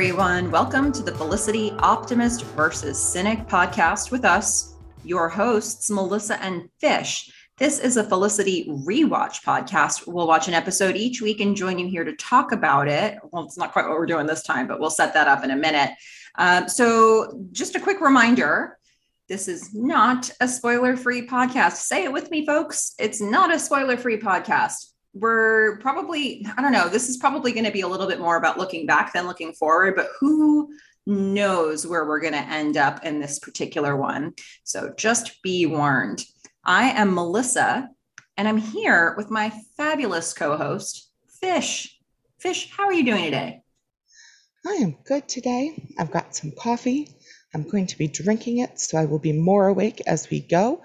everyone. Welcome to the Felicity Optimist versus Cynic podcast with us, your hosts, Melissa and Fish. This is a Felicity rewatch podcast. We'll watch an episode each week and join you here to talk about it. Well, it's not quite what we're doing this time, but we'll set that up in a minute. Um, so, just a quick reminder this is not a spoiler free podcast. Say it with me, folks. It's not a spoiler free podcast we're probably i don't know this is probably going to be a little bit more about looking back than looking forward but who knows where we're going to end up in this particular one. So just be warned. I am melissa and i'm here with my fabulous co-host fish. Fish how are you doing today? I am good today. I've got some coffee. I'm going to be drinking it so i will be more awake as we go.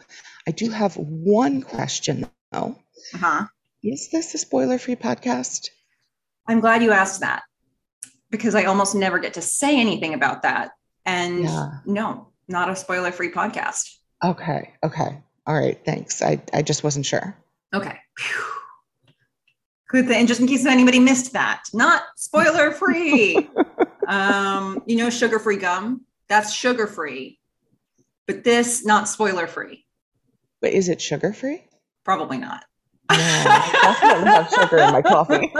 I do have one question though. Uh-huh is this a spoiler free podcast? I'm glad you asked that because I almost never get to say anything about that. And yeah. no, not a spoiler free podcast. Okay. Okay. All right. Thanks. I, I just wasn't sure. Okay. Good thing. Just in case anybody missed that, not spoiler free. um, you know, sugar free gum, that's sugar free, but this not spoiler free. But is it sugar free? Probably not. I definitely have sugar in my coffee.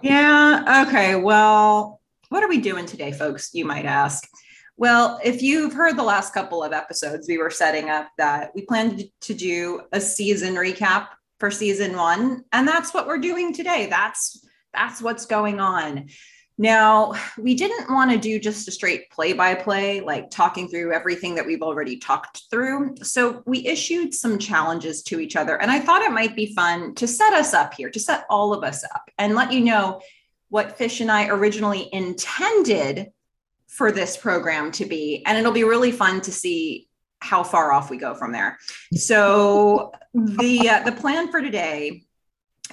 yeah. Okay. Well, what are we doing today, folks? You might ask. Well, if you've heard the last couple of episodes, we were setting up that we planned to do a season recap for season one, and that's what we're doing today. That's that's what's going on. Now, we didn't want to do just a straight play by play, like talking through everything that we've already talked through. So we issued some challenges to each other. And I thought it might be fun to set us up here, to set all of us up and let you know what Fish and I originally intended for this program to be. And it'll be really fun to see how far off we go from there. So the uh, the plan for today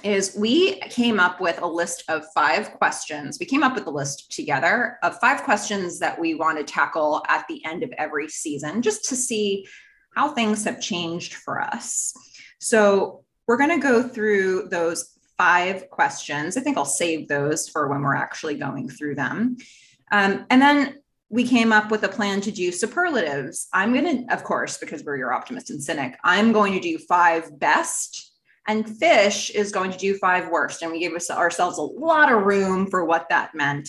is we came up with a list of five questions. We came up with a list together of five questions that we want to tackle at the end of every season, just to see how things have changed for us. So we're going to go through those five questions. I think I'll save those for when we're actually going through them. Um, and then we came up with a plan to do superlatives. I'm going to, of course, because we're your optimist and cynic, I'm going to do five best and fish is going to do five worst. And we gave ourselves a lot of room for what that meant.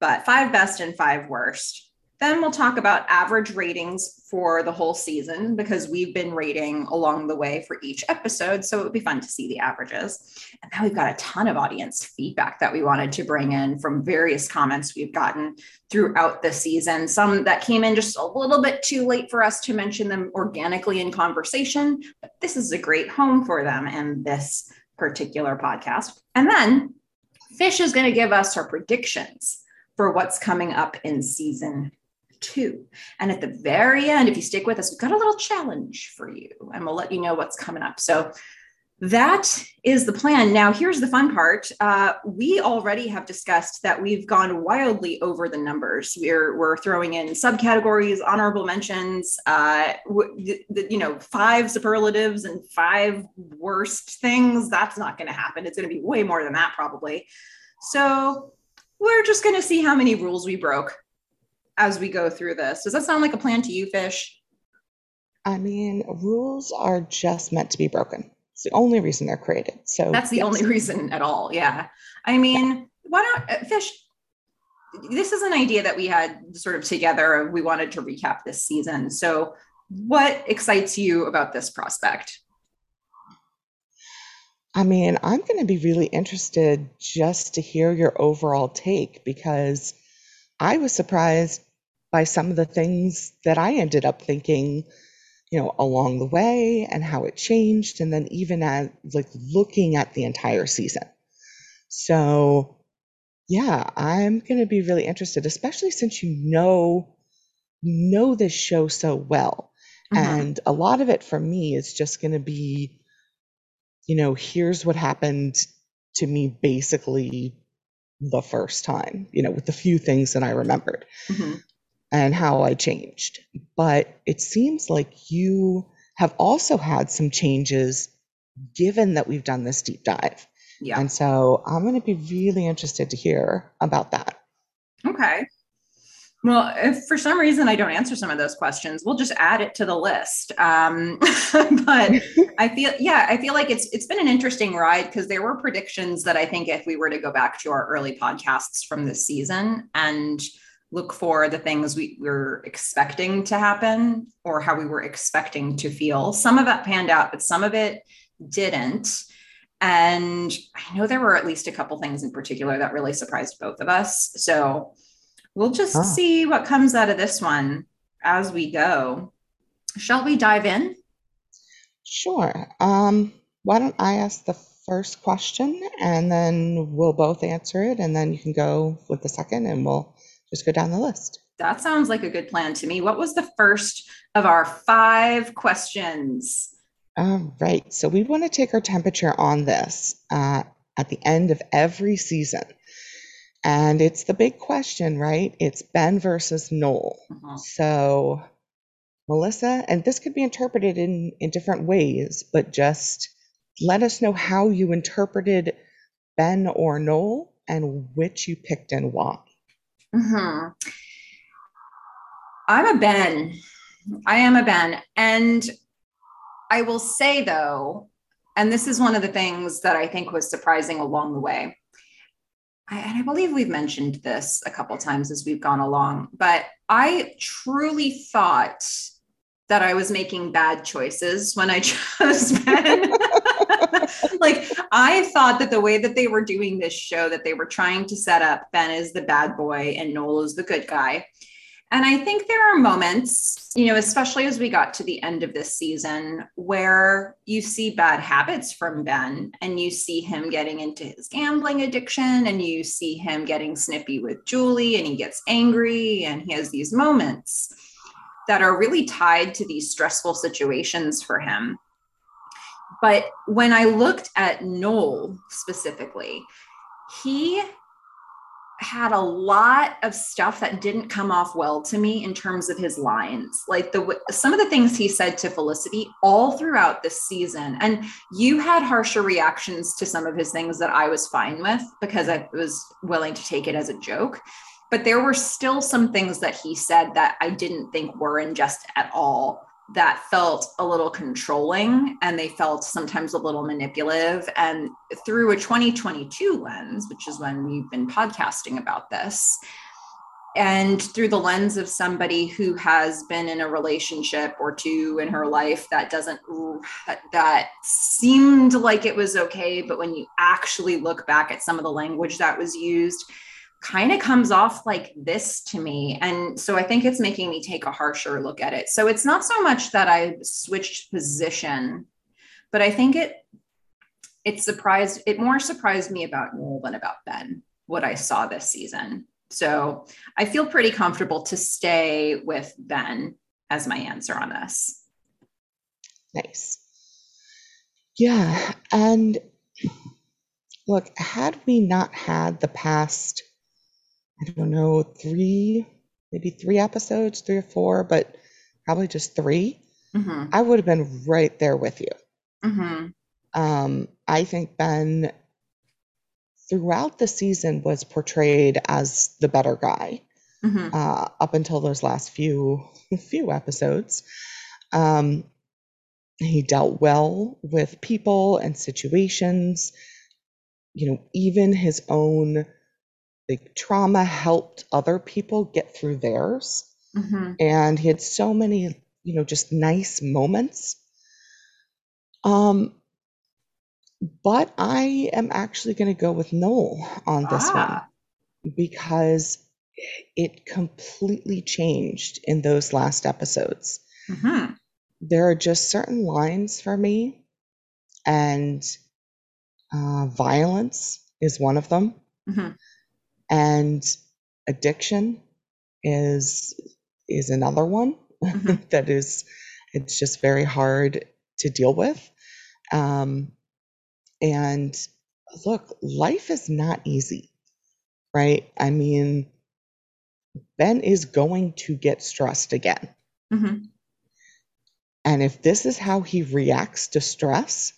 But five best and five worst. Then we'll talk about average ratings for the whole season because we've been rating along the way for each episode. So it would be fun to see the averages. And then we've got a ton of audience feedback that we wanted to bring in from various comments we've gotten throughout the season. Some that came in just a little bit too late for us to mention them organically in conversation, but this is a great home for them in this particular podcast. And then Fish is going to give us her predictions for what's coming up in season two. And at the very end, if you stick with us, we've got a little challenge for you and we'll let you know what's coming up. So that is the plan. Now, here's the fun part. Uh, we already have discussed that we've gone wildly over the numbers. We're we're throwing in subcategories, honorable mentions, uh, w- you know, five superlatives and five worst things. That's not going to happen. It's going to be way more than that, probably. So we're just going to see how many rules we broke as we go through this. Does that sound like a plan to you, Fish? I mean, rules are just meant to be broken. It's the only reason they're created. So that's the yes. only reason at all. Yeah. I mean, yeah. why don't uh, Fish? This is an idea that we had sort of together. We wanted to recap this season. So, what excites you about this prospect? I mean, I'm going to be really interested just to hear your overall take because I was surprised by some of the things that I ended up thinking, you know, along the way and how it changed. And then even at like looking at the entire season. So yeah, I'm going to be really interested, especially since you know, know this show so well. Mm-hmm. And a lot of it for me is just going to be, you know, here's what happened to me basically the first time, you know, with the few things that I remembered. Mm-hmm and how I changed. But it seems like you have also had some changes given that we've done this deep dive. Yeah. And so I'm going to be really interested to hear about that. Okay. Well, if for some reason I don't answer some of those questions, we'll just add it to the list. Um, but I feel, yeah, I feel like it's it's been an interesting ride because there were predictions that I think if we were to go back to our early podcasts from this season and look for the things we were expecting to happen or how we were expecting to feel, some of that panned out, but some of it didn't. And I know there were at least a couple things in particular that really surprised both of us. So we'll just see what comes out of this one as we go. Shall we dive in? Sure. Um, why don't I ask the first question and then we'll both answer it and then you can go with the second and we'll just go down the list. That sounds like a good plan to me. What was the first of our five questions? All right. So we want to take our temperature on this uh, at the end of every season. And it's the big question, right? It's Ben versus Noel. Mhm. So, Melissa, and this could be interpreted in, in different ways, but just let us know how you interpreted Ben or Noel and which you picked and why. Mhm. I'm a Ben. I am a Ben. And I will say, though, and this is one of the things that I think was surprising along the way. I, and I believe we've mentioned this a couple times as we've gone along, but I truly thought that I was making bad choices when I chose Ben. like I thought that the way that they were doing this show, that they were trying to set up Ben as the bad boy and Noel is the good guy. And I think there are moments, you know, especially as we got to the end of this season, where you see bad habits from Ben and you see him getting into his gambling addiction and you see him getting snippy with Julie and he gets angry and he has these moments that are really tied to these stressful situations for him. But when I looked at Noel specifically, he had a lot of stuff that didn't come off well to me in terms of his lines. Like the some of the things he said to felicity all throughout this season. And you had harsher reactions to some of his things that i was fine with because i was willing to take it as a joke. But there were still some things that he said that i didn't think were in jest at all that felt a little controlling and they felt sometimes a little manipulative. And through a 2022 lens, which is when we've been podcasting about this, and through the lens of somebody who has been in a relationship or two in her life that doesn't that seemed like it was okay but when you actually look back at some of the language that was used kind of comes off like this to me. And so I think it's making me take a harsher look at it. So it's not so much that I switched position, but I think it it surprised it more surprised me about Noel than about Ben, what I saw this season. So I feel pretty comfortable to stay with Ben as my answer on this. Nice. Yeah. And look, had we not had the past I don't know, three, maybe three episodes, three or four, but probably just 3 Mm-hmm. I would have been right there with you. Mm-hmm. Um, I think Ben, throughout the season, was portrayed as the better guy Mm-hmm. uh, up until those last few few episodes. Um, he dealt well with people and situations. You know, even his own like trauma helped other people get through theirs Mm-hmm. and he had so many you know just nice moments um but i am actually going to go with noel on this Ah. one because it completely changed in those last episodes Mm-hmm. there are just certain lines for me and uh, violence is one of them Mm-hmm. And addiction is is another one Mhm. that is it's just very hard to deal with um and look life is not easy right i mean ben is going to get stressed again Mm-hmm. and if this is how he reacts to stress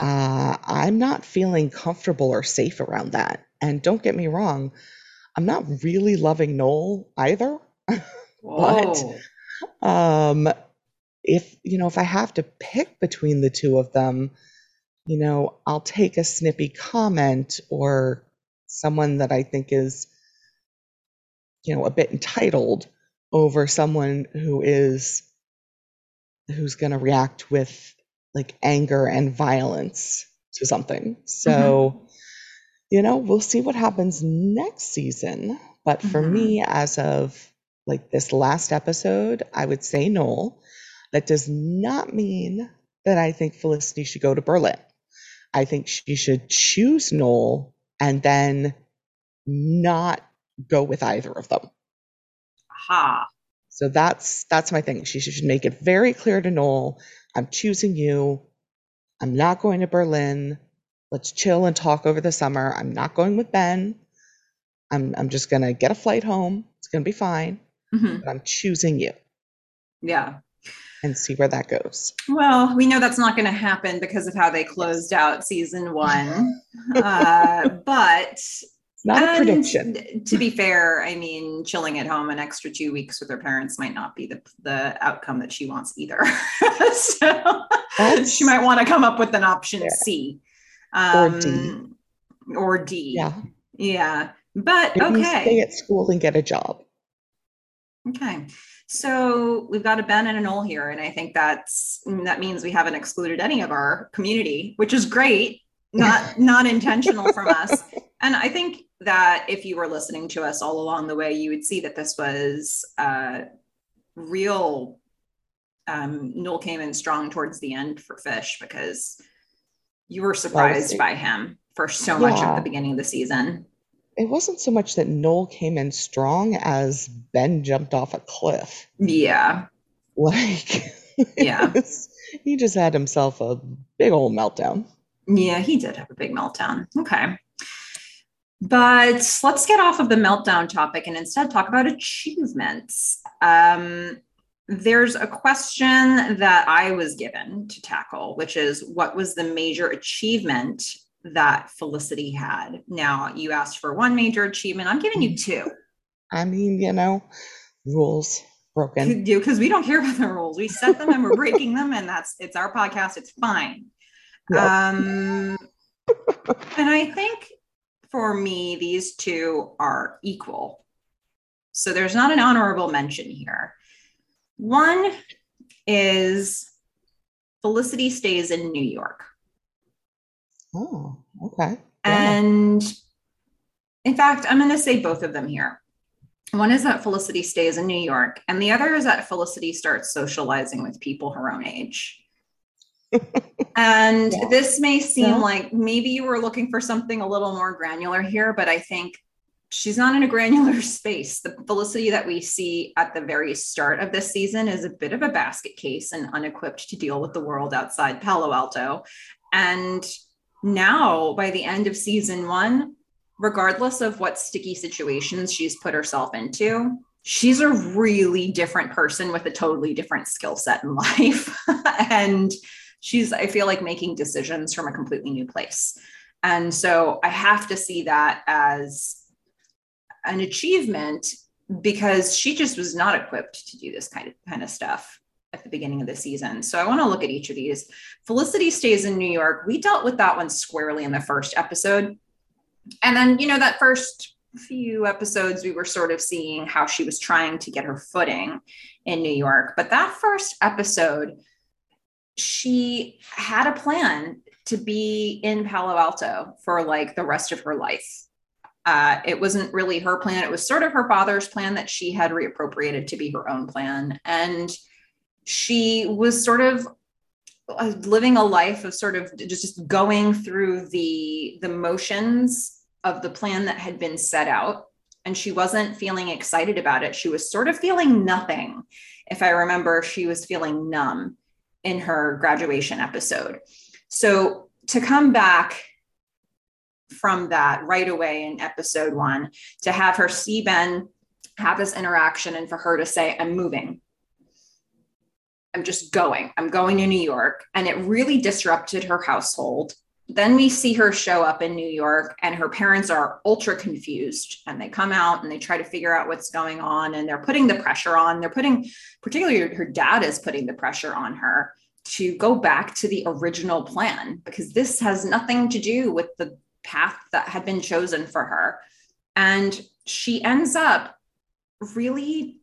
uh, I'm not feeling comfortable or safe around that. And don't get me wrong, I'm not really loving Noel either. but um, if you know, if I have to pick between the two of them, you know, I'll take a snippy comment or someone that I think is, you know, a bit entitled over someone who is who's going to react with like anger and violence to something. So, mm-hmm. You know, we'll see what happens next season. But for mm-hmm. me, as of like this last episode, I would say Noel. That does not mean that I think Felicity should go to Berlin. I think she should choose Noel and then not go with either of them. Ha. So that's that's my thing. She should make it very clear to Noel, I'm choosing you. I'm not going to Berlin. Let's chill and talk over the summer. I'm not going with Ben. I'm I'm just gonna get a flight home. It's gonna be fine. Mm-hmm. But I'm choosing you. Yeah. And see where that goes. Well, we know that's not going to happen because of how they closed out season one. uh, but not a prediction. To be fair, I mean, chilling at home an extra two weeks with her parents might not be the, the outcome that she wants either. so That's, she might want to come up with an option yeah. C um, or D. Or D. Yeah. Yeah. But Maybe okay. Stay at school and get a job. Okay. So we've got a Ben and a Noel here, and I think that's that means we haven't excluded any of our community, which is great. Not not intentional from us. And I think that if you were listening to us all along the way, you would see that this was uh, real. Um, Noel came in strong towards the end for Fish because you were surprised by him for so much at the beginning of the season it wasn't so much that Noel came in strong as Ben jumped off a cliff. Yeah. Like, yeah. he just had himself a big old meltdown. Yeah, he did have a big meltdown. Okay. But let's get off of the meltdown topic and instead talk about achievements. Um, there's a question that I was given to tackle, which is what was the major achievement that Felicity had. Now, you asked for one major achievement. I'm giving you mm. two. I mean, you know, rules broken. Because we don't care about the rules. We set them and we're breaking them, and that's it's our podcast. It's fine. Yep. Um, and I think for me, these two are equal. So there's not an honorable mention here. One is Felicity stays in New York. Oh, okay. And in fact, I'm going to say both of them here. One is that Felicity stays in New York, and the other is that Felicity starts socializing with people her own age. and yeah. this may seem yeah. like maybe you were looking for something a little more granular here, but I think she's not in a granular space. The Felicity that we see at the very start of this season is a bit of a basket case and unequipped to deal with the world outside Palo Alto. And now by the end of season one, regardless of what sticky situations she's put herself into, she's a really different person with a totally different skill set in life. and she's, I feel like, making decisions from a completely new place. And so I have to see that as an achievement because she just was not equipped to do this kind of kind of stuff at the beginning of the season. So I want to look at each of these. Felicity stays in New York. We dealt with that one squarely in the first episode. And then, you know, that first few episodes, we were sort of seeing how she was trying to get her footing in New York. But that first episode, she had a plan to be in Palo Alto for like the rest of her life. Uh, it wasn't really her plan. It was sort of her father's plan that she had reappropriated to be her own plan. And she was sort of uh, living a life of sort of just going through the the motions of the plan that had been set out and she wasn't feeling excited about it she was sort of feeling nothing if i remember she was feeling numb in her graduation episode so to come back from that right away in episode 1 to have her see ben have this interaction and for her to say i'm moving I'm just going. I'm going to New York. And it really disrupted her household. Then we see her show up in New York, and her parents are ultra confused. And they come out and they try to figure out what's going on. And they're putting the pressure on. They're putting, particularly her dad is putting the pressure on her to go back to the original plan because this has nothing to do with the path that had been chosen for her. And she ends up really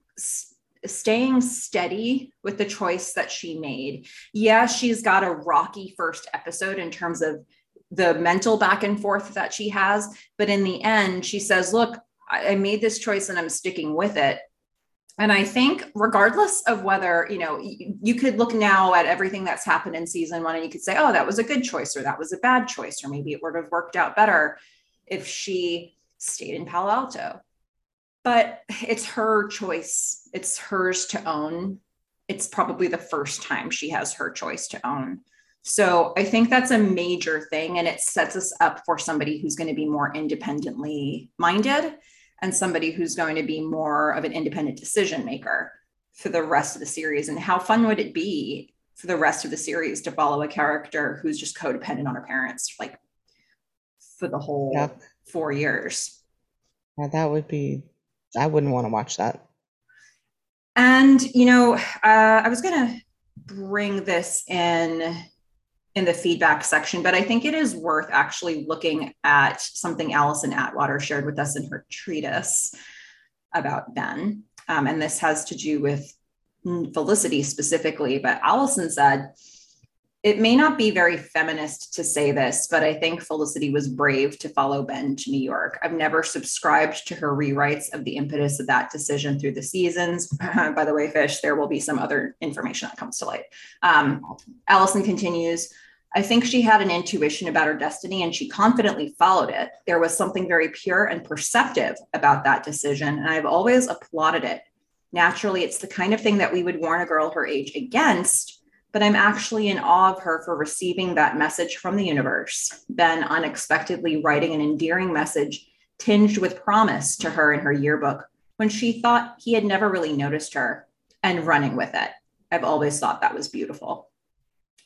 staying steady with the choice that she made. Yeah, she's got a rocky first episode in terms of the mental back and forth that she has. But in the end, she says, Look, I made this choice and I'm sticking with it. And I think, regardless of whether, you know, you could look now at everything that's happened in season one and you could say, oh, that was a good choice or that was a bad choice, or maybe it would have worked out better if she stayed in Palo Alto but it's her choice. It's hers to own. It's probably the first time she has her choice to own. So I think that's a major thing. And it sets us up for somebody who's going to be more independently minded and somebody who's going to be more of an independent decision maker for the rest of the series. And how fun would it be for the rest of the series to follow a character who's just codependent on her parents, like for the whole yeah. four years? Yeah, that would be I wouldn't want to watch that. And you know, uh, I was going to bring this in in the feedback section, but I think it is worth actually looking at something Allison Atwater shared with us in her treatise about Ben. Um, and this has to do with Felicity specifically, but Allison said it may not be very feminist to say this, but I think Felicity was brave to follow Ben to New York. I've never subscribed to her rewrites of the impetus of that decision through the seasons. By the way, Fish, there will be some other information that comes to light. Um, Allison continues. I think she had an intuition about her destiny and she confidently followed it. There was something very pure and perceptive about that decision, and I've always applauded it. Naturally, it's the kind of thing that we would warn a girl her age against but I'm actually in awe of her for receiving that message from the universe, then unexpectedly writing an endearing message tinged with promise to her in her yearbook when she thought he had never really noticed her and running with it. I've always thought that was beautiful.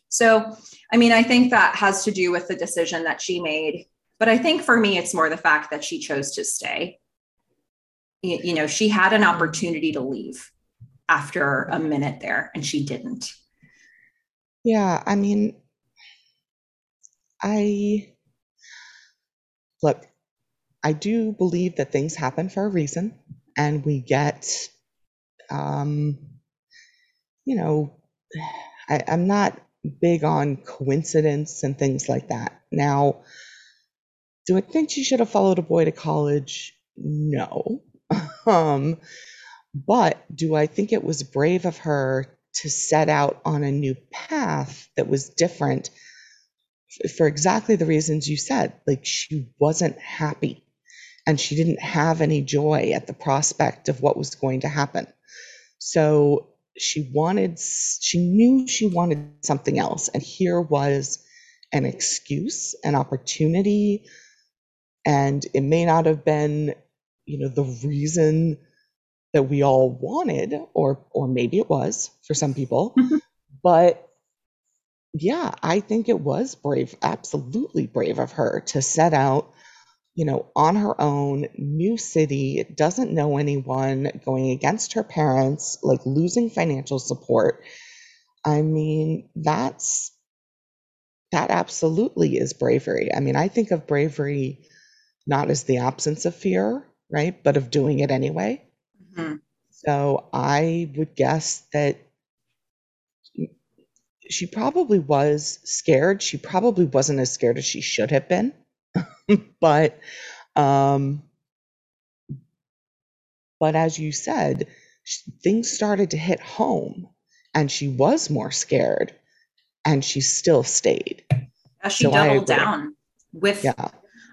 So, I mean, I think that has to do with the decision that she made. But I think for me, it's more the fact that she chose to stay. You, know, she had an mm-hmm. opportunity to leave after a minute there and she didn't. Yeah, I mean, I look, I do believe that things happen for a reason and we get, um, you know, I, I'm not big on coincidence and things like that. Now, do I think she should have followed a boy to college? No. um, but do I think it was brave of her to set out on a new path that was different for exactly the reasons you said. Like she wasn't happy and she didn't have any joy at the prospect of what was going to happen. So she wanted, she knew she wanted something else. And here was an excuse, an opportunity. And it may not have been, you know, the reason that we all wanted, or or maybe it was for some people. Mm-hmm. but yeah, I think it was brave, absolutely brave of her to set out, you know, on her own, new city, doesn't know anyone, going against her parents, like losing financial support. I mean, that's that absolutely is bravery. I mean, I think of bravery not as the absence of fear, right? But of doing it anyway. Mm-hmm. So I would guess that she probably was scared. She probably wasn't as scared as she should have been. but um but as you said, things started to hit home and she was more scared and she still stayed. As she so doubled down with yeah.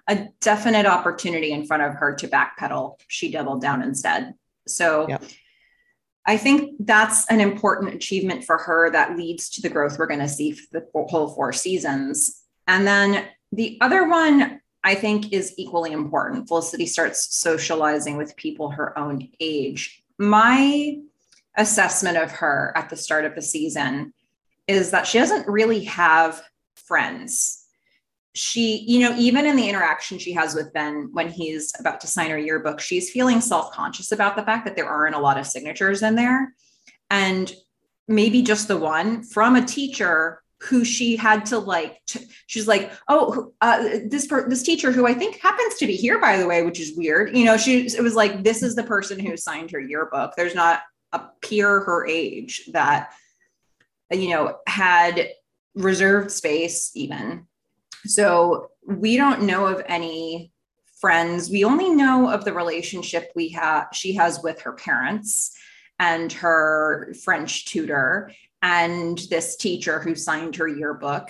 a definite opportunity in front of her to backpedal, she doubled down instead. So yep. I think that's an important achievement for her that leads to the growth we're going to see for the whole four seasons. And then the other one I think is equally important. Felicity starts socializing with people her own age. My assessment of her at the start of the season is that she doesn't really have friends she, you know, even in the interaction she has with Ben when he's about to sign her yearbook, she's feeling self conscious about the fact that there aren't a lot of signatures in there. And maybe just the one from a teacher who she had to like t- she's like oh uh, this per- this teacher who i think happens to be here by the way which is weird. You know she it was like this is the person who signed her yearbook. There's not a peer her age that you know had reserved space even so we don't know of any friends. We only know of the relationship we have she has with her parents and her French tutor and this teacher who signed her yearbook.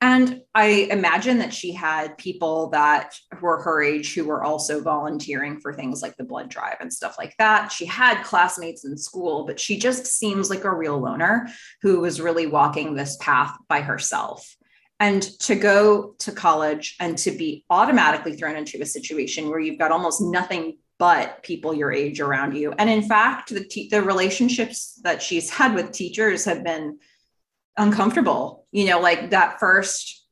And I imagine that she had people that were her age who were also volunteering for things like the blood drive and stuff like that. She had classmates in school, but she just seems like a real loner who was really walking this path by herself and to go to college and to be automatically thrown into a situation where you've got almost nothing but people your age around you and in fact the te- the relationships that she's had with teachers have been uncomfortable you know like that first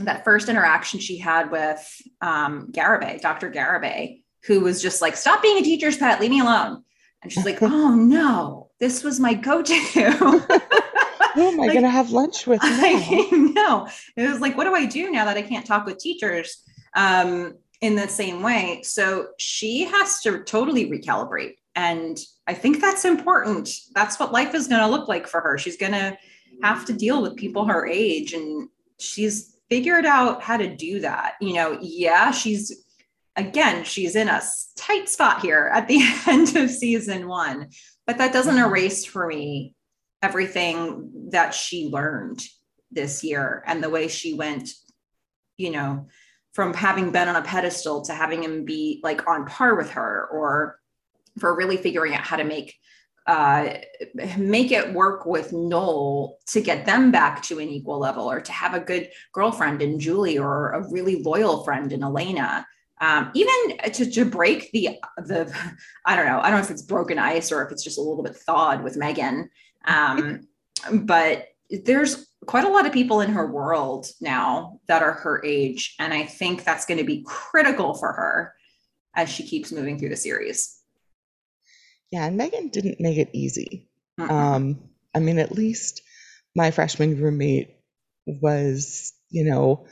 that first interaction she had with um, Garibay, Dr. Garibay, who was just like, "Stop being a teacher's pet, leave me alone." And she's like, "Oh no, this was my go-to." Who am I like, going to have lunch with now? I know. It was like, what do I do now that I can't talk with teachers um, in the same way? So she has to totally recalibrate. And I think that's important. That's what life is going to look like for her. She's going to have to deal with people her age. And she's figured out how to do that. You know, yeah, she's again, she's in a tight spot here at the end of season one, but that doesn't mm-hmm. erase for me everything that she learned this year and the way she went, you know, from having been on a pedestal to having him be like on par with her or for really figuring out how to make uh, make it work with Noel to get them back to an equal level, or to have a good girlfriend in Julie, or a really loyal friend in Elena. Um, even to, to break the the I don't know I don't know if it's broken ice or if it's just a little bit thawed with Megan um, but there's quite a lot of people in her world now that are her age. And I think that's going to be critical for her as she keeps moving through the series. Yeah, and Megan didn't make it easy. Um, I mean, at least my freshman roommate was, you know,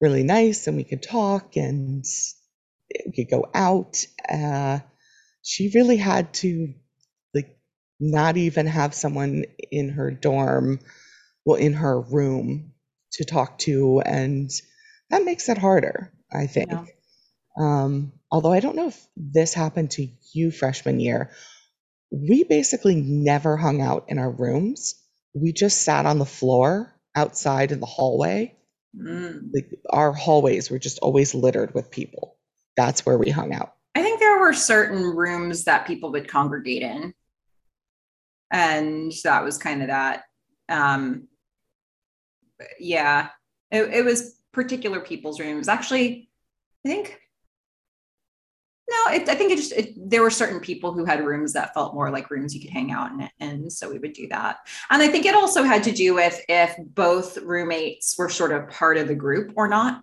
really nice and we could talk and we could go out. Uh, she really had to not even have someone in her dorm, well, in her room to talk to. And that makes it harder, I think. Yeah. Um, although I don't know if this happened to you freshman year. We basically never hung out in our rooms. We just sat on the floor outside in the hallway. Mm. Like our hallways were just always littered with people. That's where we hung out. I think there were certain rooms that people would congregate in and that was kind of that. Um yeah it, it was particular people's rooms actually i think no it, i think it just it, there were certain people who had rooms that felt more like rooms you could hang out in and so we would do that. And i think it also had to do with if both roommates were sort of part of the group or not.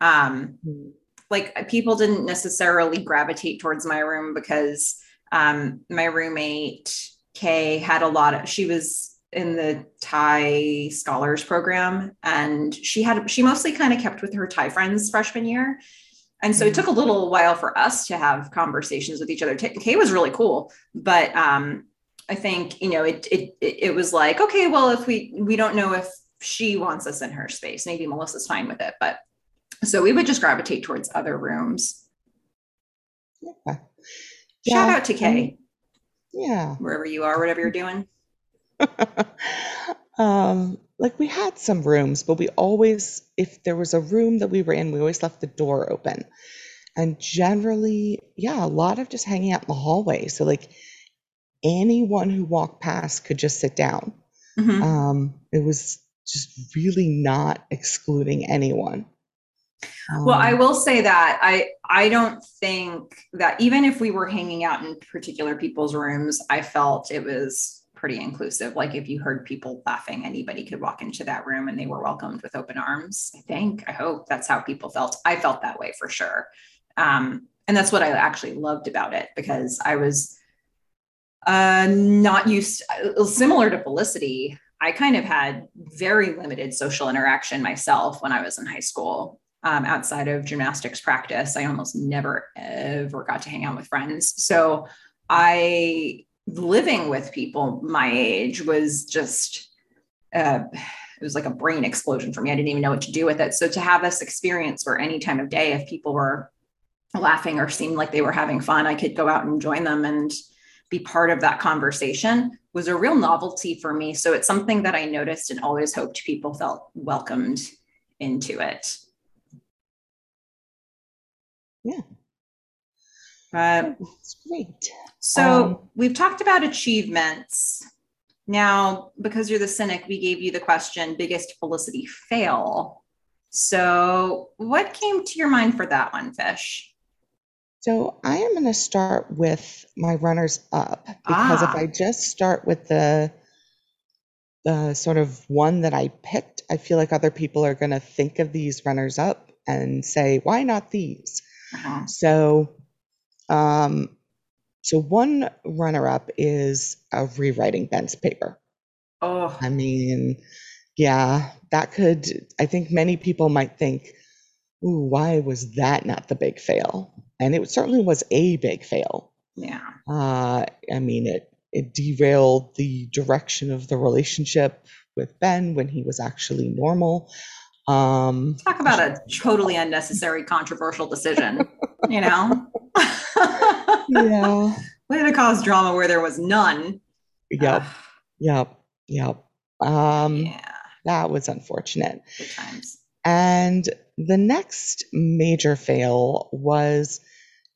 Um mm-hmm. like people didn't necessarily gravitate towards my room because um my roommate Kay had a lot of, she was in the Thai scholars program and she had, she mostly kind of kept with her Thai friends freshman year. And so it took a little while for us to have conversations with each other. Kay was really cool, but um, I think, you know, it, it, it was like, okay, well, if we, we don't know if she wants us in her space, maybe Melissa's fine with it. But so we would just gravitate towards other rooms. Yeah. Shout out to Kay. Yeah. Wherever you are, whatever you're doing. um, like we had some rooms, but we always, if there was a room that we were in, we always left the door open. And generally, yeah, a lot of just hanging out in the hallway. So like anyone who walked past could just sit down. Mm-hmm. Um, it was just really not excluding anyone. Um, well, I um, will say that I I don't think that even if we were hanging out in particular people's rooms, I felt it was pretty inclusive. Like if you heard people laughing, anybody could walk into that room and they were welcomed with open arms. I think, I hope that's how people felt. I felt that way for sure. Um, and that's what I actually loved about it because I was uh, not used, uh, similar to Felicity. I kind of had very limited social interaction myself when I was in high school. Um, outside of gymnastics practice, I almost never ever got to hang out with friends. So I living with people my age was just uh, it was like a brain explosion for me. I didn't even know what to do with it. So to have this experience where any time of day, if people were laughing or seemed like they were having fun, I could go out and join them and be part of that conversation was a real novelty for me. So it's something that I noticed and always hoped people felt welcomed into it. Yeah. Uh, That's great. So um, we've talked about achievements. Now, because you're the cynic, we gave you the question biggest Felicity fail. So, what came to your mind for that one, Fish? So, I am going to start with my runners up because ah. if I just start with the the sort of one that I picked, I feel like other people are going to think of these runners up and say, why not these? Uh-huh. So, um, so one runner up is a rewriting Ben's paper. Oh, I mean, yeah, that could, I think many people might think, ooh, why was that not the big fail? And it certainly was a big fail. Yeah. Uh, I mean, it, it derailed the direction of the relationship with Ben when he was actually normal. Um, Talk about a totally unnecessary, controversial decision, you know? yeah. Way to cause drama where there was none. Yep. Uh, yep. Yep. Um, yeah. That was unfortunate. Good times. And the next major fail was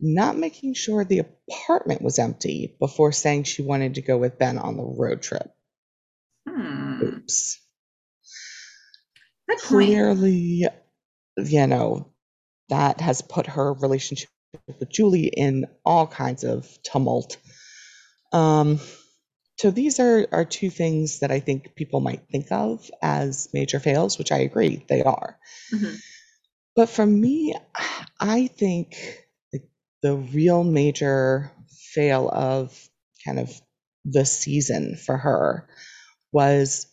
not making sure the apartment was empty before saying she wanted to go with Ben on the road trip. Hmm. Oops. Clearly, you know, that has put her relationship with Julie in all kinds of tumult. Um, so these are, are two things that I think people might think of as major fails, which I agree they are. Mm-hmm. But for me, I think the, the real major fail of kind of the season for her was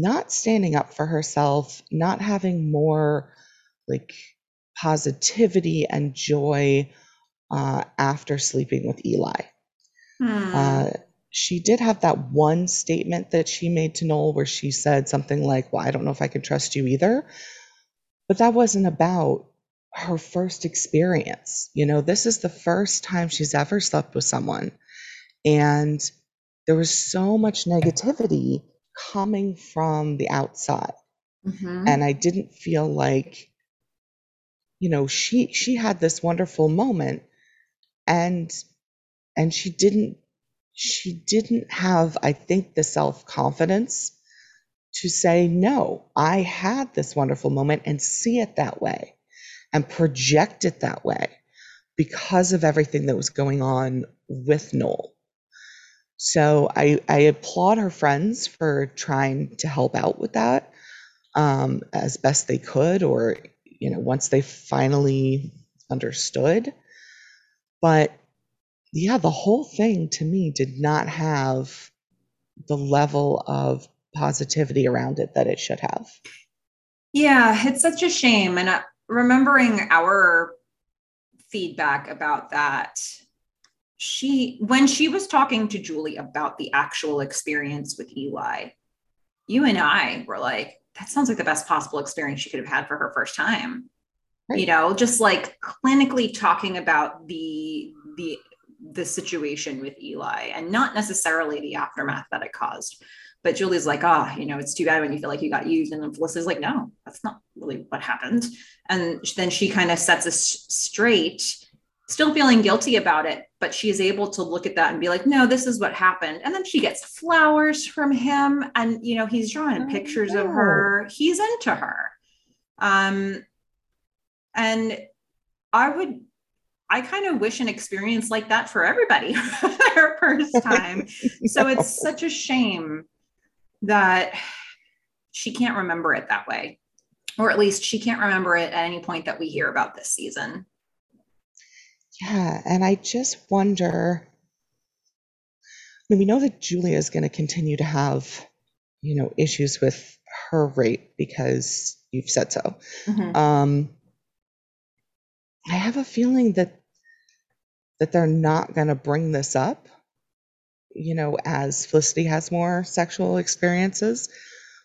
not standing up for herself, not having more like positivity and joy uh, after sleeping with Eli. Hmm. Uh, she did have that one statement that she made to Noel where she said something like, Well, I don't know if I can trust you either. But that wasn't about her first experience. You know, this is the first time she's ever slept with someone. And there was so much negativity coming from the outside. Mm-hmm. And I didn't feel like you know she she had this wonderful moment and and she didn't she didn't have i think the self confidence to say no i had this wonderful moment and see it that way and project it that way because of everything that was going on with Noel. So I, I applaud her friends for trying to help out with that um, as best they could, or you know, once they finally understood. But yeah, the whole thing to me did not have the level of positivity around it that it should have. Yeah, it's such a shame. And uh, remembering our feedback about that, she, when she was talking to Julie about the actual experience with Eli, you and I were like, that sounds like the best possible experience she could have had for her first time. Right. you know just like clinically talking about the the the situation with eli and not necessarily the aftermath that it caused. But julie's like ah oh, you know it's too bad when you feel like you got used and then felicity's like no that's not really what happened. And then she kind of sets us straight still feeling guilty about it, but she is able to look at that and be like, no, this is what happened. And then she gets flowers from him and, you know, he's drawing oh, pictures of her. He's into her. Um, and I would I kind of wish an experience like that for everybody their first time. so it's such a shame that she can't remember it that way. Or at least she can't remember it at any point that we hear about this season. Yeah, and I just wonder I mean, we know that Julia is going to continue to have, you know, issues with her rape because you've said so. Mm-hmm. Um, I have a feeling that that they're not going to bring this up, you know, as Felicity has more sexual experiences.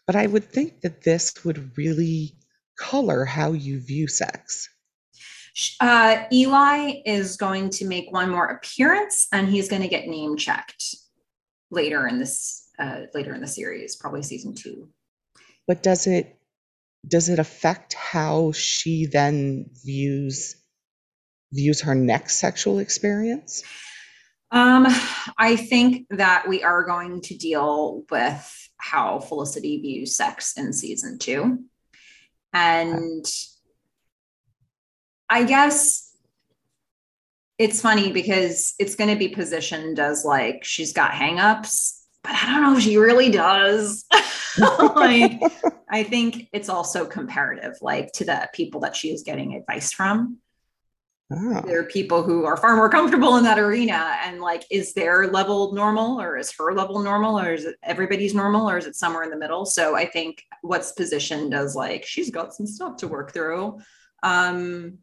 But I would think that this would really color how you view sex. Uh, Eli is going to make one more appearance, and he's going to get name checked later in this uh, later in the series, probably season two. But does it does it affect how she then views views her next sexual experience? Um, I think that we are going to deal with how Felicity views sex in season two. And I guess it's funny because it's going to be positioned as like she's got hangups, but I don't know if she really does. like, I think it's also comparative, like to the people that she is getting advice from. Oh. There are people who are far more comfortable in that arena. And like, is their level normal or is her level normal or is it everybody's normal or is it somewhere in the middle? So I think what's positioned as like, she's got some stuff to work through. Um,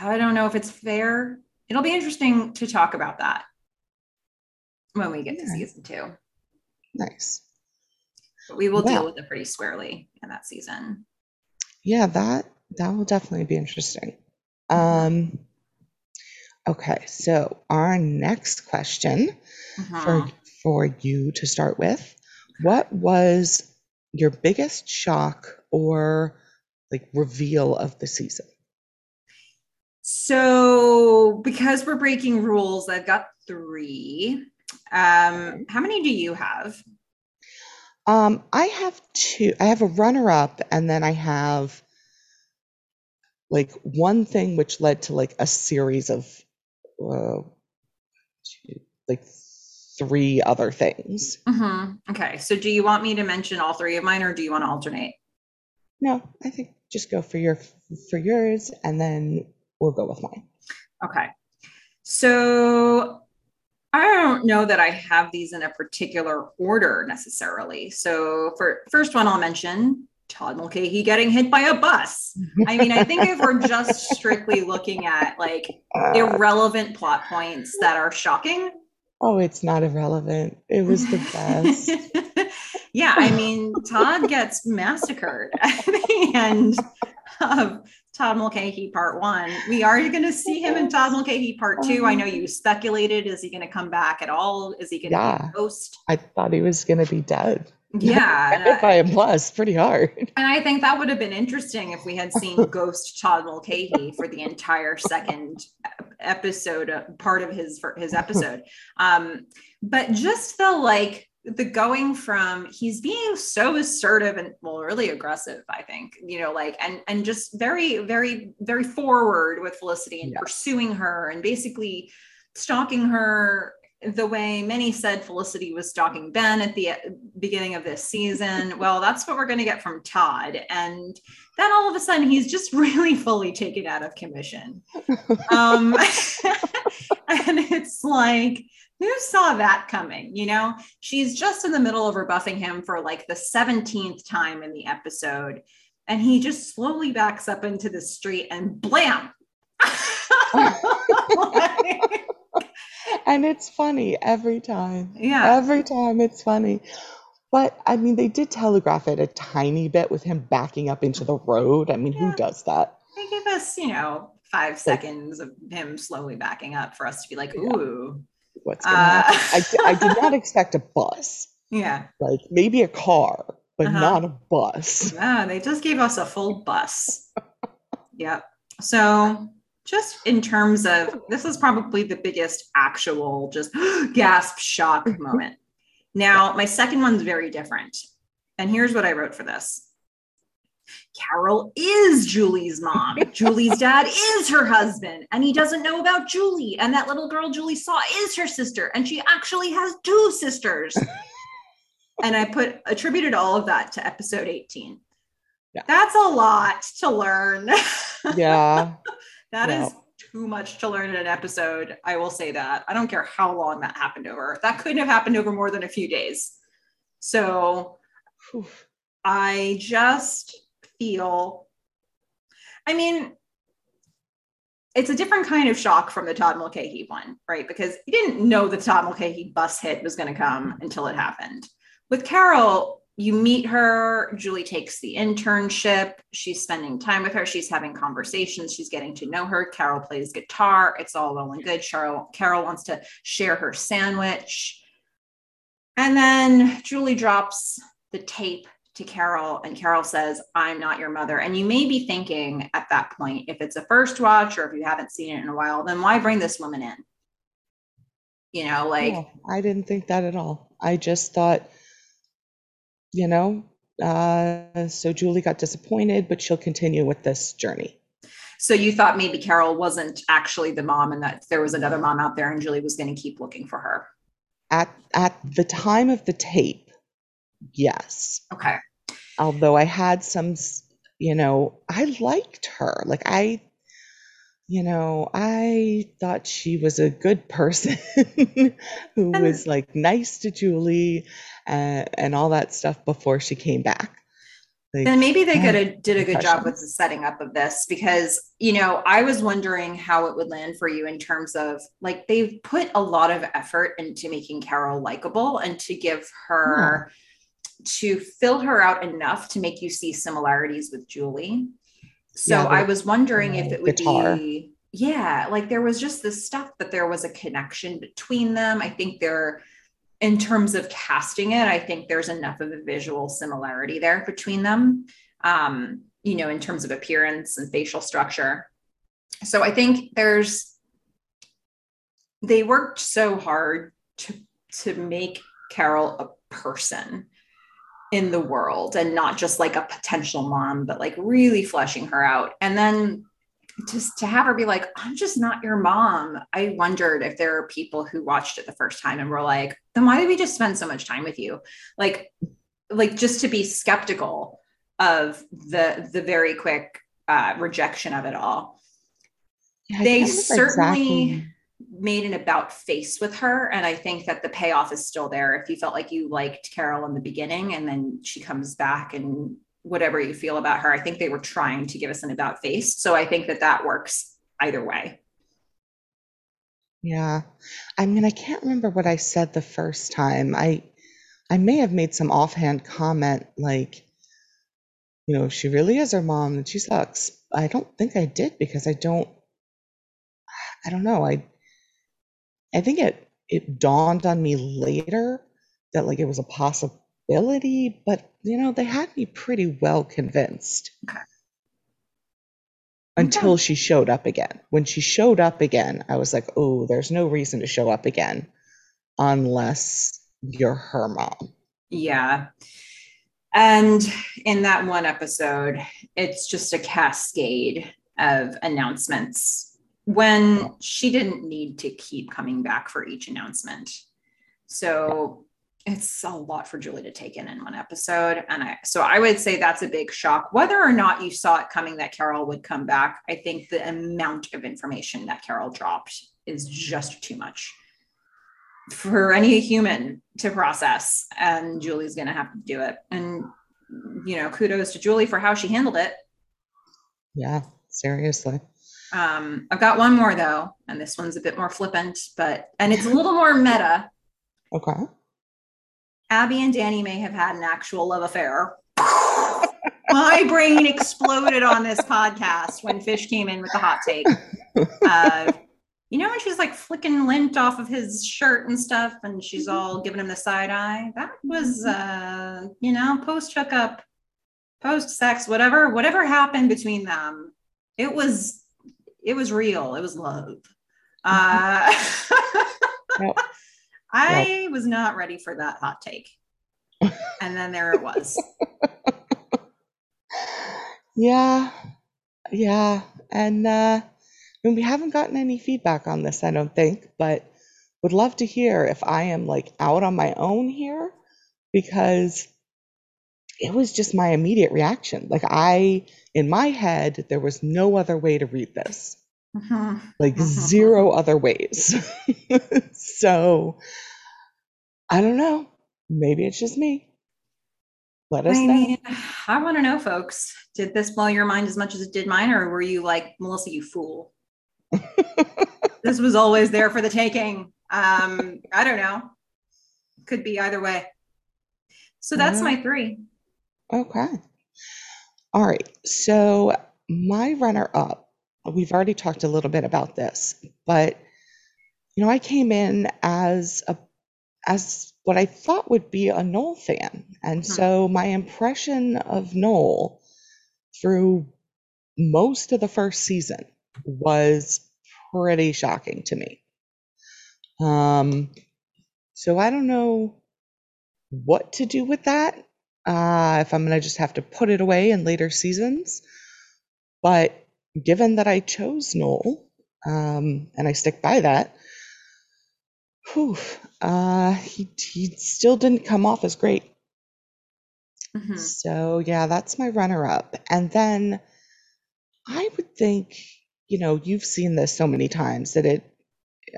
I don't know if it's fair. It'll be interesting to talk about that when we get yeah. to season two. Nice. But we will deal with it pretty squarely in that season. Yeah, that that will definitely be interesting. Um Okay, so our next question uh-huh. for for you to start with, what was your biggest shock or like reveal of the season? So, because we're breaking rules, I've got three. Um, how many do you have? Um, I have two. I have a runner up, and then I have like one thing which led to like a series of uh, two, like three other things. Mm-hmm. Okay. So do you want me to mention all three of mine or do you want to alternate? No, I think just go for your for yours and then we'll go with mine. Okay. So I don't know that I have these in a particular order necessarily. So for first one I'll mention Todd Mulcahy getting hit by a bus. I mean, I think if we're just strictly looking at like uh. irrelevant plot points that are shocking. Oh, it's not irrelevant. It was the best. yeah, I mean, Todd gets massacred at the end of Todd Mulcahy part one. We are going to see him in Todd Mulcahy part two. I uh-huh. know you speculated. Is he going to come back at all? Is he going to yeah, be a ghost? I thought he was going to be dead. Yeah. by a plus, pretty hard. And I think that would have been interesting if we had seen Ghost Todd Mulcahy for the entire second episode, uh, part of his his episode. Um, but just the like the going from he's being so assertive and well really aggressive i think you know like and and just very very very forward with felicity and yeah. pursuing her and basically stalking her the way many said Felicity was stalking Ben at the beginning of this season. Well, that's what we're going to get from Todd. And then all of a sudden, he's just really fully taken out of commission. Um, and it's like, who saw that coming? You know, she's just in the middle of rebuffing him for like the 17th time in the episode. And he just slowly backs up into the street and blam. like, and it's funny every time. Yeah. Every time it's funny. But I mean, they did telegraph it a tiny bit with him backing up into the road. I mean, yeah. who does that? They give us, you know, five like, seconds of him slowly backing up for us to be like, ooh. Yeah. What's going uh, happen? I, I did not expect a bus. Yeah. Like maybe a car, but uh-huh. not a bus. Yeah, they just gave us a full bus. yep. So just in terms of this is probably the biggest actual just gasp shock mm-hmm. moment. Now, my second one's very different. And here's what I wrote for this. Carol is Julie's mom. Julie's dad is her husband, and he doesn't know about Julie. And that little girl Julie saw is her sister, and she actually has two sisters. and I put attributed all of that to episode 18. Yeah. That's a lot to learn. Yeah. That yeah. is too much to learn in an episode. I will say that. I don't care how long that happened over. That couldn't have happened over more than a few days. So. I just feel, I mean, it's a different kind of shock from the Todd Mulcahy one, right? Because you didn't know the Todd Mulcahy bus hit was going to come until it happened. With Carol, you meet her. Julie takes the internship. She's spending time with her. She's having conversations. She's getting to know her. Carol plays guitar. It's all well and good. Carol, Carol wants to share her sandwich. And then Julie drops the tape to Carol, and Carol says, I'm not your mother. And you may be thinking at that point, if it's a first watch or if you haven't seen it in a while, then why bring this woman in? You know, like. Yeah, I didn't think that at all. I just thought, you know, uh, so Julie got disappointed, but she'll continue with this journey. So you thought maybe Carol wasn't actually the mom and that there was another mom out there and Julie was going to keep looking for her. At at the time of the tape, yes. Okay although I had some, you know, I liked her. Like I, you know, I thought she was a good person who was like nice to Julie and, and all that stuff before she came back. Like, then maybe they could have did a good job with the setting up of this because you know I was wondering how it would land for you in terms of like they've put a lot of effort into making Carol likable and to give her. Yeah to fill her out enough to make you see similarities with Julie. So yeah, I was wondering if it would guitar. be, yeah, like there was just this stuff that there was a connection between them. I think there, in terms of casting it, I think there's enough of a visual similarity there between them, um, you know, in terms of appearance and facial structure. So I think there's, they worked so hard to to make Carol a person in the world and not just like a potential mom, but like really fleshing her out. And then just to have her be like, I'm just not your mom. I wondered if there are people who watched it the first time and were like, then why did we just spend so much time with you? Like, like just to be skeptical of the the very quick uh, rejection of it all. Yeah, they certainly exactly made an about face with her and i think that the payoff is still there. If you felt like you liked carol in the beginning and then she comes back and whatever you feel about her i think they were trying to give us an about face. So i think that that works either way. Yeah. I mean i can't remember what i said the first time. I i may have made some offhand comment like you know she really is her mom and she sucks. I don't think i did because i don't i don't know. I I think it it dawned on me later that like it was a possibility, but you know, they had me pretty well convinced. Okay. Until okay. she showed up again. When she showed up again, I was like, oh, there's no reason to show up again unless you're her mom. Yeah. And in that one episode, it's just a cascade of announcements when she didn't need to keep coming back for each announcement. So it's a lot for Julie to take in in one episode. And I, so I would say that's a big shock. Whether or not you saw it coming that Carol would come back, I think the amount of information that Carol dropped is just too much for any human to process. And Julie's going to have to do it. And, you know, kudos to Julie for how she handled it. Yeah, seriously. Um, I've got one more though, and this one's a bit more flippant, but and it's a little more meta. Okay. Abby and Danny may have had an actual love affair. My brain exploded on this podcast when Fish came in with the hot take. Uh, you know when she's like flicking lint off of his shirt and stuff, and she's all giving him the side eye. That was, uh, you know, post hookup, post sex, whatever, whatever happened between them. It was it was real. It was love. Uh, yep. I yep. was not ready for that hot take. And then there it was. Yeah, yeah. And uh, and we haven't gotten any feedback on this, I don't think, but would love to hear if I am like out on my own here because it was just my immediate reaction. Like I, in my head, there was no other way to read this. Mhm. like Mhm. zero other ways. so I don't know. Maybe it's just me. Let us I know. mean, I want to know, folks. Did this blow your mind as much as it did mine, or were you like Melissa, you fool? this was always there for the taking. Um, I don't know. Could be either way. So that's Yeah. my three. Okay. All right. So my runner up, we've already talked a little bit about this, but you know, I came in as a as what I thought would be a Noel fan. And Mhm. so my impression of Noel through most of the first season was pretty shocking to me. Um, so I don't know what to do with that. Uh, if I'm going to just have to put it away in later seasons. But given that I chose Noel, um, and I stick by that, whew, uh, he, he still didn't come off as great. Mhm. So yeah, that's my runner up. And then I would think, you know, you've seen this so many times that it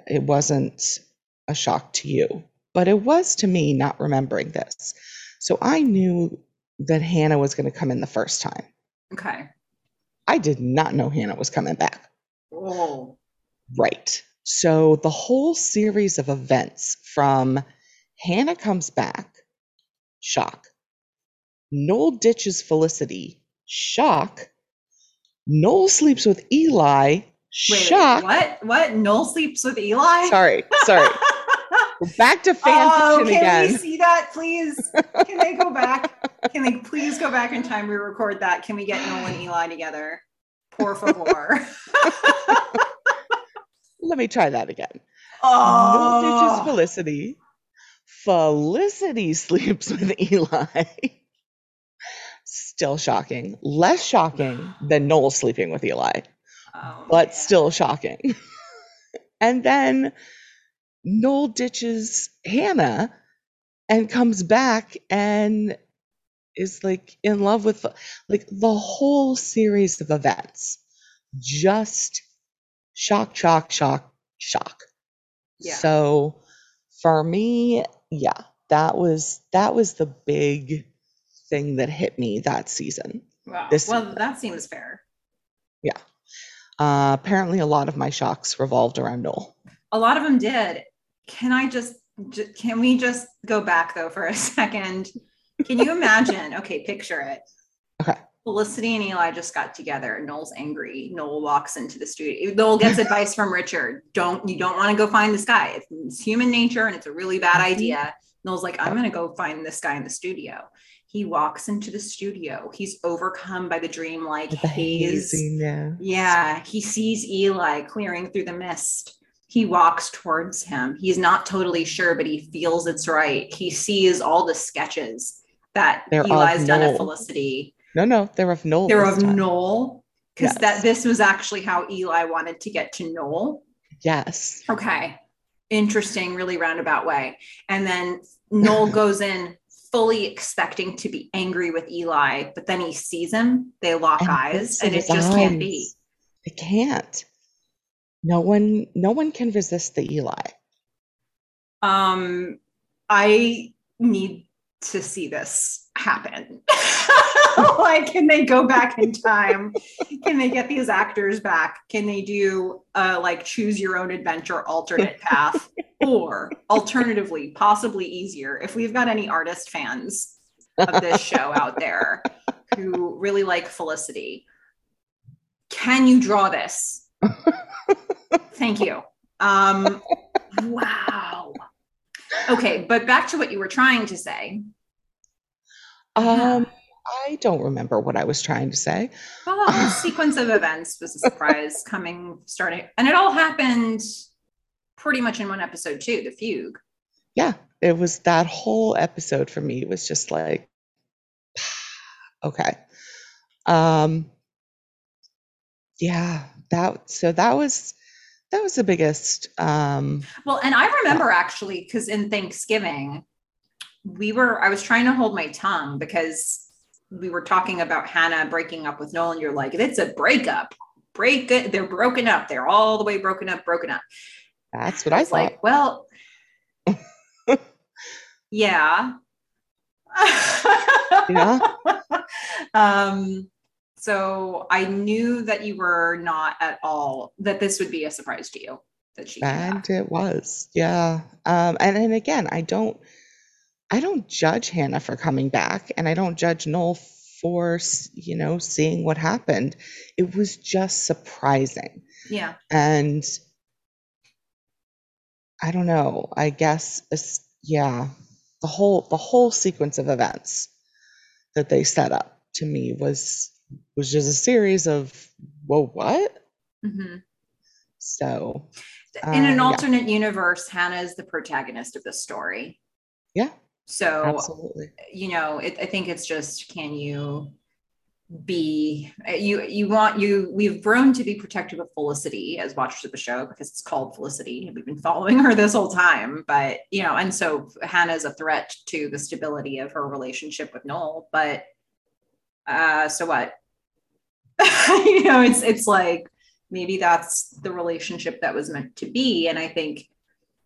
it wasn't a shock to you, but it was to me not remembering this. So I knew that Hannah was going to come in the first time. Okay. I did not know Hannah was coming back. Oh. Right. So the whole series of events from Hannah comes back, shock. Noel ditches Felicity, shock. Noel sleeps with Eli, Wait, shock. what? What? Noel sleeps with Eli? Sorry, sorry. Back to fan oh, fiction can we see that, please? Can they go back? Can they please go back in time? We record that. Can we get Noel and Eli together? Por favor. Let me try that again. Noel ditches oh, Felicity. Felicity sleeps with Eli. Still shocking. Less shocking than Noel sleeping with Eli, Oh, but man. still shocking. and then Noel ditches Hannah and comes back and is like in love with like the whole series of events. Just shock, shock, shock, shock. Yeah. So for me, yeah, that was that was the big thing that hit me that season. Wow. this- well, that seems fair. Yeah. Uh, apparently, a lot of my shocks revolved around Noel. A lot of them did. Can I just, j- can we just go back though for a second? Can you imagine? okay, picture it. Okay. Felicity and Eli just got together. Noel's angry. Noel walks into the studio. Noel gets advice from Richard. Don't you don't want to go find this guy. It's, human nature and it's a really bad Mhm. idea. Noel's like, I'm gonna go find this guy in the studio. He walks into the studio. He's overcome by the dream-like haze. yeah. Yeah, he sees Eli clearing through the mist. He walks towards him. He's not totally sure, but he feels it's right. He sees all the sketches that They're Eli's done Noel. Felicity. No, no, they're of Noel. They're of time. Noel because Yes. that this was actually how Eli wanted to get to Noel. Yes. Okay, interesting, really roundabout way. And then Noel goes in fully expecting to be angry with Eli, but then he sees him. They lock And eyes, and it just can't be. It can't. No one, no one can resist the Eli. um i need to see this happen. Like can they go back in time? Can they get these actors back? Can they do uh like choose your own adventure alternate path? Or alternatively possibly easier if we've got any artist fans of this show out there who really like felicity can you draw this thank you um wow Okay, but back to what you were trying to say. Um, I don't remember what I was trying to say. Well, the whole sequence of events was a surprise coming, starting, and it all happened pretty much in one episode too. The fugue. Yeah, it was that whole episode for me It was just like, okay. Um, yeah, that so that was that was the biggest. Um, well, and I remember actually because in Thanksgiving, we were I was trying to hold my tongue because we were talking about Hannah breaking up with Noel, and you're like, it's a breakup. Break it. They're broken up. They're all the way broken up, broken up. That's what I, I thought. Like, well, yeah. yeah. um, so I knew that you were not at all that this would be a surprise to you that she and it was yeah. Um and and again I don't I don't judge Hannah for coming back and I don't judge Noel for you know seeing what happened. It was just surprising. Yeah. And I don't know I guess yeah the whole the whole sequence of events that they set up to me was was just a series of whoa what mm-hmm. so in an uh, alternate yeah. universe hannah is the protagonist of the story yeah so absolutely you know it, i think it's just can you be you you want you we've grown to be protective of felicity as watchers of the show because it's called felicity and we've been following her this whole time but you know and so hannah is a threat to the stability of her relationship with noel but uh so what you know it's it's like maybe that's the relationship that was meant to be and i think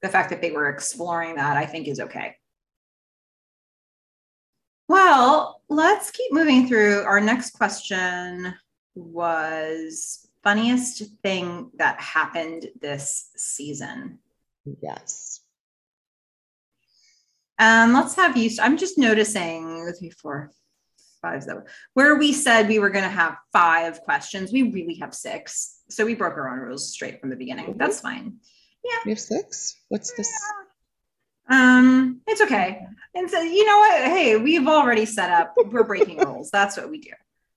the fact that they were exploring that i think is okay well, let's keep moving through. Our next question was funniest thing that happened this season. Yes. Um, let's have you. I'm just noticing three, four, five, seven. Where we said we were going to have five questions, we really have six. So we broke our own rules straight from the beginning. Mm-hmm. That's fine. Yeah. We have six. What's this? Um, it's okay. And so you know what? Hey, we've already set up. We're breaking rules. That's what we do.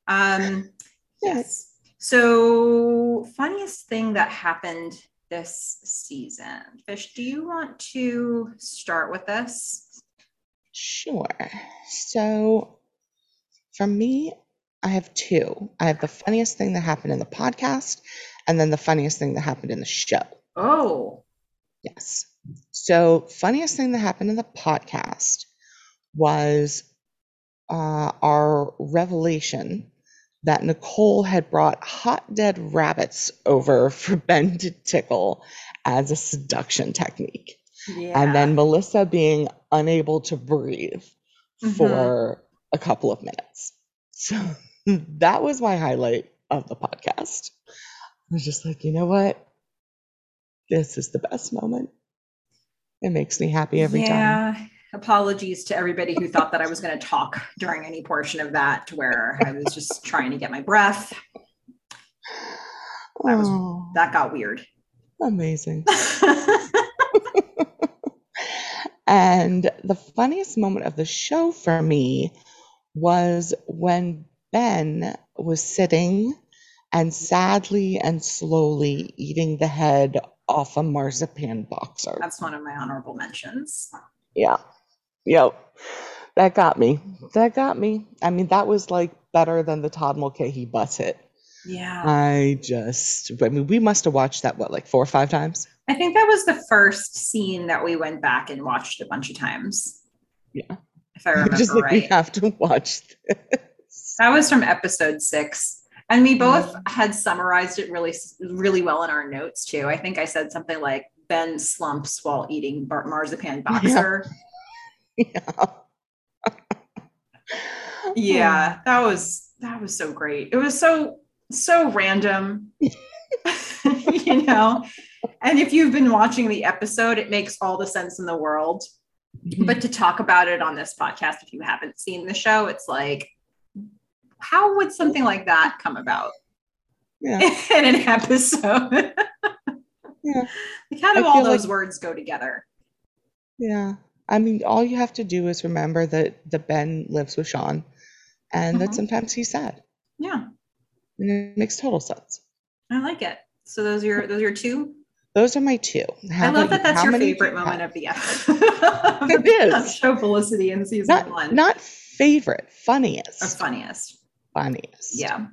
Um, yes. So, funniest thing that happened this season. Fish, do you want to start with this? Sure. So, for me, I have two. I have the funniest thing that happened in the podcast, and then the funniest thing that happened in the show. Oh. Yes. So, funniest thing that happened in the podcast was uh, our revelation that Nicole had brought hot dead rabbits over for Ben to tickle as a seduction technique. Yeah. And then Melissa being unable to breathe mm-hmm. for a couple of minutes. So that was my highlight of the podcast. I was just like, you know what? This is the best moment. It makes me happy every time. yeah. time. Apologies to everybody who thought that I was going to talk during any portion of that, where I was just trying to get my breath. That was oh, that got weird. Amazing. and the funniest moment of the show for me was when Ben was sitting and sadly and slowly eating the head off a marzipan boxer. That's one of my honorable mentions. Yeah. Yep. That got me. That got me. I mean, that was like better than the Todd Mulcahy bus hit. Yeah. I just, I mean, we must have watched that, what, like four or five times? I think that was the first scene that we went back and watched a bunch of times. Yeah. If I remember just like right. We have to watch this. That was from episode six. And we both had summarized it really, really well in our notes too. I think I said something like Ben slumps while eating bar- marzipan boxer. Yeah. yeah. yeah, that was that was so great. It was so so random. you know, and if you've been watching the episode, it makes all the sense in the world. Mm-hmm. But to talk about it on this podcast, if you haven't seen the show, it's like how would something like that come about yeah. in an episode? yeah. Like how do all those like, words go together? Yeah. I mean, all you have to do is remember that the Ben lives with Sean and mm-hmm. that sometimes he's sad. Yeah. And it makes total sense. I like it. So those are your those are your two? Those are my two. How I love that that's your favorite moment of the episode. it is. Show Felicity in season not, one. Not favorite, funniest. Or funniest funniest. Yeah.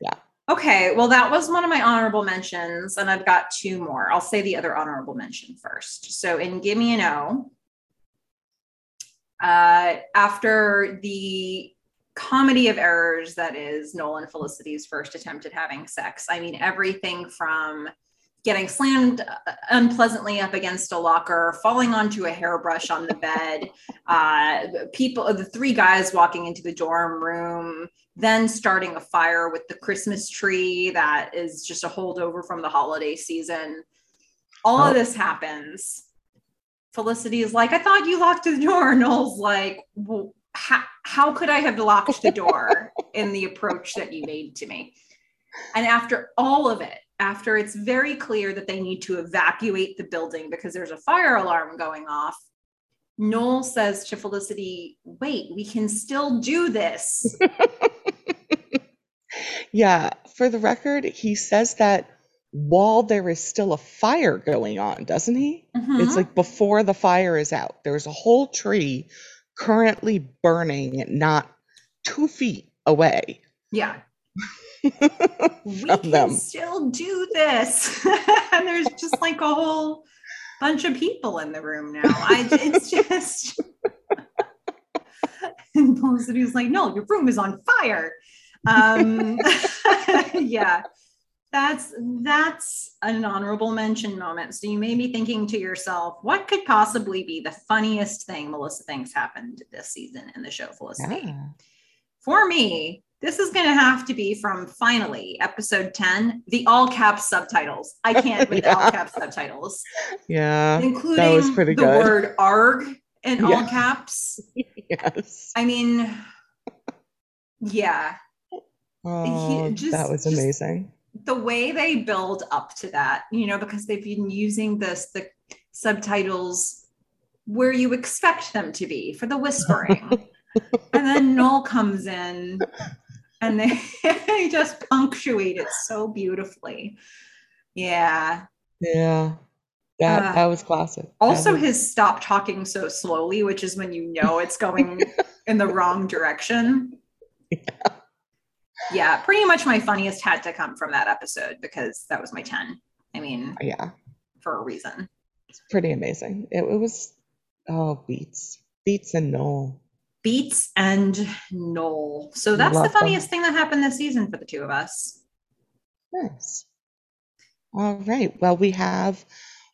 Yeah. Okay. Well, that was one of my honorable mentions, and I've got two more. I'll say the other honorable mention first. So in Give Me an O, uh, after the comedy of errors that is Nolan Felicity's first attempt at having sex. I mean, everything from getting slammed unpleasantly up against a locker, falling onto a hairbrush on the bed, uh, people, the three guys walking into the dorm room, then starting a fire with the Christmas tree that is just a holdover from the holiday season. All oh. of this happens. Felicity is like, I thought you locked the door. Noel's like, well, how, how could I have locked the door in the approach that you made to me? And after all of it, after it's very clear that they need to evacuate the building because there's a fire alarm going off, Noel says to Felicity, Wait, we can still do this. yeah, for the record, he says that while there is still a fire going on, doesn't he? Mm-hmm. It's like before the fire is out. There's a whole tree currently burning not two feet away. Yeah. We can them. still do this. and there's just like a whole bunch of people in the room now. I it's just and Felicity's like, no, your room is on fire. Um yeah that's that's an honorable mention moment. So you may be thinking to yourself, what could possibly be the funniest thing Melissa thinks happened this season in the show Felicity? Yeah. For me, this is going to have to be from finally episode 10, the all caps subtitles. I can't with yeah. all caps subtitles. Yeah. Including that was pretty the good. word arg in yeah. all caps. yes. I mean, yeah. Oh, just, that was amazing the way they build up to that, you know, because they've been using this, the subtitles where you expect them to be for the whispering. And then Noel comes in and they, they just punctuate it so beautifully. Yeah. Yeah. That, uh, that was classic. Also, was... his stop talking so slowly, which is when you know it's going in the wrong direction. Yeah yeah, pretty much my funniest had to come from that episode because that was my 10. I mean, yeah, for a reason. It's pretty amazing. It, it was, oh, beats, beats and Noel. Beets and Noel. So that's Love the funniest them. thing that happened this season for the two of us. Nice. All right. Well, we have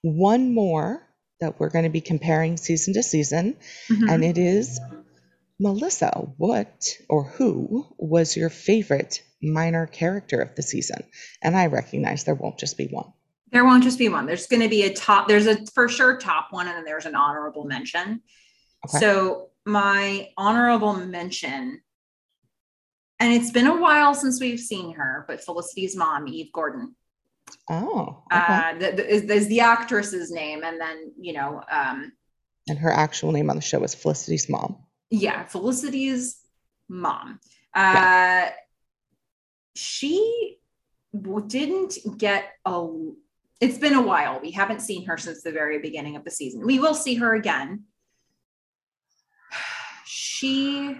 one more that we're going to be comparing season to season, mm-hmm. and it is Melissa, what or who was your favorite minor character of the season? And I recognize there won't just be one. There won't just be one. There's going to be a top, there's a for sure top one, and then there's an honorable mention. Okay. So, my honorable mention, and it's been a while since we've seen her, but Felicity's mom, Eve Gordon. Oh, okay. uh, the, the, is, is the actress's name, and then you know, um, and her actual name on the show is Felicity's mom yeah, Felicity's mom. Uh, yeah. She didn't get a. It's been a while. We haven't seen her since the very beginning of the season. We will see her again. She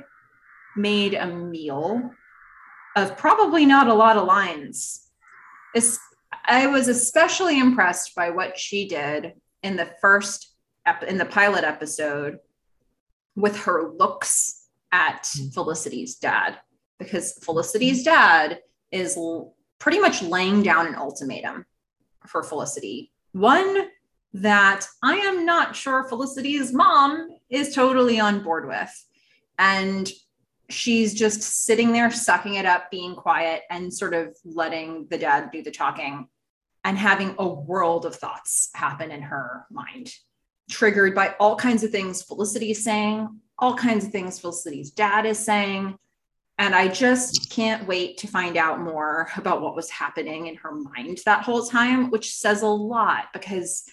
made a meal of probably not a lot of lines. I was especially impressed by what she did in the first ep- in the pilot episode with her looks at hmm. Felicity's dad because Felicity's dad is l- pretty much laying down an ultimatum for Felicity. One that I am not sure Felicity's mom is totally on board with. And she's just sitting there, sucking it up, being quiet, and sort of letting the dad do the talking and having a world of thoughts happen in her mind triggered by all kinds of things Felicity is saying, all kinds of things Felicity's dad is saying. And I just can't wait to find out more about what was happening in her mind that whole time, which says a lot because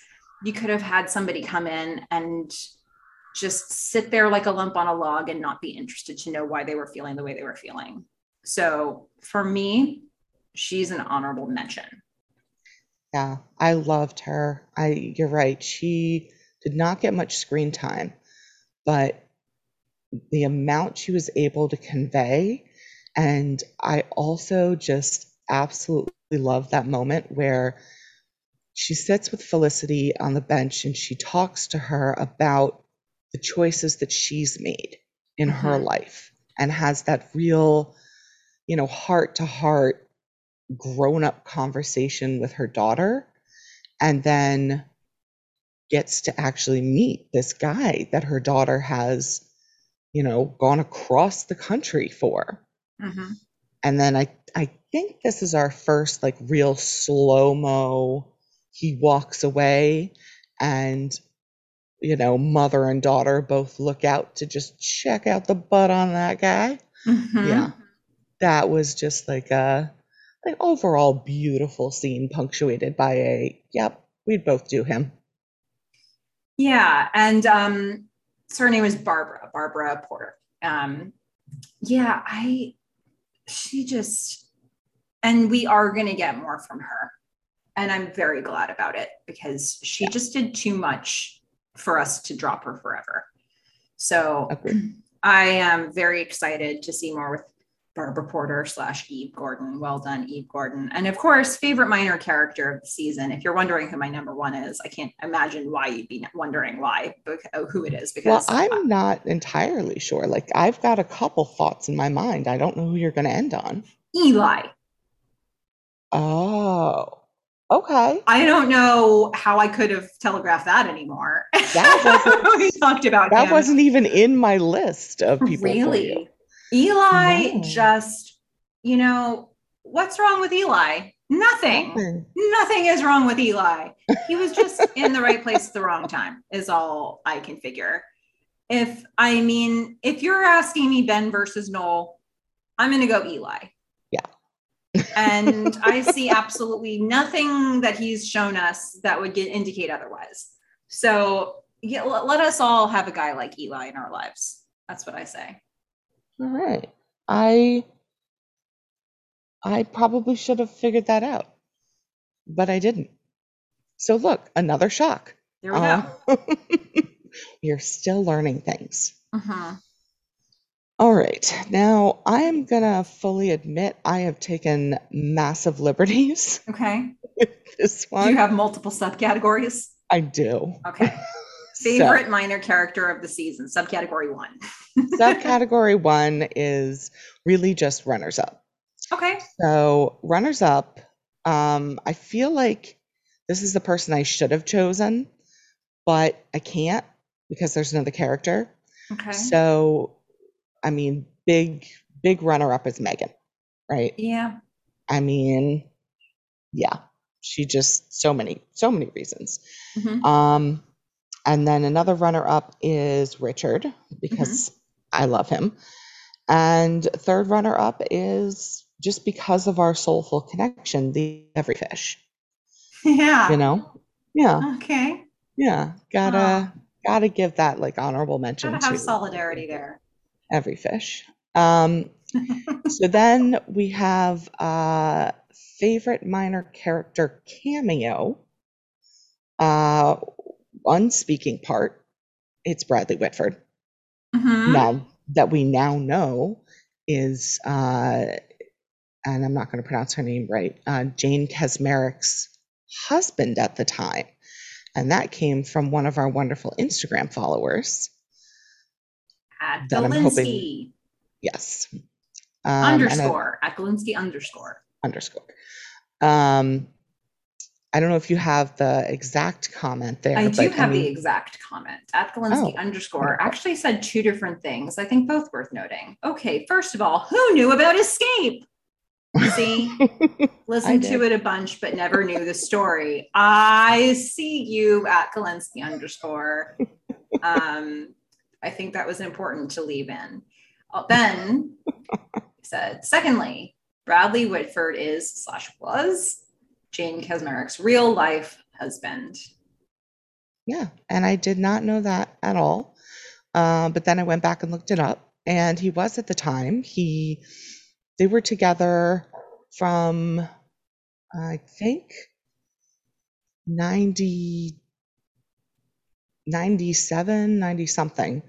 you could have had somebody come in and just sit there like a lump on a log and not be interested to know why they were feeling the way they were feeling. So for me, she's an honorable mention. Yeah, I loved her. I you're right. She did not get much screen time, but the amount she was able to convey And I also just absolutely love that moment where she sits with Felicity on the bench and she talks to her about the choices that she's made in her Mhm. life and has that real, you know, heart to heart, grown up conversation with her daughter. And then gets to actually meet this guy that her daughter has, you know, gone across the country for. Mhm. And then I I think this is our first like real slow-mo he walks away and you know, mother and daughter both look out to just check out the butt on that guy. Mhm. Yeah. That was just like a like overall beautiful scene punctuated by a yep, we'd both do him. Yeah, and um, so her name is Barbara, Barbara Porter. Um, yeah, I, she just, and we are going to get more from her. And I'm very glad about it because she just did too much for us to drop her forever. So Agreed. I am very excited to see more with Barbara Porter slash Eve Gordon. Well done, Eve Gordon. And of course, favorite minor character of the season. If you're wondering who my number one is, I can't imagine why you'd be wondering why, who it is. Because Well, I'm not entirely sure. Like I've got a couple thoughts in my mind. I don't know who you're going to end on. Eli, Oh, okay. I don't know how I could have telegraphed that anymore. That wasn't- we talked about That him. wasn't even in my list of people really. Eli No. just, you know, what's wrong with Eli? Nothing. Nothing. Nothing is wrong with Eli. He was just in the right place at the wrong time, is all I can figure. If I mean, if you're asking me Ben versus Noel, I'm going to go Eli. And I see absolutely nothing that he's shown us that would get, indicate otherwise. So yeah, let, let us all have a guy like Eli in our lives. That's what I say. All right. I I probably should have figured that out, but I didn't. So look, another shock. There we Uh, go. You're still learning things. Mhm. All right. Now, I am going to fully admit I have taken massive liberties Okay. with this Do one. you have multiple subcategories? I do. Okay. So, Favorite minor character of the season, subcategory one. subcategory one is really just runners up. Okay. So, runners up, um, I feel like this is the person I should have chosen, but I can't because there's another character. Okay. So, I mean, big, big runner up is Megan, right? yeah. I mean, yeah, she just so many, so many reasons. Mhm. Um, and then another runner up is Richard because I love him. And third runner up is just because of our soulful connection, the every fish, Yeah. you know? Yeah, Okay. yeah. Gotta gotta give that like honorable mention Gotta have to solidarity there. Every fish. Um, so then we have uh favorite minor character cameo. Uh one speaking part. It's Bradley Whitford. Mhm. Now that we now know is uh and I'm not going to pronounce her name right, uh, Jane Kaczmarek's husband at the time. And that came from one of our wonderful Instagram followers. At That I'm hoping- Galinsky Yes. Um, and I- underscore. At Galinsky underscore. underscore. Um, I don't know if you have the exact comment there. I do but, have the mean, exact comment. At Galinsky Oh, underscore actually said two different things. I think both worth noting. Okay, first of all, who knew about Escape? See, listened to it a bunch, but never knew the story. I see you at Galinsky underscore. Um, I think that was important to leave in. Then said, secondly, Bradley Whitford is slash was Jane Kaczmarek's real life husband. Yeah, and I did not know that at all. Uh, but then I went back and looked it up, and he was at the time. He, they were together from, I think, 90, 97, 90 something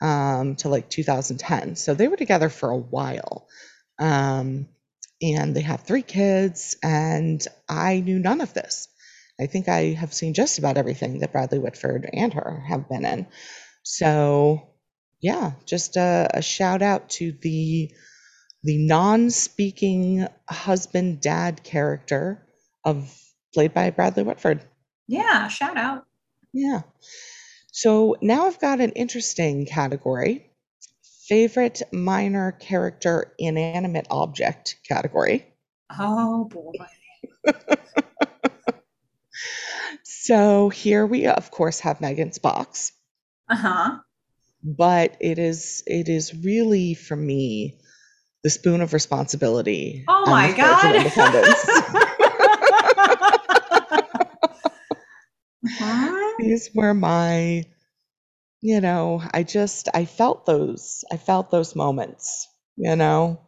um, to like 2010. So they were together for a while. Um, and they have three kids, and I knew none of this. I think I have seen just about everything that Bradley Whitford and her have been in. So, yeah, just a, a shout out to the the non-speaking husband dad character of played by Bradley Whitford. Yeah, shout out. Yeah. So now I've got an interesting category. Favorite minor character inanimate object category. Oh boy. So here we of course have Megan's box, Uh-huh. but it is it is really for me the spoon of responsibility. Oh my the Pledge of god. These were my, you know, I just I felt those I felt those moments, you know.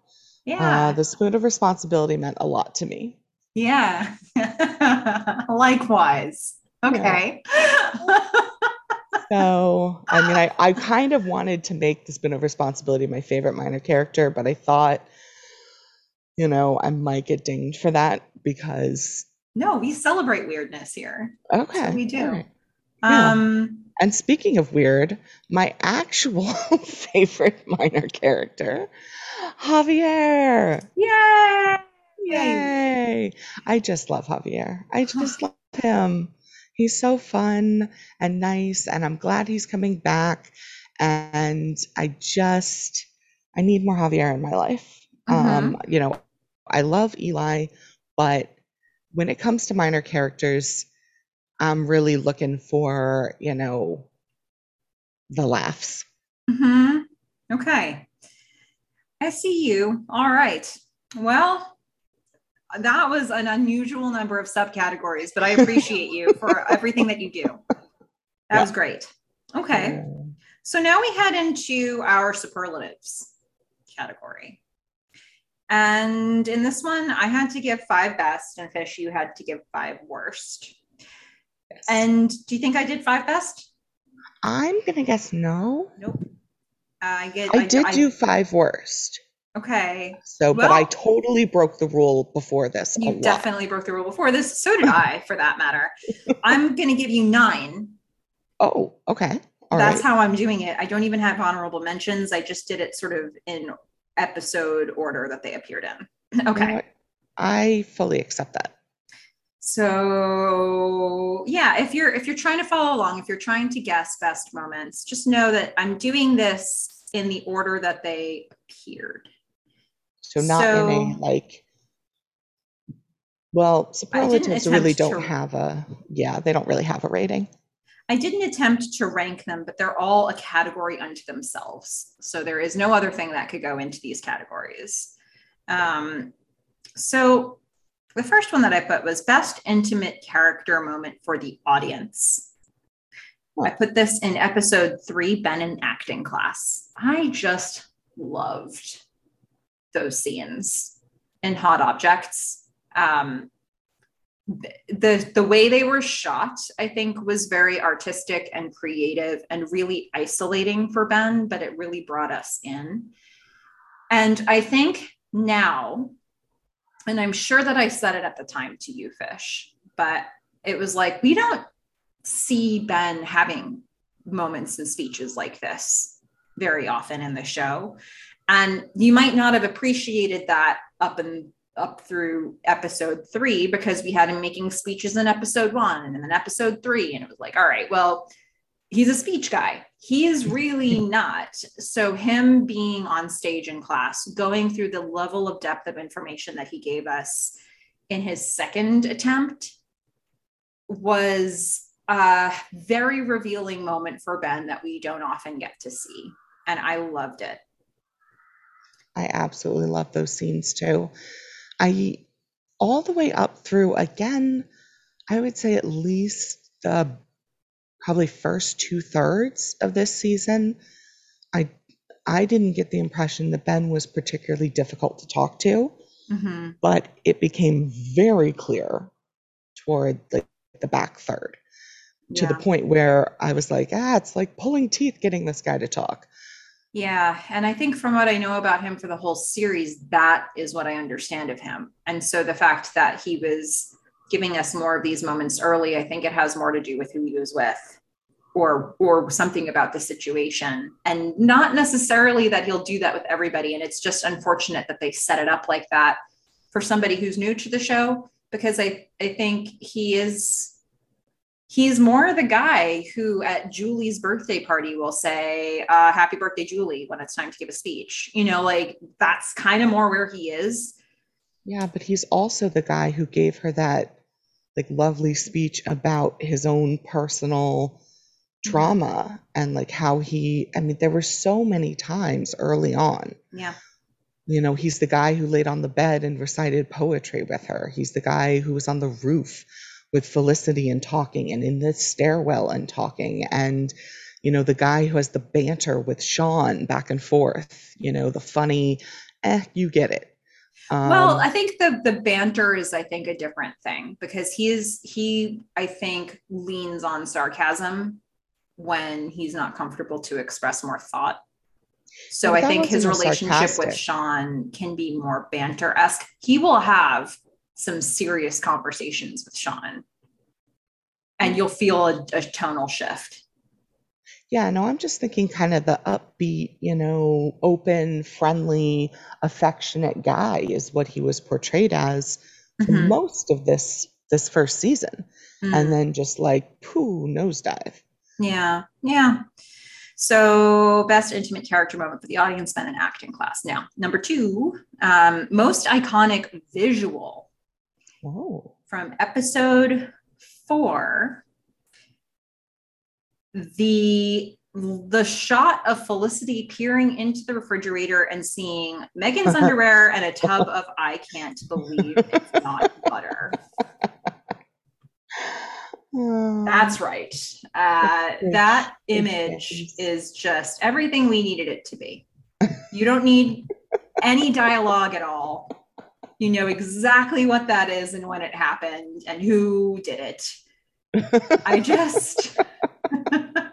Yeah. Uh, the spoon of responsibility meant a lot to me. yeah. Likewise. Okay. So, I mean, I, I kind of wanted to make the spoon of responsibility my favorite minor character, but I thought, you know, I might get dinged for that because, no, we celebrate weirdness here. okay. we do. right. Yeah. Um And speaking of weird, my actual favorite minor character, Javier. yay! Yay! I just love Javier. I just love him. He's so fun and nice, and I'm glad he's coming back. And I just, I need more Javier in my life. Um, you know, I love Eli, but when it comes to minor characters, I'm really looking for, you know, the laughs. hmm Okay. I see you. All right. Well, that was an unusual number of subcategories, but I appreciate you for everything that you do. That Yeah. was great. Okay. So now we head into our superlatives category. And in this one, I had to give five best, and Fish, you had to give five worst. Yes. And do you think I did five best? I'm gonna guess no. Nope. I get. I did do five worst. Okay. So, but I totally broke the rule before this. You definitely broke the rule before this. So did I, for that matter. I'm going to give you nine. Oh, okay. All That's right. how I'm doing it. I don't even have honorable mentions. I just did it sort of in episode order that they appeared in. Okay. I fully accept that. So yeah, if you're if you're trying to follow along, if you're trying to guess best moments, just know that I'm doing this in the order that they appeared. So not in a like. Well, superlatives really don't to- have a. Yeah, they don't really have a rating. I didn't attempt to rank them, but they're all a category unto themselves. So there is no other thing that could go into these categories. Um, so the first one that I put was best intimate character moment for the audience. I put this in episode three, Ben in acting class. I just loved those scenes in Hot Objects. Um, the the way they were shot i think was very artistic and creative and really isolating for ben but it really brought us in. And i think now and i'm sure that i said it at the time to you fish but it was like we don't see ben having moments and speeches like this very often in the show. And you might not have appreciated that up in up through episode three because we had him making speeches in episode one and then episode three. And it was like, all right, well, he's a speech guy. He is really not. So, him being on stage in class, going through the level of depth of information that he gave us in his second attempt was a very revealing moment for Ben that we don't often get to see. And I loved it. I absolutely love those scenes too. I all the way up through again, I would say at least the probably first two thirds of this season. I I didn't get the impression that Ben was particularly difficult to talk to, Mhm. but it became very clear toward the, the back third to the point where I was like, ah, it's like pulling teeth getting this guy to talk. Yeah. And I think from what I know about him for the whole series, that is what I understand of him. And so the fact that he was giving us more of these moments early, I think it has more to do with who he was with or or something about the situation and not necessarily that he'll do that with everybody and it's just unfortunate that they set it up like that for somebody who's new to the show because i i think he is he's more the guy who at julie's birthday party will say uh, happy birthday julie when it's time to give a speech. You know like that's kind of more where he is. Yeah but he's also the guy who gave her that like lovely speech about his own personal Mm-hmm. trauma and like how he i mean there were so many times early on yeah. you know he's the guy who laid on the bed and recited poetry with her. He's the guy who was on the roof with felicity and talking and in the stairwell and talking and you know the guy who has the banter with sean back and forth you know the funny eh you get it um, well, I think the the banter is, I think, a different thing because he is he, I think, leans on sarcasm when he's not comfortable to express more thought. So I think his relationship sarcastic. with Sean can be more banter esque. He will have some serious conversations with Sean, and you'll feel a, a tonal shift. Yeah, no, I'm just thinking kind of the upbeat, you know, open, friendly, affectionate guy is what he was portrayed as mm-hmm. most of this this first season. Mm-hmm. And Ben just like poo nosedive. Yeah. Yeah. So, best intimate character moment for the audience, then an acting class. Now, number two, um, most iconic visual oh. from episode four. The the shot of Felicity peering into the refrigerator and seeing Megan's underwear and a tub of I can't believe it's not butter. That's right. Uh, that image is just everything we needed it to be. You don't need any dialogue at all. You know exactly what that is and when it happened and who did it. I just,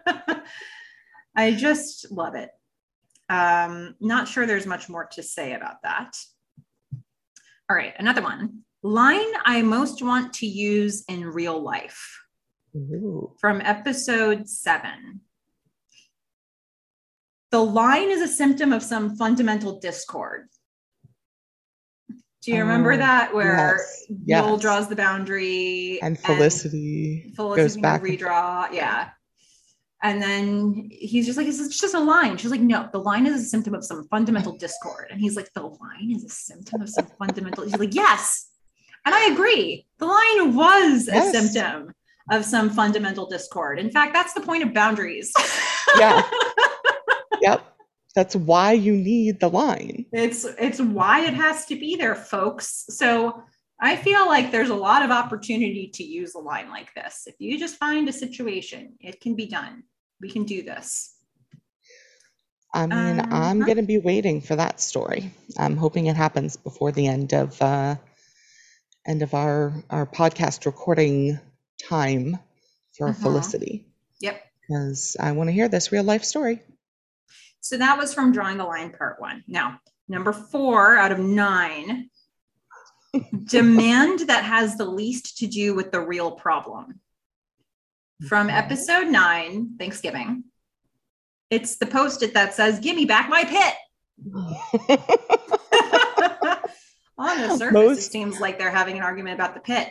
I just love it. Um, not sure there's much more to say about that. All right, another one. Line I most want to use in real life. Ooh. from episode seven. The line is a symptom of some fundamental discord. Do you remember oh, that where yes, Noel yes. draws the boundary and Felicity, and Felicity goes back redraw? Yeah. And then he's just like, it's just a line. She's like, no, the line is a symptom of some fundamental discord. And he's like, the line is a symptom of some fundamental. He's like, yes. And I agree. The line was yes. a symptom of some fundamental discord. In fact, that's the point of boundaries. yeah. Yep. That's why you need the line. It's it's why it has to be there, folks. So I feel like there's a lot of opportunity to use a line like this. If you just find a situation, it can be done. We can do this. I mean, um, I'm going to be waiting for that story. I'm hoping it happens before the end of uh, end of our our podcast recording time for uh-huh. Felicity. Yep. Because I want to hear this real life story. So that was from Drawing the Line Part One. Now, number four out of nine demand that has the least to do with the real problem. From episode nine, Thanksgiving, it's the post it that says, Give me back my pit. On the surface, Most... it seems like they're having an argument about the pit.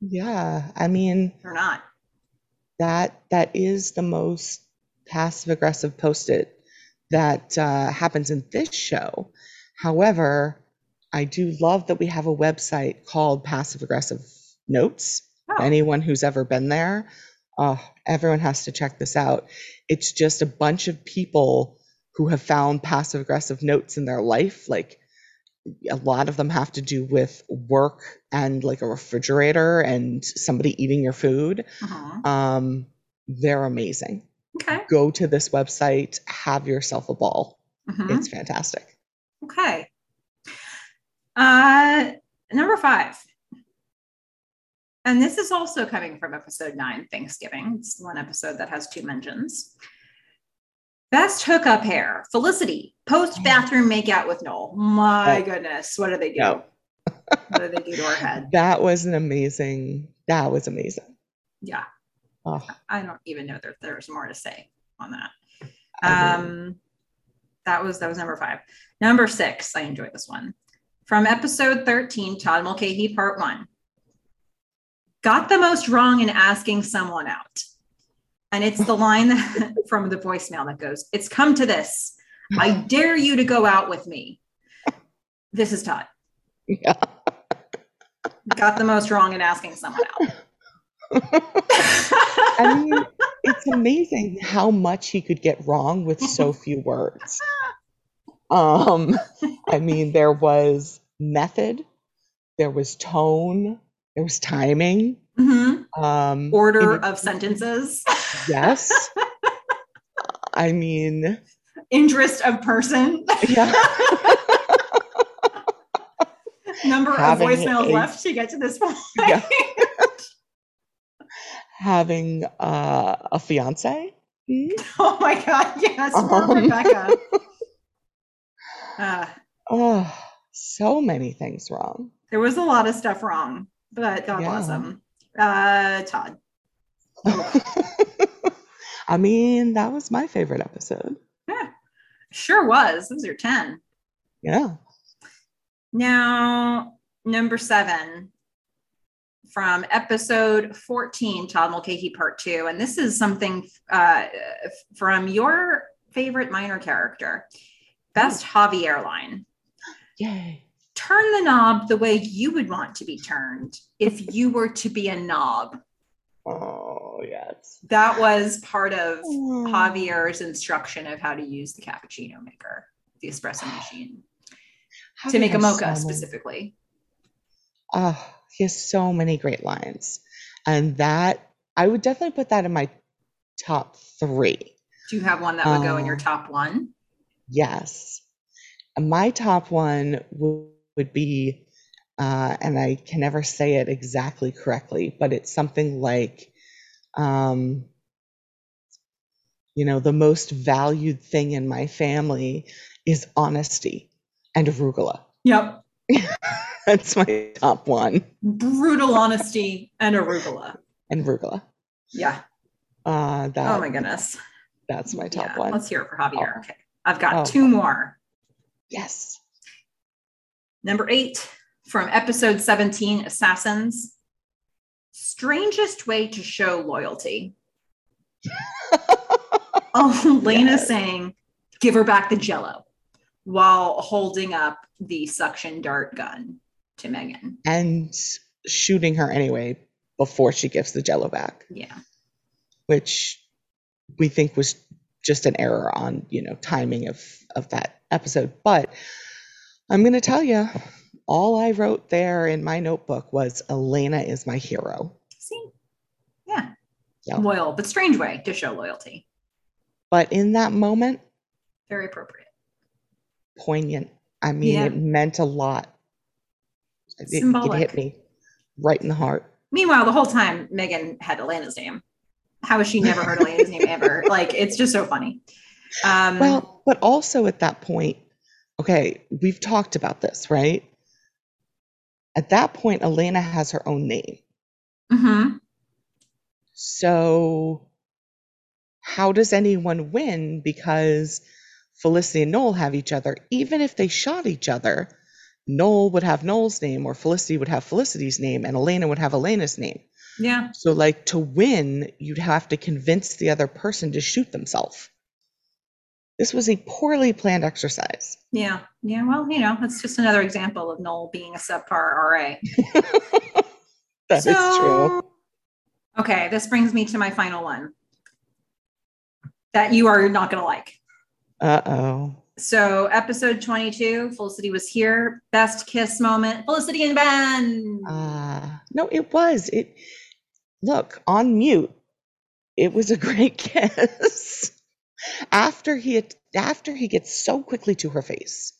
Yeah, I mean, or not. That that is the most passive aggressive post-it that uh, happens in this show. However, I do love that we have a website called Passive Aggressive Notes. Oh. Anyone who's ever been there, uh, everyone has to check this out. It's just a bunch of people who have found passive aggressive notes in their life, like a lot of them have to do with work and like a refrigerator and somebody eating your food. Uh-huh. Um, they're amazing. Okay. Go to this website, have yourself a ball. Uh-huh. It's fantastic. Okay. Uh, number five. And this is also coming from episode nine, Thanksgiving. It's one episode that has two mentions. Best hookup hair, Felicity, post bathroom makeout with Noel. My Oh. goodness, what did they do? No. What did they do to her head? That was an amazing, that was amazing. Yeah, Oh, I don't even know that there's more to say on that. Um, that was that was number five. Number six, I enjoyed this one from episode thirteen, Todd Mulcahy, part one. Got the most wrong in asking someone out, and it's the line that, from the voicemail that goes, "It's come to this. I dare you to go out with me." This is Todd. yeah. Got the most wrong in asking someone out. I mean, it's amazing how much he could get wrong with so few words. Um, I mean, there was method, there was tone, there was timing. Mhm. Um, Order in- of sentences, yes. I mean, interest of person. yeah. number Having of voicemails a- left to get to this point. Yeah. Having uh, a fiance. Hmm? oh my god, yes, Um. Rebecca. Uh, Oh, so many things wrong. there was a lot of stuff wrong, but God bless Yeah. him. Uh, Todd. I mean, that was my favorite episode. Yeah, sure was. Those are 10. Yeah. Now, number seven from episode 14, Todd Mulcahy Part 2. And this is something uh, from your favorite minor character, Best Javier Airline. Yay. turn the knob the way you would want to be turned if you were to be a knob. Oh, yes. That was part of Aw. Javier's instruction of how to use the cappuccino maker, the espresso machine, to make a mocha so specifically. Oh, he has so many great lines. And that, I would definitely put that in my top three. Do you have one that would go in your Oh. top one? Yes. My top one w- would be, uh, and I can never say it exactly correctly, but it's something like, um, you know, the most valued thing in my family is honesty and arugula. Yep. That's my top one. Brutal honesty and arugula. And arugula. Yeah. Uh, that, Oh my goodness. That's my top Yeah. one. Let's hear it for Javier. Oh. Okay. I've got Oh. two more. Yes. Number eight from episode 17 Assassins. Strangest way to show loyalty. Oh, Lena Yes. saying, give her back the jello while holding up the suction dart gun to Megan. and shooting her anyway before she gives the jello back. Yeah. which we think was just an error on you know timing of of that episode but i'm going to tell you all i wrote there in my notebook was elena is my hero See? Yeah. Yeah. Loyal, but strange way to show loyalty. but in that moment Very appropriate. Poignant i mean Yeah. it meant a lot it, it hit me right in the heart Meanwhile, the whole time Megan had Elena's name. How has she never heard Elena's name ever? Like, it's just so funny. Um, well but also at that point okay we've talked about this right at that point elena has her own name mhm. So, how does anyone win? Because Felicity and Noel have each other. Even if they shot each other, Noel would have Noel's name, or Felicity would have Felicity's name, and Elena would have Elena's name. yeah. So, like, to win, you'd have to convince the other person to shoot themselves. This was a poorly planned exercise. Yeah. Yeah. Well, you know, that's just another example of Noel being a subpar RA. That is true. Okay, this brings me to my final one that you are not going to like. Uh oh. So, episode 22, Felicity was here. Best kiss moment, Felicity and Ben. Uh, no, it was. It look on mute. It was a great kiss. after he after he gets so quickly to her face,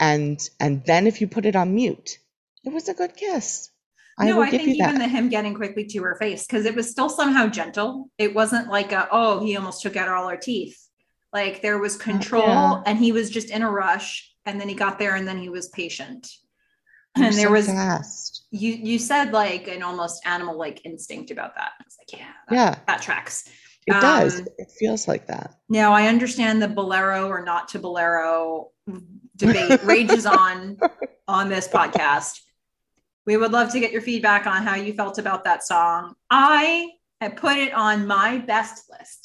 and and then if you put it on mute, it was a good kiss. I no, I think even that. the him getting quickly to her face, because it was still somehow gentle. It wasn't like, a, oh, he almost took out all her teeth. Like there was control yeah. and he was just in a rush and then he got there and then he was patient. You're and there so was fast. you you said like an almost animal like instinct about that. I was like, yeah, that, Yeah, that tracks. it does. Um, It feels like that. Now I understand the bolero or not to bolero debate rages on on this podcast. We would love to get your feedback on how you felt about that song. I have put it on my best list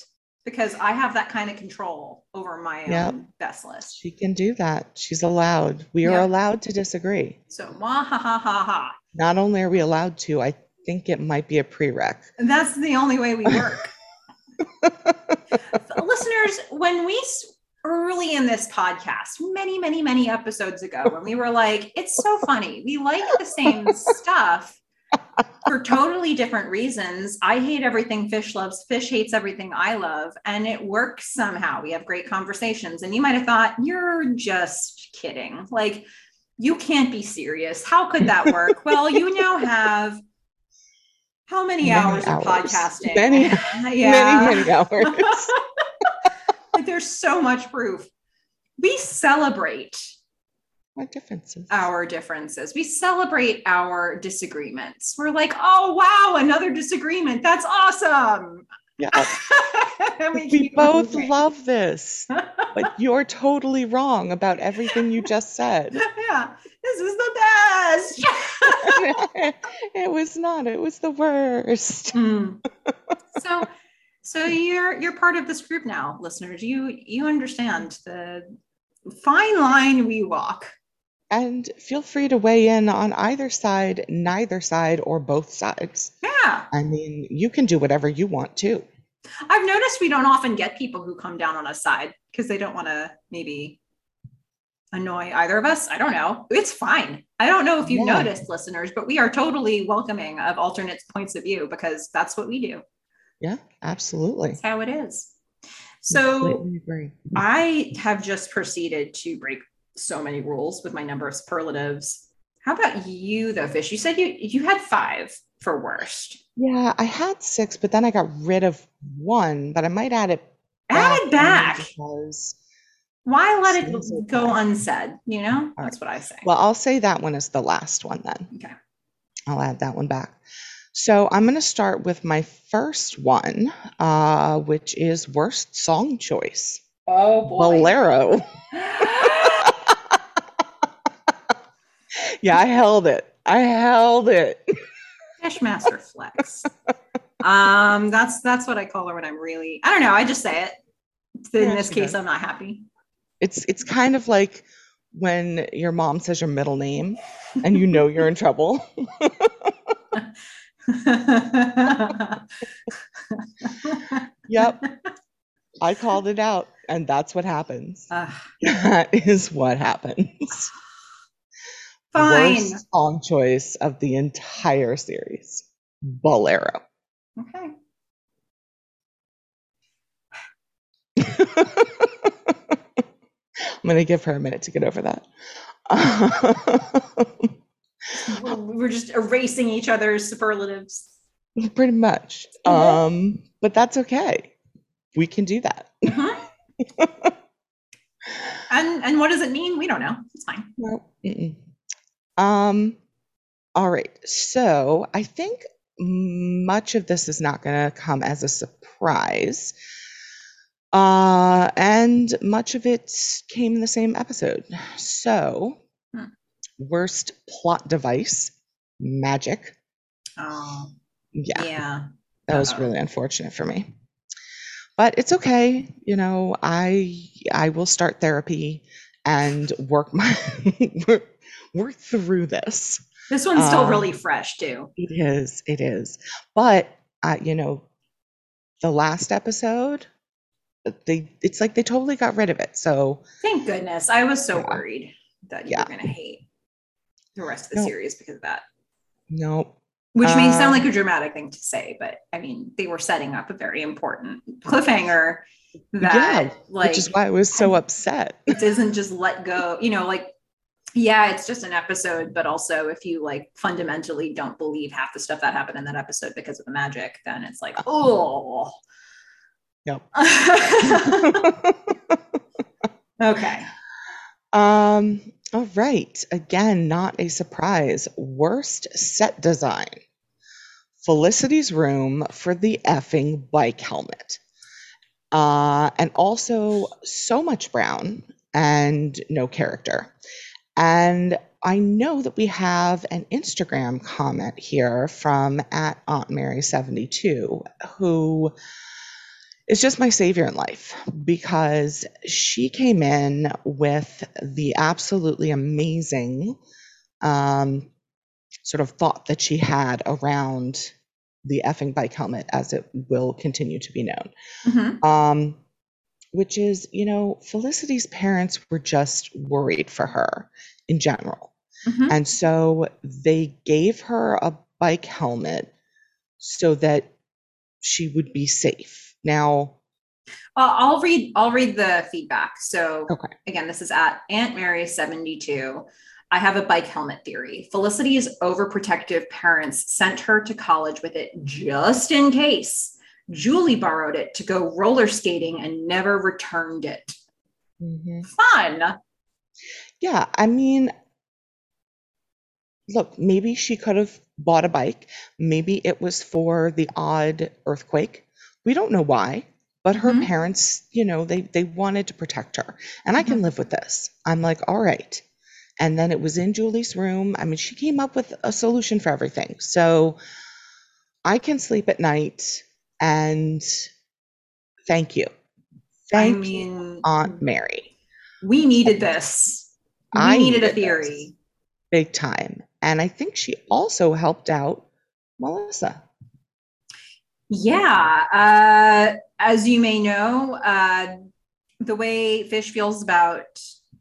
because I have that kind of control over my Yep. own best list. She can do that. She's allowed. We are allowed to disagree. So wah ha ha ha ha. Not only are we allowed to, I think it might be a prereq. And that's the only way we work. Listeners, when we early in this podcast, many, many, many episodes ago, when we were like, it's so funny, we like the same stuff for totally different reasons. I hate everything Fish loves, Fish hates everything I love, and it works somehow. We have great conversations. And you might have thought, you're just kidding. Like, you can't be serious. How could that work? well, you now have how many, Many hours, hours. of podcasting? Many, yeah. Many, many hours. like there's so much proof. We celebrate what differences? our differences. We celebrate our disagreements. We're like, oh wow, another disagreement. That's awesome. Yeah. we We both moving. love this, but you're totally wrong about everything you just said. yeah, this is the best. it was not. It was the worst. Mm. So, so you're you're part of this group now, listeners. You you understand the fine line we walk. And feel free to weigh in on either side, neither side, or both sides. Yeah, I mean, you can do whatever you want to. I've noticed we don't often get people who come down on a side because they don't want to maybe annoy either of us. I don't know. It's fine. I don't know if you've Yeah. noticed, listeners, but we are totally welcoming of alternate points of view because that's what we do. Yeah, absolutely. That's how it is. So I have just proceeded to break so many rules with my number of superlatives. How about you though, Fish? You said you you had five for worst. Yeah, I had six, but then I got rid of one, but I might add it Add it back. because Why let it go that. unsaid? You know, All that's what I say. well, I'll say that one is the last one then. okay. I'll add that one back. So I'm going to start with my first one, uh, which is worst song choice. Oh boy. Bolero. Yeah, I held it. I held it. Fishmaster flex. um, that's that's what I call her when I'm really. I don't know. I just say it. In Yeah, this case, does. I'm not happy. It's it's kind of like when your mom says your middle name and you know you're in trouble. Yep. I called it out and that's what happens. Ugh, That is what happens. Fine. Worst song choice of the entire series. Bolero. Okay. I'm gonna give her a minute to get over that. We're, just erasing each other's superlatives. Pretty much. Um, but that's okay. We can do that. Mhm. and and what does it mean? We don't know. It's fine. No. mm-mm. Um, all right. So I think much of this is not going to come as a surprise. Uh, and much of it came in the same episode. So, Hmm. worst plot device, magic. Oh, Yeah, yeah. that was Uh-oh. really unfortunate for me. But it's okay. You know, I I will start therapy and work my work through this. This one's still Um, really fresh too. It is, it is. But uh, you know, the last episode, they it's like they totally got rid of it. So Thank goodness. I was so Yeah. worried that you Yeah. were going to hate the rest of the No. series because of that. no, Which may sound Um, like a dramatic thing to say, but I mean, they were setting up a very important cliffhanger that, yeah, like, which is why I was so upset. it doesn't just let go. You know, like, yeah, it's just an episode, but also if you like fundamentally don't believe half the stuff that happened in that episode because of the magic, then it's like, oh. Yep. Okay. Um, all right. Again, not a surprise. Worst set design. Felicity's room for the effing bike helmet. Uh, and also so much brown and no character. And I know that we have an Instagram comment here from at Aunt Mary 72 who is just my savior in life because she came in with the absolutely amazing um, sort of thought that she had around the effing bike helmet as it will continue to be known. Mhm. Um, which is, you know, Felicity's parents were just worried for her in general. Mhm. And so they gave her a bike helmet so that she would be safe. Now, Uh, I'll read. I'll read the feedback. So okay. again, this is at Aunt Mary seventy two. I have a bike helmet theory. Felicity's overprotective parents sent her to college with it just in case. Julie borrowed it to go roller skating and never returned it. Mhm. Fun. Yeah, I mean, look, maybe she could have bought a bike. Maybe it was for the odd earthquake. We don't know why, but her Mhm. parents, you know, they they wanted to protect her. And I can Mhm. live with this. I'm like, all right. And then it was in Julie's room. I mean, she came up with a solution for everything. So I can sleep at night and thank you. I Thank you, Aunt Mary. we needed this. We I needed a needed this. theory. big time. And I think she also helped out Melissa. Yeah. Uh, as you may know, uh, the way Fish feels about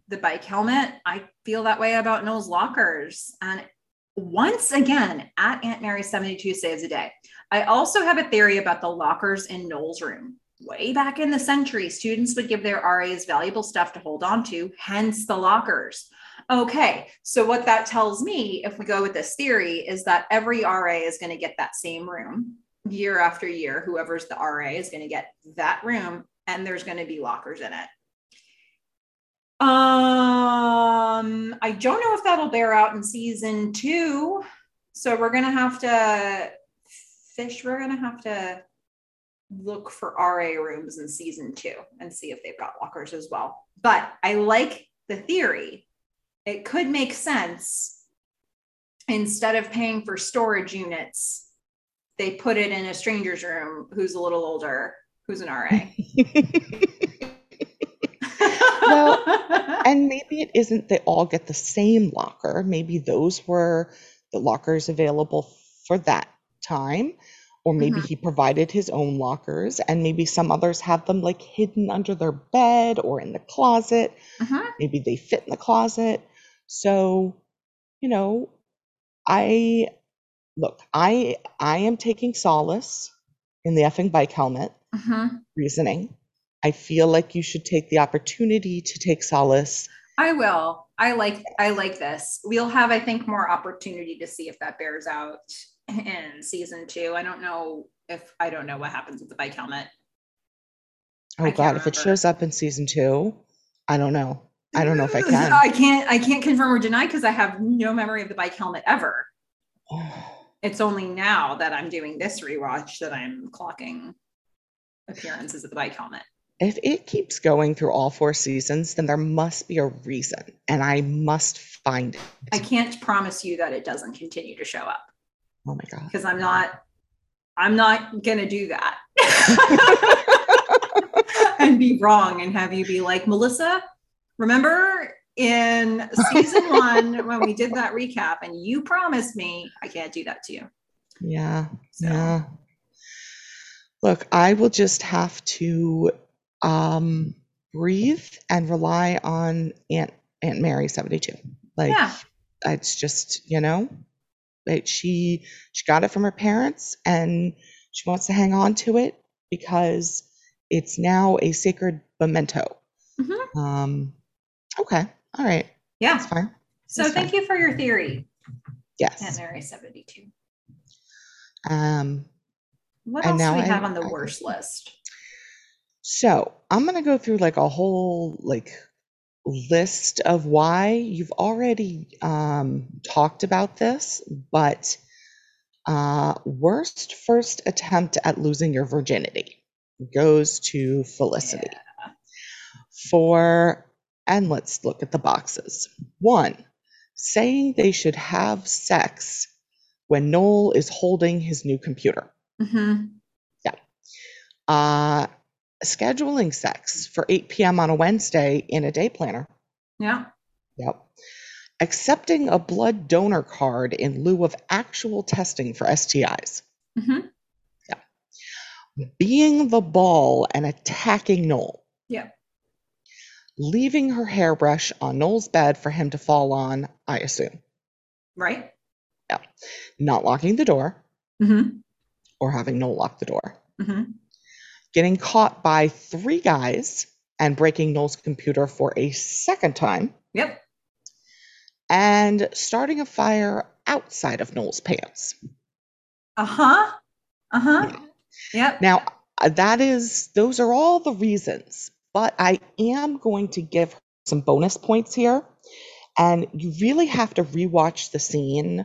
the bike helmet, I feel that way about Noel's lockers. And once again, at Aunt Mary 72 saves a day. I also have a theory about the lockers in Noel's room. Way back in the century, students would give their RAs valuable stuff to hold on to, hence the lockers. Okay, so what that tells me, if we go with this theory, is that every RA is going to get that same room year after year. Whoever's the RA is going to get that room, and there's going to be lockers in it. Um, I don't know if that'll bear out in season two. So we're gonna have to fish, we're gonna have to look for RA rooms in season two and see if they've got lockers as well. But I like the theory. It could make sense. Instead of paying for storage units, they put it in a stranger's room who's a little older, who's an RA. Well, and maybe it isn't they all get the same locker. Maybe those were the lockers available for that time. Or maybe Mhm. he provided his own lockers, and maybe some others have them like hidden under their bed or in the closet. Mhm. Maybe they fit in the closet. So, you know, I look, I I am taking solace in the effing bike helmet Mhm. reasoning. I feel like you should take the opportunity to take solace. I will. I like I like this. We'll have, I think, more opportunity to see if that bears out in season two. I don't know if I don't know what happens with the bike helmet. Oh God, if it shows up in season two, I don't know. I don't know if I can. I can't I can't confirm or deny because I have no memory of the bike helmet ever. It's only now that I'm doing this rewatch that I'm clocking appearances of the bike helmet. If it keeps going through all four seasons, then there must be a reason, and I must find it. I can't promise you that it doesn't continue to show up Oh my God. because I'm not I'm not gonna do that. and be wrong and have you be like, Melissa, remember in season one when we did that recap and you promised me I can't do that to you. Yeah. So Yeah. Look, I will just have to um breathe and rely on Aunt Aunt Mary 72. Like yeah. it's just, you know, like she she got it from her parents and she wants to hang on to it because it's now a sacred memento. Mhm. Um okay. All right. Yeah. That's fine. So That's thank fine. you for your theory, Yes. Mary 72. Um What And else do we I- have on the I- worst list? so I'm gonna go through like a whole like list of why you've already um, talked about this, but uh, worst first attempt at losing your virginity goes to Felicity. Yeah. For, and let's look at the boxes. One, saying they should have sex when Noel is holding his new computer. hmm Yeah. Uh, scheduling sex for 8 p.m. on a Wednesday in a day planner. Yeah. Yep. Accepting a blood donor card in lieu of actual testing for STIs. hmm Yeah. Being the ball and attacking Noel. Yeah. Leaving her hairbrush on Noel's bed for him to fall on, I assume. Right. Yeah. Not locking the door hmm or having Noel lock the door. hmm Getting caught by three guys and breaking Noel's computer for a second time. Yep. And starting a fire outside of Noel's pants. Uh huh. Uh huh. Yep. Now, that is, those are all the reasons, but I am going to give her some bonus points here. And you really have to rewatch the scene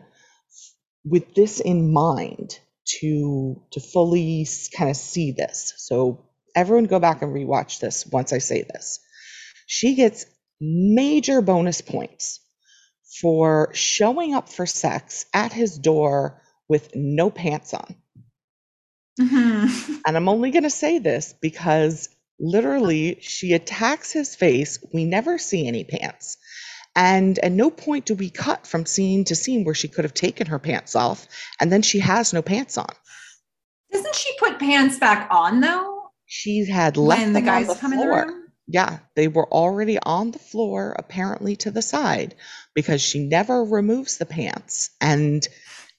with this in mind to to fully kind of see this. So everyone go back and rewatch this once I say this. She gets major bonus points for showing up for sex at his door with no pants on. hmm And I'm only going to say this because literally she attacks his face. We never see any pants. And at no point do we cut from scene to scene where she could have taken her pants off and then she has no pants on. Doesn't she put pants back on though? She had left when the them on guys the come in the room? Yeah, they were already on the floor, apparently to the side, because she never removes the pants. And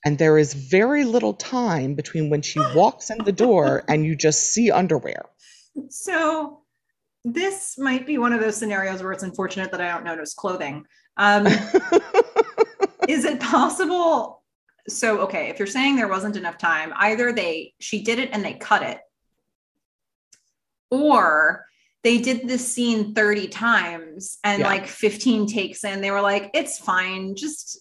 and there is very little time between when she walks in the door and you just see underwear. So this might be one of those scenarios where it's unfortunate that I don't notice clothing. Um, is it possible? So, okay, if you're saying there wasn't enough time, either they she did it and they cut it, or they did this scene 30 times and Yeah. like 15 takes in, they were like, it's fine, just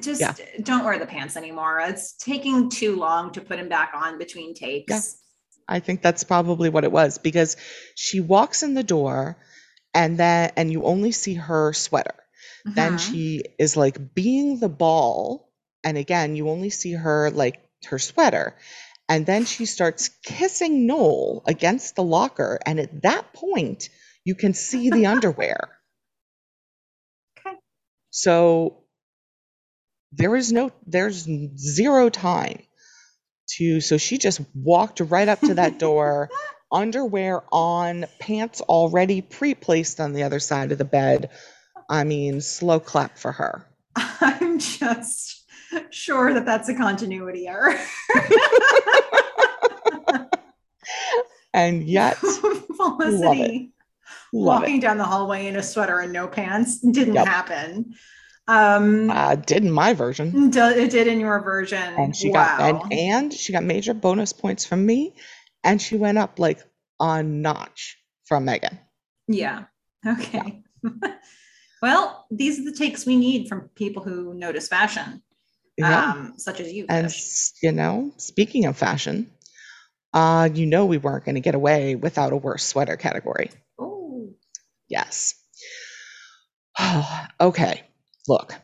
just Yeah. don't wear the pants anymore. It's taking too long to put him back on between takes. Yeah. I think that's probably what it was because she walks in the door and then and you only see her sweater. Then Mhm. she is like being the ball and again you only see her like her sweater. And then she starts kissing Noel against the locker and at that point you can see the underwear. Okay. So there is no there's zero time to so she just walked right up to that door underwear on pants already pre-placed on the other side of the bed i mean slow clap for her I'm just sure that that's a continuity error. and yet Felicity love walking it down the hallway in a sweater and no pants didn't Yep. happen. Um, uh, did in my version do- it did in your version. and she wow. got and, and she got major bonus points from me and she went up like a notch from megan yeah. Okay. well, these are the takes we need from people who notice fashion, yeah um, such as you. and Fish. you know speaking of fashion uh you know we weren't going to get away without a worse sweater category Oh, Yes. okay. Look,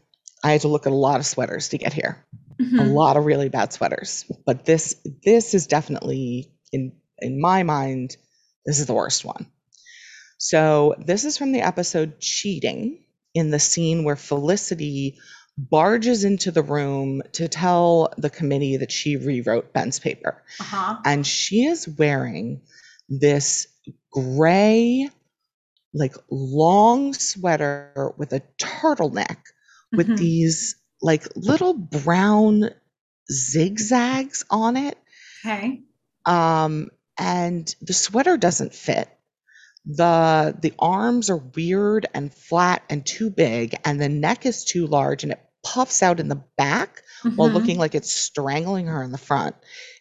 I had to look at a lot of sweaters to get here. A mhm. lot of really bad sweaters. But this this is definitely in in my mind this is the worst one. So, this is from the episode Cheating in the scene where Felicity barges into the room to tell the committee that she rewrote Ben's paper uh-huh. and she is wearing this gray like long sweater with a turtleneck with Mhm. these like little brown zigzags on it Okay. um and the sweater doesn't fit the the arms are weird and flat and too big and the neck is too large and it puffs out in the back while Mhm. looking like it's strangling her in the front.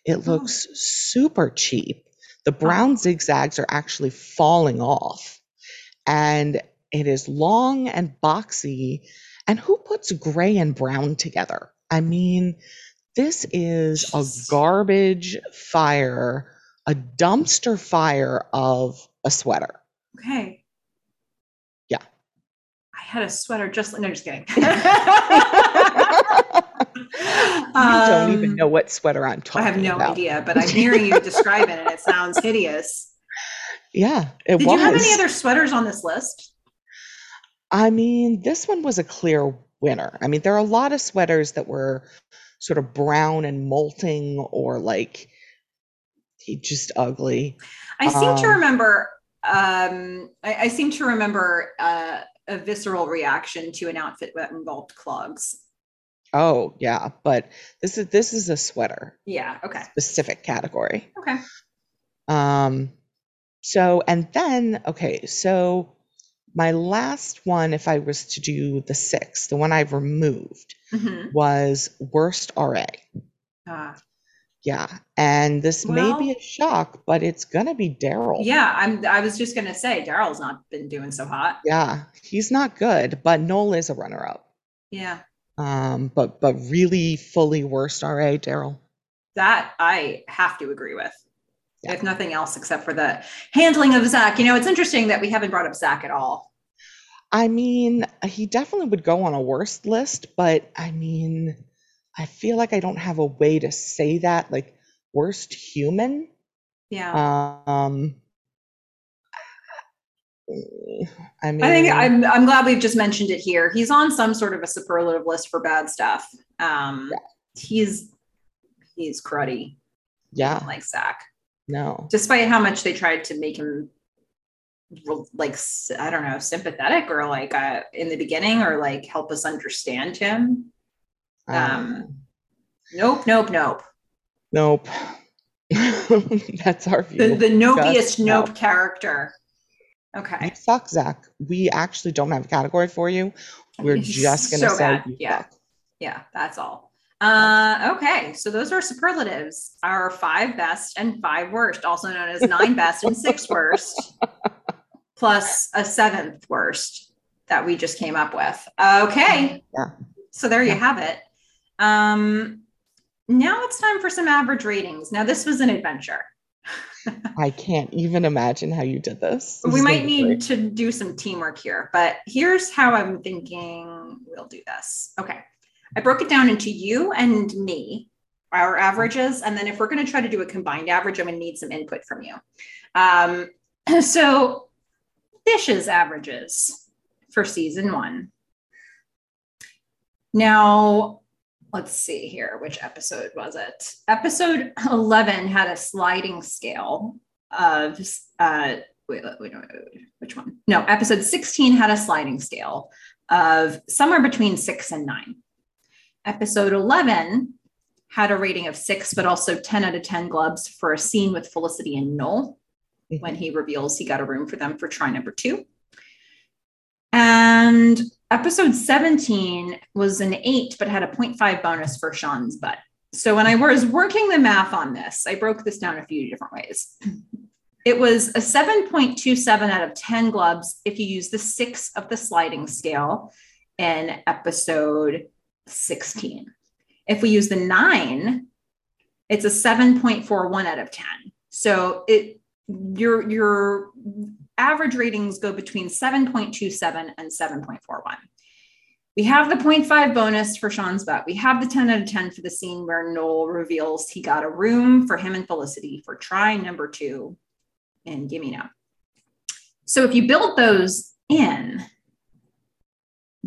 It Oh. looks super cheap. The brown zigzags are actually falling off. And It is long and boxy. And who puts gray and brown together? I mean, this is a garbage fire, a dumpster fire of a sweater. Okay. Yeah. I had a sweater just like, no, just kidding. you don't even Um, know what sweater I'm talking I have no about. idea, but I'm hearing you describe it and it sounds hideous. Yeah, it Did was. you have any other sweaters on this list? I mean, this one was a clear winner. I mean, there are a lot of sweaters that were sort of brown and molting or like just ugly. I seem to Um, remember. Um, I, I seem to remember uh, a visceral reaction to an outfit that involved clogs. Oh, yeah, but this is this is a sweater Yeah. Okay. specific category. Okay. Um, so and then okay, so my last one, if I was to do the six, the one I've removed hmm was worst RA. Uh, Yeah, and this may be a shock, but it's gonna be Daryl. yeah. I'm. I was just gonna say Daryl's not been doing so hot. Yeah, he's not good, but Noel is a runner-up. Yeah. Um, but but really fully worst RA, Daryl. That I have to agree with. Yeah. If nothing else, except for the handling of Zach. You know, it's interesting that we haven't brought up Zach at all. I mean, he definitely would go on a worst list, but I mean, I feel like I don't have a way to say that, like worst human. Yeah. Um, I mean, I think I'm I'm glad we've just mentioned it here. He's on some sort of a superlative list for bad stuff. Um he's he's cruddy yeah, like Zach. No, Despite how much they tried to make him like I don't know, sympathetic or like uh, in the beginning or like help us understand him. Um, Nope, nope, nope. nope. That's our view. The the nopiest nope character. You Okay. suck, Zach. We actually don't have a category for you. We're just gonna so say bad. you Yeah. suck. Yeah, that's all. Uh, okay, so those are superlatives. Our five best and five worst, also known as nine best and six worst, plus a seventh worst that we just came up with. Okay, Yeah. so there you Yeah. have it. Um, now it's time for some average ratings. Now this was an adventure. I can't even imagine how you did this. This we might need great. to do some teamwork here, but here's how I'm thinking we'll do this. Okay. I broke it down into you and me, our averages. And then if we're going to try to do a combined average, I'm going to need some input from you. Um, so, Fish's averages for season one. Now, let's see here. Which episode was it? Episode 11 had a sliding scale of uh, wait, wait, wait, wait, which one? No, episode 16 had a sliding scale of somewhere between six and nine. Episode 11 had a rating of six, but also 10 out of 10 gloves for a scene with Felicity and Noel mm-hmm. when he reveals he got a room for them for try number two. And episode 17 was an eight, but had a 0.5 bonus for Sean's butt. So when I was working the math on this, I broke this down a few different ways. It was a 7.27 out of 10 gloves if you use the six of the sliding scale in episode 16. If we use the nine, it's a 7.41 out of 10. So it your your average ratings go between 7.27 and 7.41. We have the 0.5 bonus for Sean's butt. We have the 10 out of 10 for the scene where Noel reveals he got a room for him and Felicity for try number two in Gimme Now. So if you build those in,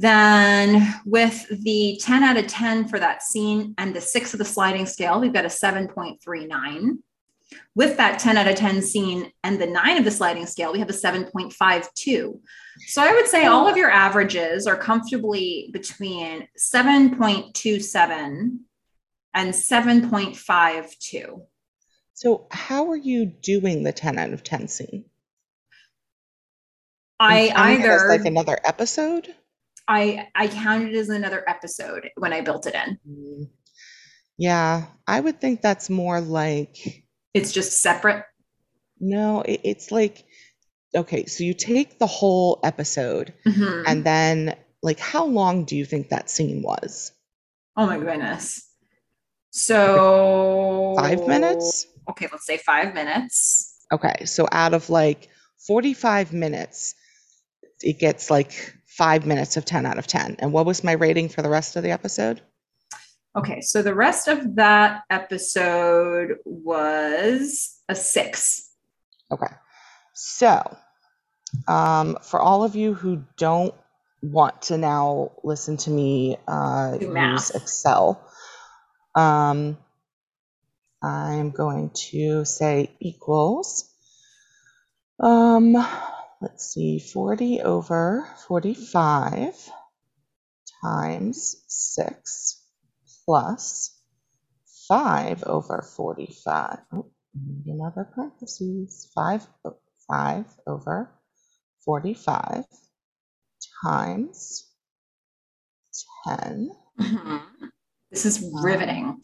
then with the 10 out of 10 for that scene and the six of the sliding scale, we've got a 7.39. With that 10 out of 10 scene and the nine of the sliding scale, we have a 7.52. So I would say all of your averages are comfortably between 7.27 and 7.52. So how are you doing the 10 out of 10 scene? I either like another episode? I I counted it as another episode when I built it in. Mm, Yeah, I would think that's more like It's just separate. no, it, it's like okay, so you take the whole episode Mhm. and then like how long do you think that scene was? oh my goodness. So 5 minutes? Okay, let's say five minutes. Okay, so out of like 45 minutes, it gets like 5 minutes of 10 out of 10. And what was my rating for the rest of the episode? Okay, so the rest of that episode was a six. Okay. So, um, for all of you who don't want to now listen to me uh, use math. Excel, um, I'm going to say equals. Um, let's see, 40 over 45 times 6 plus 5 over 45. Oh, need another parentheses. 5, o- 5 over 45 times 10, Mhm. This is riveting.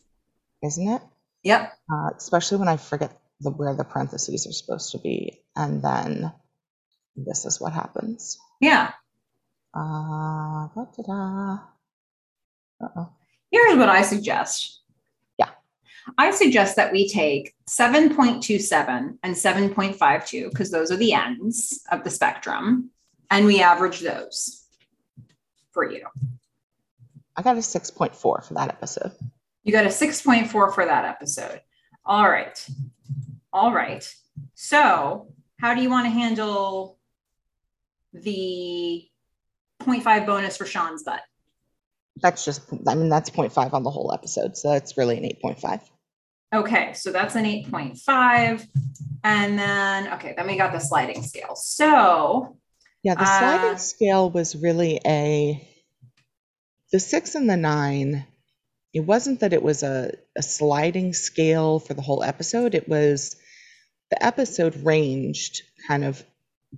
isn't it? Yep. Uh, especially when I forget the, where the parentheses are supposed to be. And then this is what happens. Yeah. Uh. Uh-oh. Here's what I suggest. Yeah. I suggest that we take 7.27 and 7.52, because those are the ends of the spectrum, and we average those for you. I got a 6.4 for that episode. You got a 6.4 for that episode. All right. All right. So, how do you want to handle the 0.5 bonus for Sean's butt? That's just, I mean, that's 0.5 on the whole episode. So that's really an 8.5. Okay, so that's an 8.5. And then, okay, then we got the sliding scale. So, Yeah, the sliding Uh, scale was really a, the six and the nine. It wasn't that it was a, a sliding scale for the whole episode. It was the episode ranged kind of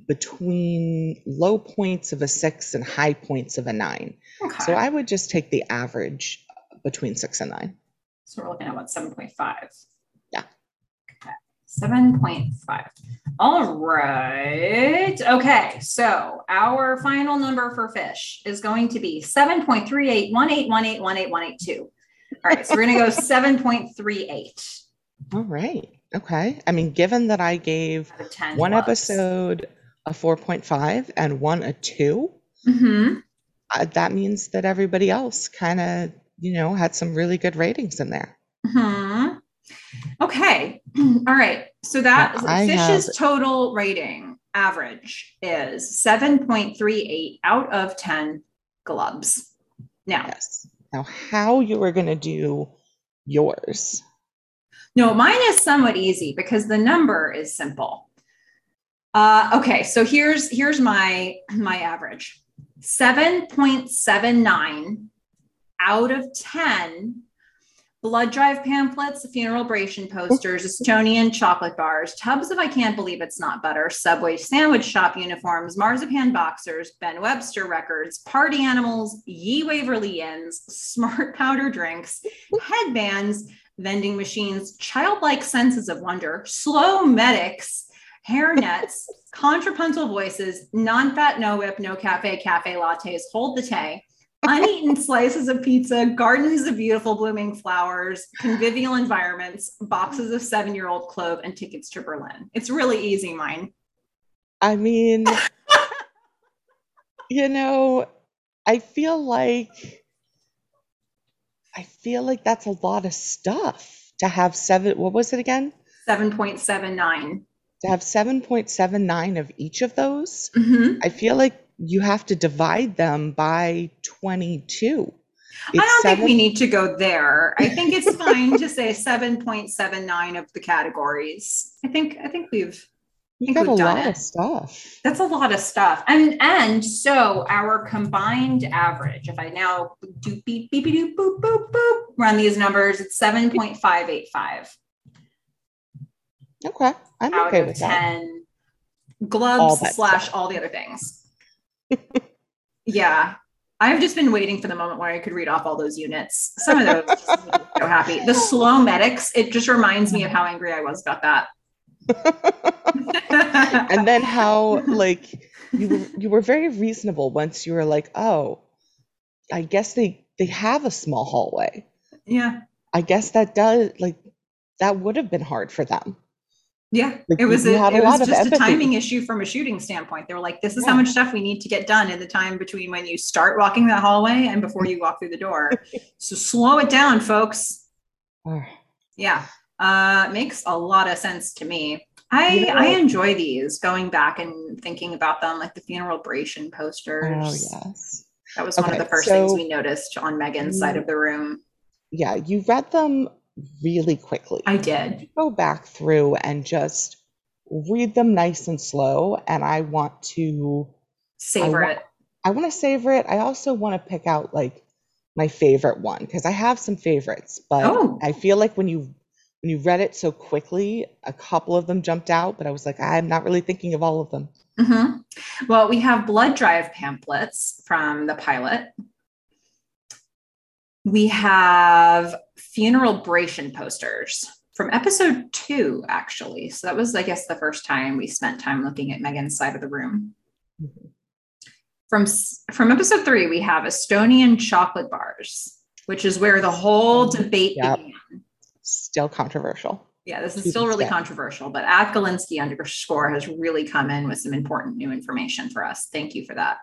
between low points of a six and high points of a nine. okay. So I would just take the average between six and nine. So we're looking at what, 7.5? Yeah. Okay, 7.5. All right. Okay, so our final number for fish is going to be 7.381818181882. All right, so we're going to go 7.38 All right. Okay. I mean, given that I gave 10. one clubs. episode a 4.5 and one a two, Mhm. uh, that means that everybody else kind of, you know, had some really good ratings in there. hmm Okay. All right. So that Now, Fish's have- total rating average is 7.38 out of 10 glubs. Now, Yes. Now, how you are going to do yours? no, mine is somewhat easy because the number is simple. Uh, okay, so here's here's my my average. 7.79 out of 10 blood drive pamphlets, funeral bration posters, Estonian chocolate bars, tubs of I can't believe it's not butter, Subway sandwich shop uniforms, marzipan boxers, Ben Webster records, party animals, Ye Waverly Inns, smart powder drinks, headbands, vending machines, childlike senses of wonder, slow medics, hair nets, contrapuntal voices, non-fat, no whip, no cafe, cafe lattes, hold the tay, uneaten slices of pizza, gardens of beautiful blooming flowers, convivial environments, boxes of seven-year-old clove, and tickets to Berlin. It's really easy, mine. I mean, you know, I feel like I feel like that's a lot of stuff to have seven. What was it again? 7.79. To have 7.79 of each of those. Mhm. I feel like you have to divide them by 22. I don't It's think we need to go there. I think it's fine to say 7.79 of the categories. I think I think we've You got a done lot it. of stuff. That's a lot of stuff. And and so our combined average, if I now do beep, beep beep boop boop boop, run these numbers, it's 7.585 Okay, I'm out okay of with that. 10 All gloves that slash stuff. all the other things. yeah. I've just been waiting for the moment where I could read off all those units. Some of those just made me so happy. The slow medics, it just reminds me of how angry I was about that. and then how like you were you were very reasonable once you were like, oh, I guess they they have a small hallway. yeah. I guess that does like that would have been hard for them. Yeah, Like, it was a, it was just a timing issue from a shooting standpoint. They were like, "This is how much stuff we need to get done in the time between when you start walking that hallway and before you walk through the door." so slow it down, folks. Yeah, uh, makes a lot of sense to me. I You know I enjoy these going back and thinking about them, like the funeral bration posters. oh yes. That was one of the first things we noticed on Megan's side of the room. Yeah, you read them really quickly. I did. go back through and just read them nice and slow and I want to Savor wa- it. I want to savor it. I also want to pick out like my favorite one because I have some favorites, but Oh. I feel like when you when you read it so quickly, a couple of them jumped out, but I was like, I'm not really thinking of all of them. Mhm. Well, we have blood drive pamphlets from the pilot. We have funeral bration posters from episode two, actually. So that was, I guess, the first time we spent time looking at Megan's side of the room. Mhm. From from episode three, we have Estonian chocolate bars, which is where the whole debate Yep. began. Still controversial. Yeah, this is still really controversial, but at Galinsky underscore has really come in with some important new information for us. Thank you for that.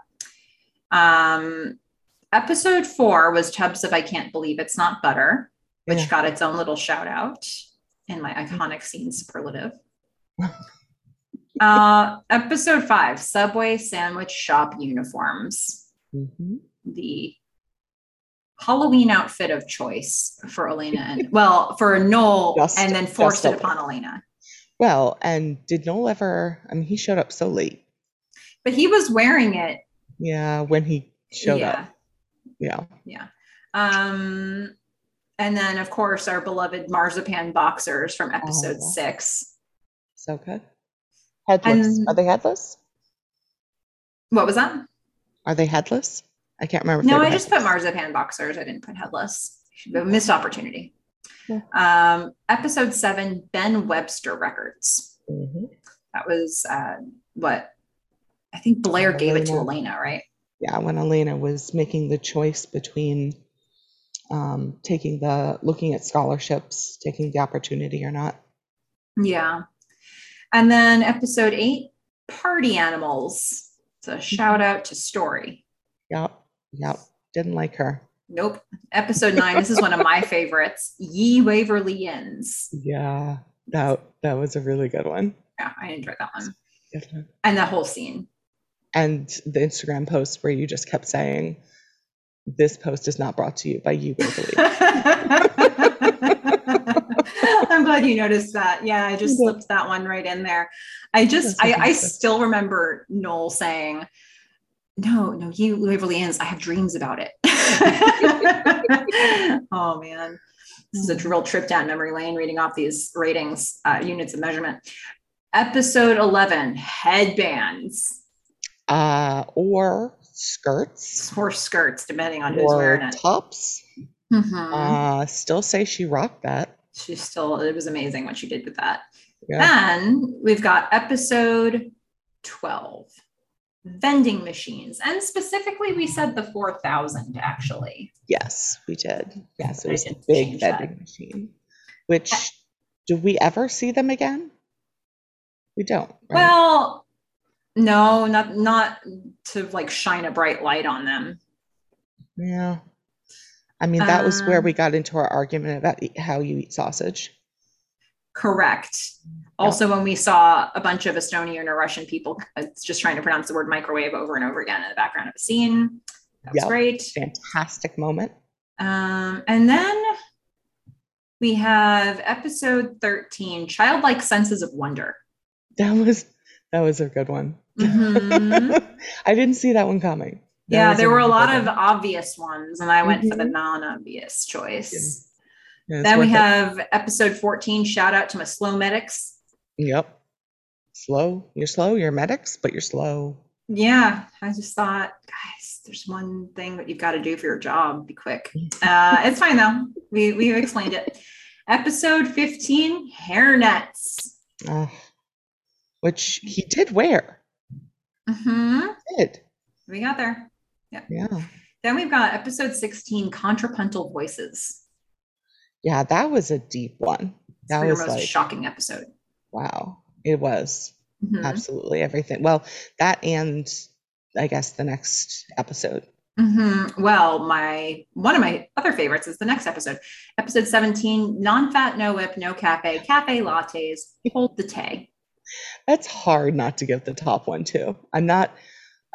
Um, episode four was Tubs of I Can't Believe It's Not Butter, which Yeah. got its own little shout out in my iconic scene superlative. uh, episode five Subway Sandwich Shop Uniforms Mhm. the Halloween outfit of choice for Elena and well for Noel Just- and then forced it upon Elena. Well, and did Noel ever I mean he showed up so late. But he was wearing it. Yeah, when he showed yeah. up. Yeah. Yeah. Um and then of course our beloved marzipan boxers from episode Oh. six. So good. Headless. And- Are they headless? What was that? Are they headless? I can't remember. No, I just put marzipan boxers. I didn't put headless. A missed opportunity. Yeah. Um, episode seven, Ben Webster records. Mhm. That was uh, what I think Blair gave it to. Elena, right? Yeah, when Elena was making the choice between um, taking the looking at scholarships, taking the opportunity or not. Yeah. And then episode eight, party animals. So shout out to Story. Yep. Yep. Didn't like her. Nope. Episode nine, this is one of my favorites. Ye Waverly Inns. Yeah. That that was a really good one. Yeah, I enjoyed that one. Good one. And the whole scene. And the Instagram post where you just kept saying, "This post is not brought to you by you, Waverly." I'm glad you noticed that. Yeah, I just Yeah. slipped that one right in there. I just, I, I still remember Noel saying, "No, no, you Waverly Inns. I have dreams about it." oh man, this is a real trip down memory lane. Reading off these ratings, uh, units of measurement. Episode eleven: headbands uh, or skirts or skirts, depending on who's wearing it. tops. Mhm. Uh, still say she rocked that. She still, it was amazing what she did with that. Yeah. Then we've got episode 12 vending machines. And specifically, we said the 4,000 actually. Yes, we did. Yes, it was a big change that. vending machine. Which do we ever see them again? We don't. Right? Well, no, not not to like shine a bright light on them. yeah. I mean, that was where Um, we got into our argument about how you eat sausage. Correct. Also, when we saw a bunch of Estonian or Russian people uh, just trying to pronounce the word microwave over and over again in the background of a scene, that was Yep. great. Fantastic moment. Um, and then we have episode 13 Childlike Senses of Wonder. That was that was a good one. Mhm. I didn't see that one coming. That yeah, there were a lot of obvious ones, and I went for the Mhm. non obvious choice. Yeah, it's Then we worth it. have episode 14 Shout out to my slow medics. Yep. Slow. You're slow. You're medics, but you're slow. Yeah, I just thought, guys, there's one thing that you've got to do for your job. Be quick. Uh, it's fine though. We we've explained it. Episode 15 hair nets. Ah, which he did wear. Mm-hmm. Did. We got there. Yeah. Yeah. Then we've got episode 16, Contrapuntal Voices. Yeah, that was a deep one. That was most like, shocking episode. wow. It was Mhm. absolutely everything. Well, that and I guess the next episode. Mhm. Well, my one of my other favorites is the next episode, episode 17, non-fat, no whip, no cafe, cafe lattes, hold the tay. That's hard not to give the top one too. I'm not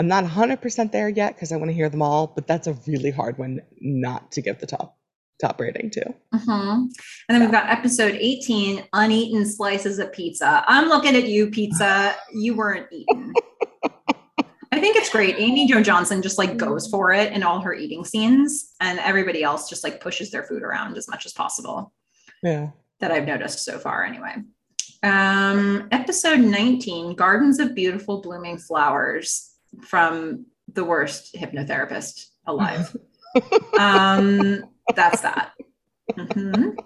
I'm not 100% there yet because I want to hear them all, but that's a really hard one not to give the top top rating to. Mhm. And then we've got episode 18, uneaten slices of pizza. I'm looking at you, pizza. You weren't eaten. I think it's great. Amy Jo Johnson just like goes for it in all her eating scenes, and everybody else just like pushes their food around as much as possible. Yeah. that I've noticed so far, anyway. Um, episode 19 Gardens of Beautiful Blooming Flowers from the worst hypnotherapist alive. um, that's that. Mhm.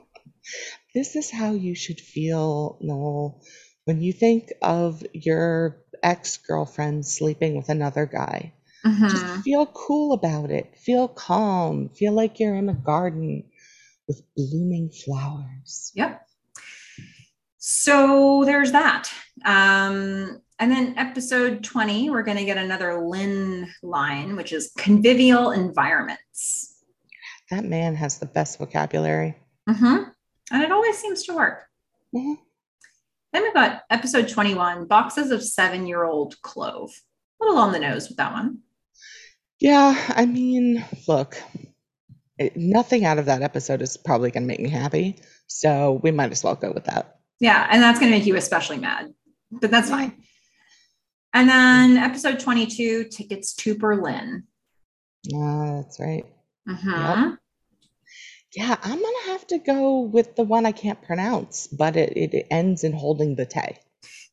This is how you should feel, Noel, when you think of your ex-girlfriend sleeping with another guy. Just Mhm. feel cool about it. Feel calm. Feel like you're in a garden with blooming flowers. Yep. So there's that. Um, and then episode 20, we're going to get another Lynn line, which is convivial environments. That man has the best vocabulary. hmm And it always seems to work. Mhm. Then we've got episode 21 boxes of seven year old clove. A little on the nose with that one. Yeah, I mean, look, it, nothing out of that episode is probably going to make me happy. So we might as well go with that. Yeah, and that's going to make you especially mad, but that's fine. And then episode 22 tickets to Berlin. Ah, that's right. Mhm. Yeah, I'm going to have to go with the one I can't pronounce, but it, it, ends in holding the tay.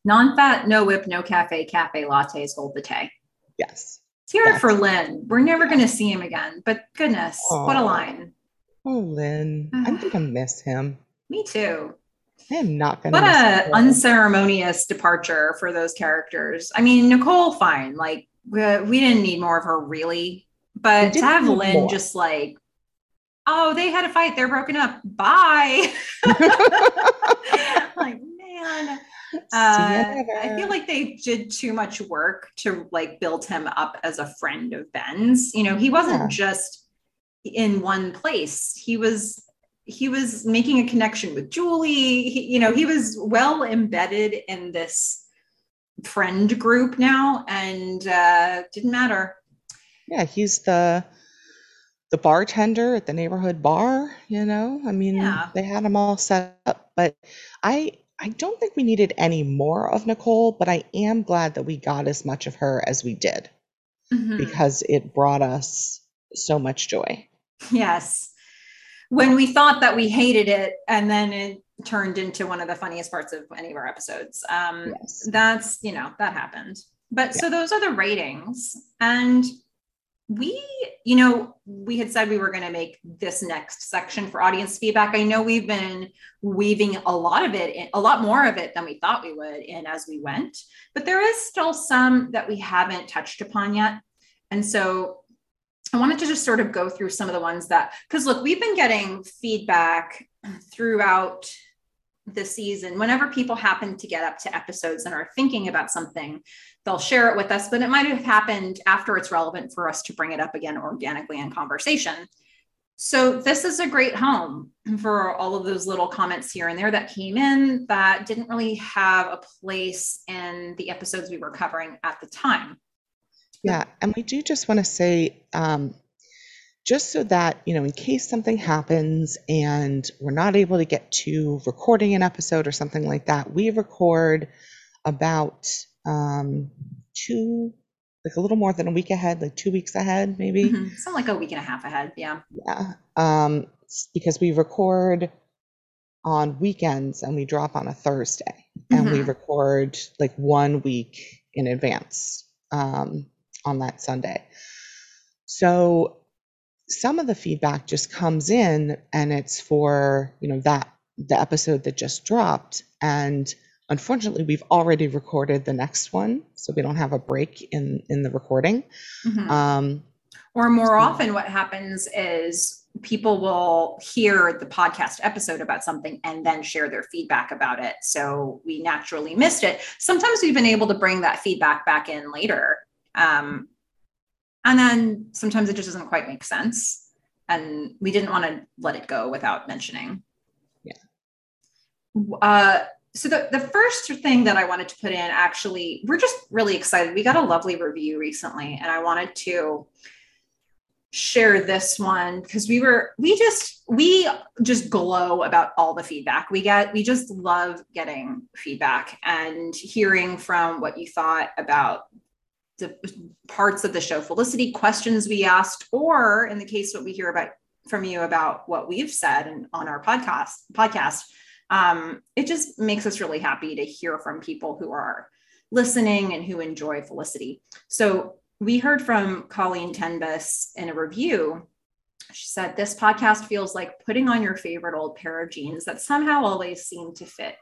Non fat, no whip, no cafe, cafe lattes, hold the tay. Yes. Here for Lynn. We're never going to see him again, but goodness, what a line. Oh, Lynn, I'm going to miss him. Me too. I am not going to What miss a unceremonious departure for those characters. I mean, Nicole, fine. Like we, we didn't need more of her, really. But to have Lynn more. just like, oh, they had a fight. They're broken up. Bye. like, man. Uh. I feel like they did too much work to like build him up as a friend of Ben's. You know, he wasn't Yeah. just in one place. He was he was making a connection with Julie. He, you know, he was well embedded in this friend group now, and uh, didn't matter. Yeah, he's the the bartender at the neighborhood bar, you know? I mean, Yeah. they had him all set up, but I I don't think we needed any more of Nicole, but I am glad that we got as much of her as we did Mhm. because it brought us so much joy. Yes. When we thought that we hated it, and then it turned into one of the funniest parts of any of our episodes. Um, Yes. that's you know that happened. But so those are the ratings. And we you know we had said we were going to make this next section for audience feedback. I know we've been weaving a lot of it in, a lot more of it than we thought we would in as we went. But there is still some that we haven't touched upon yet. And so i wanted to just sort of go through some of the ones that because look we've been getting feedback throughout the season. Whenever people happen to get up to episodes and are thinking about something they'll share it with us but it might have happened after it's relevant for us to bring it up again organically in conversation. So this is a great home for all of those little comments here and there that came in that didn't really have a place in the episodes we were covering at the time Yeah, and we do just want to say, um, just so that, you know, in case something happens and we're not able to get to recording an episode or something like that, we record about um, two, like a little more than a week ahead, like two weeks ahead, maybe. Mhm. something like a week and a half ahead yeah Yeah. Um, because we record on weekends and we drop on a Thursday and we Mhm. record like one week in advance um, on that Sunday. So some of the feedback just comes in and it's for, you know, that the episode that just dropped. And unfortunately, we've already recorded the next one, so we don't have a break in in the recording. Mhm. Um, Or more often, what happens is people will hear the podcast episode about something and then share their feedback about it. So we naturally missed it. Sometimes we've been able to bring that feedback back in later. Um, and then sometimes it just doesn't quite make sense. And we didn't want to let it go without mentioning. Yeah. Uh, so the, the first thing that I wanted to put in actually, we're just really excited. We got a lovely review recently, and I wanted to share this one because we were we just we just glow about all the feedback we get we just love getting feedback and hearing from what you thought about the parts of the show felicity questions we asked or in the case what we hear about from you about what we've said and on our podcast podcast um, it just makes us really happy to hear from people who are listening and who enjoy felicity so we heard from Colleen Tenbus in a review. She said, This podcast feels like putting on your favorite old pair of jeans that somehow always seem to fit.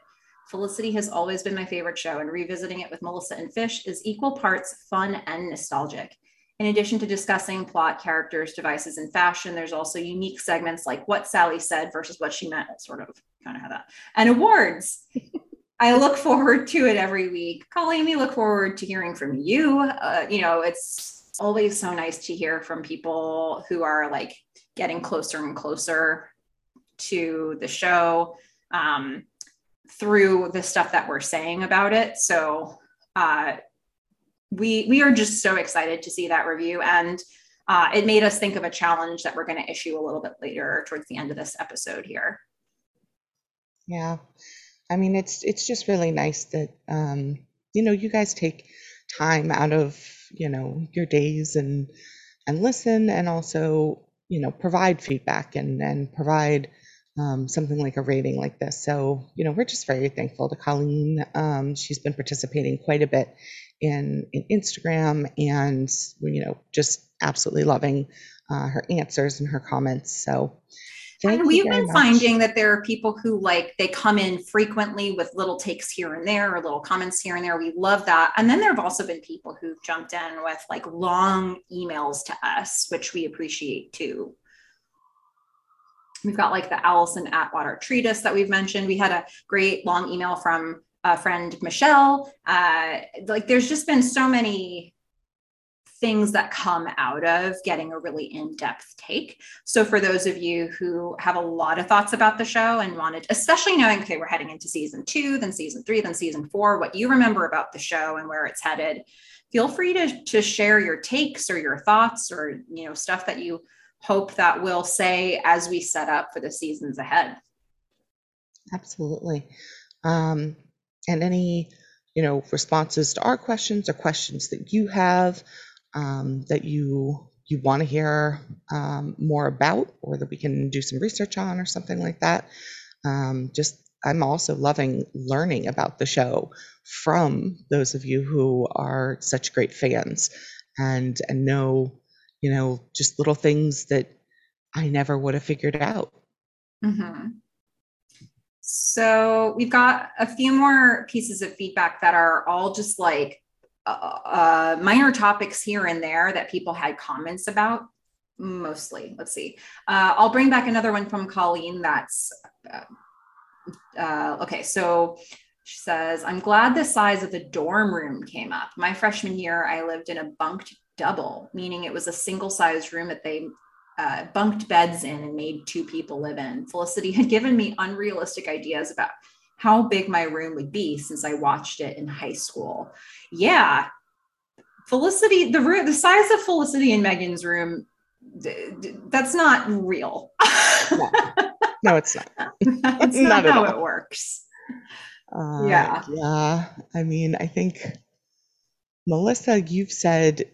Felicity has always been my favorite show, and revisiting it with Melissa and Fish is equal parts fun and nostalgic. In addition to discussing plot, characters, devices, and fashion, there's also unique segments like what Sally said versus what she meant. Sort of kind of how that, and awards. I look forward to it every week. Colleen, we look forward to hearing from you. Uh, you know, it's always so nice to hear from people who are like getting closer and closer to the show um, through the stuff that we're saying about it. So uh, we we are just so excited to see that review, and uh, it made us think of a challenge that we're going to issue a little bit later towards the end of this episode here. Yeah. I mean, it's it's just really nice that um, you know you guys take time out of you know your days and and listen and also you know provide feedback and and provide um, something like a rating like this. So you know we're just very thankful to Colleen. Um, she's been participating quite a bit in in Instagram and you know just absolutely loving uh, her answers and her comments. So. Thank and we've been much. finding that there are people who like they come in frequently with little takes here and there or little comments here and there. We love that. And then there have also been people who've jumped in with like long emails to us, which we appreciate too. We've got like the Allison Atwater treatise that we've mentioned. We had a great long email from a friend, Michelle. Uh, like there's just been so many things that come out of getting a really in-depth take. So for those of you who have a lot of thoughts about the show and wanted, especially knowing, okay, we're heading into season two, then season three, then season four, what you remember about the show and where it's headed, feel free to, to share your takes or your thoughts or, you know, stuff that you hope that we'll say as we set up for the seasons ahead. Absolutely. Um, and any, you know, responses to our questions or questions that you have um, that you you want to hear um, more about or that we can do some research on or something like that. Um, just I'm also loving learning about the show from those of you who are such great fans and and know, you know, just little things that I never would have figured out. Mm-hmm. So we've got a few more pieces of feedback that are all just like uh, uh, minor topics here and there that people had comments about. Mostly, let's see. Uh, I'll bring back another one from Colleen. That's uh, uh, okay. So she says, "I'm glad the size of the dorm room came up. My freshman year, I lived in a bunked double, meaning it was a single sized room that they uh, bunked beds in and made two people live in. Felicity had given me unrealistic ideas about how big my room would be since I watched it in high school. Yeah, Felicity, the room, the size of Felicity and Megan's room, d- d- that's not real. No, no it's not. that's Not not, how all. it works. Uh, Yeah. Yeah. I mean, I think, Melissa, you've said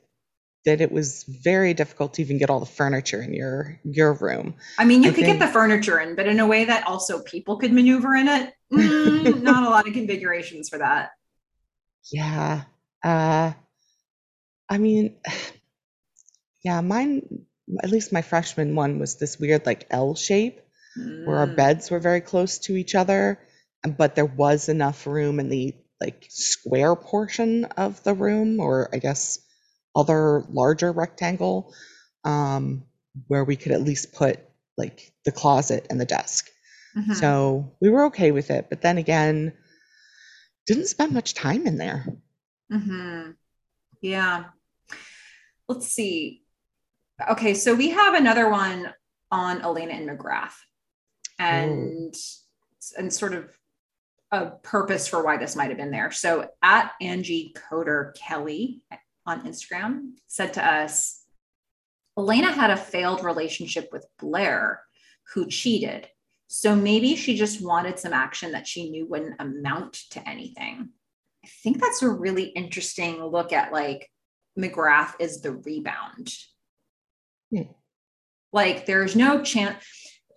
that it was very difficult to even get all the furniture in your your room. I mean, you I could think- get the furniture in, but in a way that also people could maneuver in it. Mm, not a lot of configurations for that. Yeah. Uh, I mean, yeah, mine, at least my freshman one was this weird like L shape where our Mm. beds were very close to each other. but there was enough room in the like square portion of the room, or I guess other larger rectangle, um, where we could at least put like the closet and the desk. Mhm. So we were okay with it. But then again, didn't spend much time in there. Mm-hmm. Yeah. Let's see. Okay, so we have another one on Elena and McGrath, and and sort of a purpose for why this might have been there. So at Angie Coder Kelly on Instagram said to us, Elena had a failed relationship with Blair, who cheated. So maybe she just wanted some action that she knew wouldn't amount to anything. I think that's a really interesting look at like McGrath is the rebound. Hmm. Like there's no chance.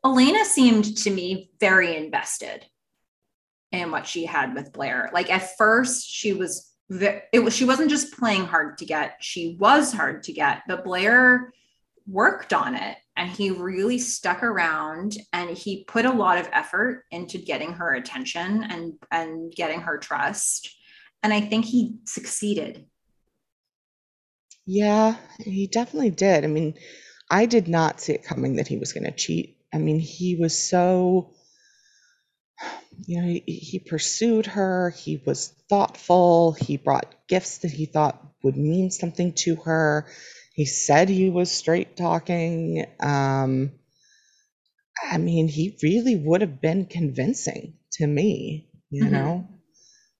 Elena seemed to me very invested in what she had with Blair. Like at first she was it was she wasn't just playing hard to get, she was hard to get, but Blair worked on it and he really stuck around and he put a lot of effort into getting her attention and and getting her trust and i think he succeeded Yeah, he definitely did. I mean, I did not see it coming that he was going to cheat. I mean, he was so, you know, he, he pursued her, he was thoughtful, he brought gifts that he thought would mean something to her. He said he was straight talking. Um, I mean, he really would have been convincing to me, you Mhm. know?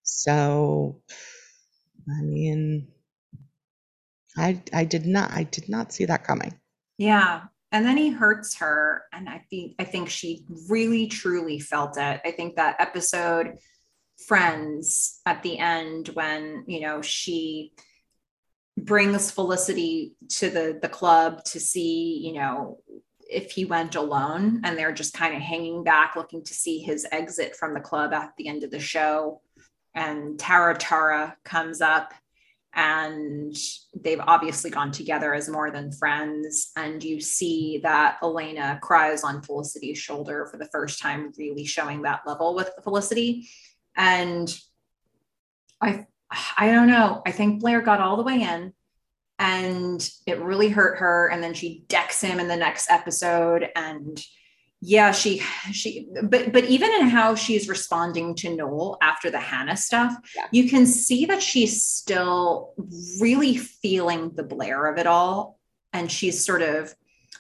So, I mean, I I did not I did not see that coming. yeah and then he hurts her and i think i think she really truly felt it. I think that episode friends at the end when you know she brings felicity to the the club to see you know if he went alone and they're just kind of hanging back looking to see his exit from the club at the end of the show. And tara tara comes up and they've obviously gone together as more than friends. And you see that elena cries on felicity's shoulder for the first time really showing that level with felicity. And i i don't know. I think blair got all the way in and it really hurt her. And then she decks him in the next episode and yeah she she but but even in how she's responding to noel after the hannah stuff Yeah. you can see that she's still really feeling the Blair of it all. And she's sort of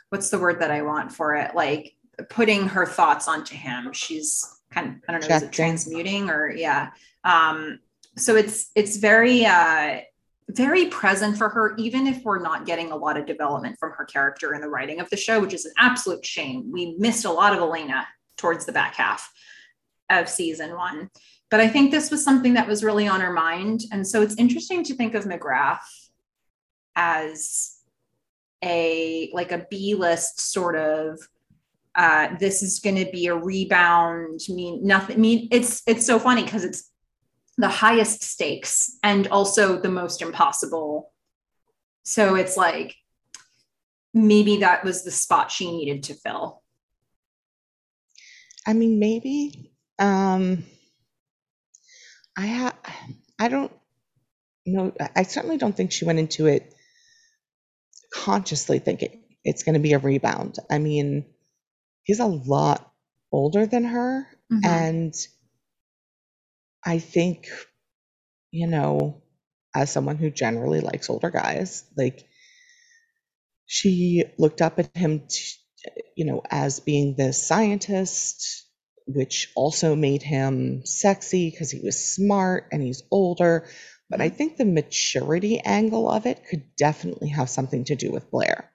what's the word that i want for it? Like putting her thoughts onto him. She's kind of i don't know is it transmuting or yeah. Um so it's it's very uh very present for her, even if we're not getting a lot of development from her character in the writing of the show, which is an absolute shame. We missed a lot of Elena towards the back half of season one. But I think this was something that was really on her mind. And so it's interesting to think of McGrath as a like a B-list sort of uh, this is going to be a rebound mean nothing mean it's it's so funny because it's the highest stakes and also the most impossible. So it's like maybe that was the spot she needed to fill. I mean, maybe. Um, I ha I don't know. I- certainly don't think she went into it consciously thinking it's going to be a rebound. I mean, he's a lot older than her, Mhm. and I think, you know, as someone who generally likes older guys, like she looked up at him, t- you know, as being this scientist, which also made him sexy because he was smart and he's older. But I think the maturity angle of it could definitely have something to do with Blair.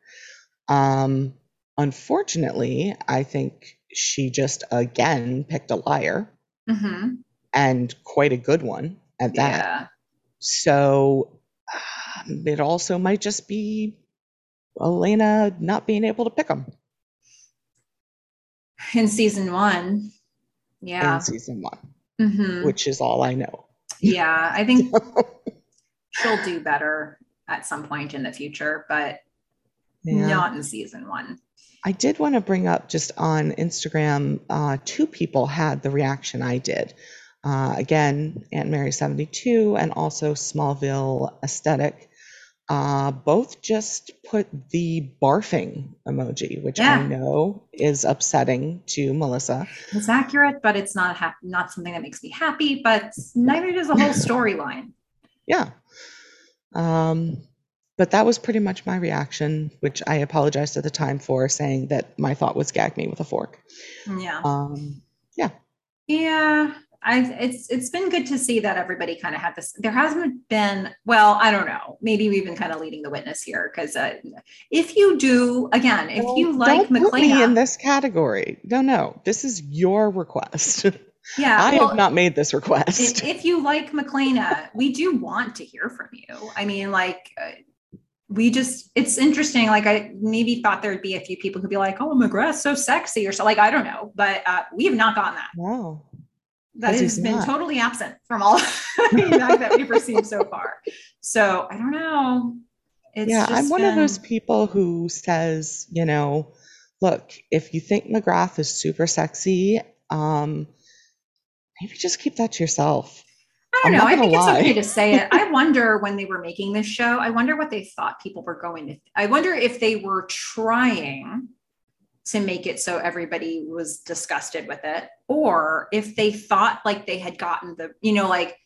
Um, unfortunately, I think she just again picked a liar Mhm. And quite a good one at that. Yeah. So um, it also might just be Elena not being able to pick them In season one. Yeah. in season one, mm-hmm. which is all I know. Yeah. I think she'll do better at some point in the future, but Yeah. Not in season one. I did want to bring up just on Instagram, uh, two people had the reaction I did. Uh, again, Aunt Mary 72 and also Smallville Aesthetic. Uh, both just put the barfing emoji, which yeah. I know is upsetting to Melissa. It's accurate, but it's not ha- not something that makes me happy. But neither does the whole storyline. yeah. Um, but that was pretty much my reaction, which I apologized at the time for, saying that my thought was gag me with a fork. Yeah. Um, yeah. Yeah. I it's it's been good to see that everybody kind of had this. There hasn't been well, I don't know. Maybe we've been kind of leading the witness here because uh, if you do again, if well, you like don't put me in this category, no, no, this is your request. Yeah, I well, have not made this request. If you like McClana, we do want to hear from you. I mean, like. Uh, we just it's interesting like i maybe thought there'd be a few people who'd be like oh mcgrath's so sexy or so like i don't know but uh, we have not gotten that wow that has been not. totally absent from all feedback that we've received so far. So I don't know. It's yeah, I'm one been... of those people who says, you know, look, if you think McGrath is super sexy, um, maybe just keep that to yourself. I don't know. I think lie. it's okay to say it. I wonder when they were making this show, I wonder what they thought people were going to. I wonder if they were trying to make it so everybody was disgusted with it. Or if they thought like they had gotten the you know like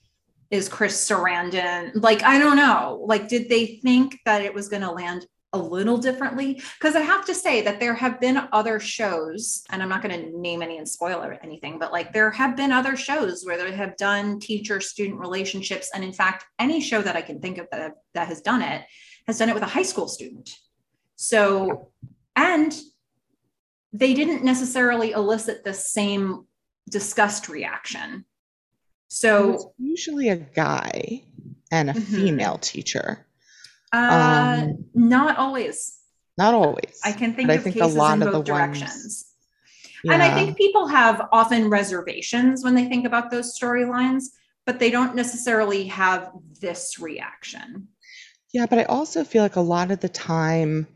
is chris sarandon like i don't know. Like did they think that it was going to land a little differently? Because i have to say that there have been other shows and i'm not going to name any and spoil anything but like there have been other shows where they have done teacher student relationships and in fact any show that i can think of that, that has done it has done it with a high school student. So and they didn't necessarily elicit the same disgust reaction. So usually a guy and a mm-hmm. female teacher. Uh, um, not always. Not always. I can think of I think cases a lot in both directions. Ones, yeah. And I think people have often reservations when they think about those storylines, but they don't necessarily have this reaction. Yeah, but I also feel like a lot of the time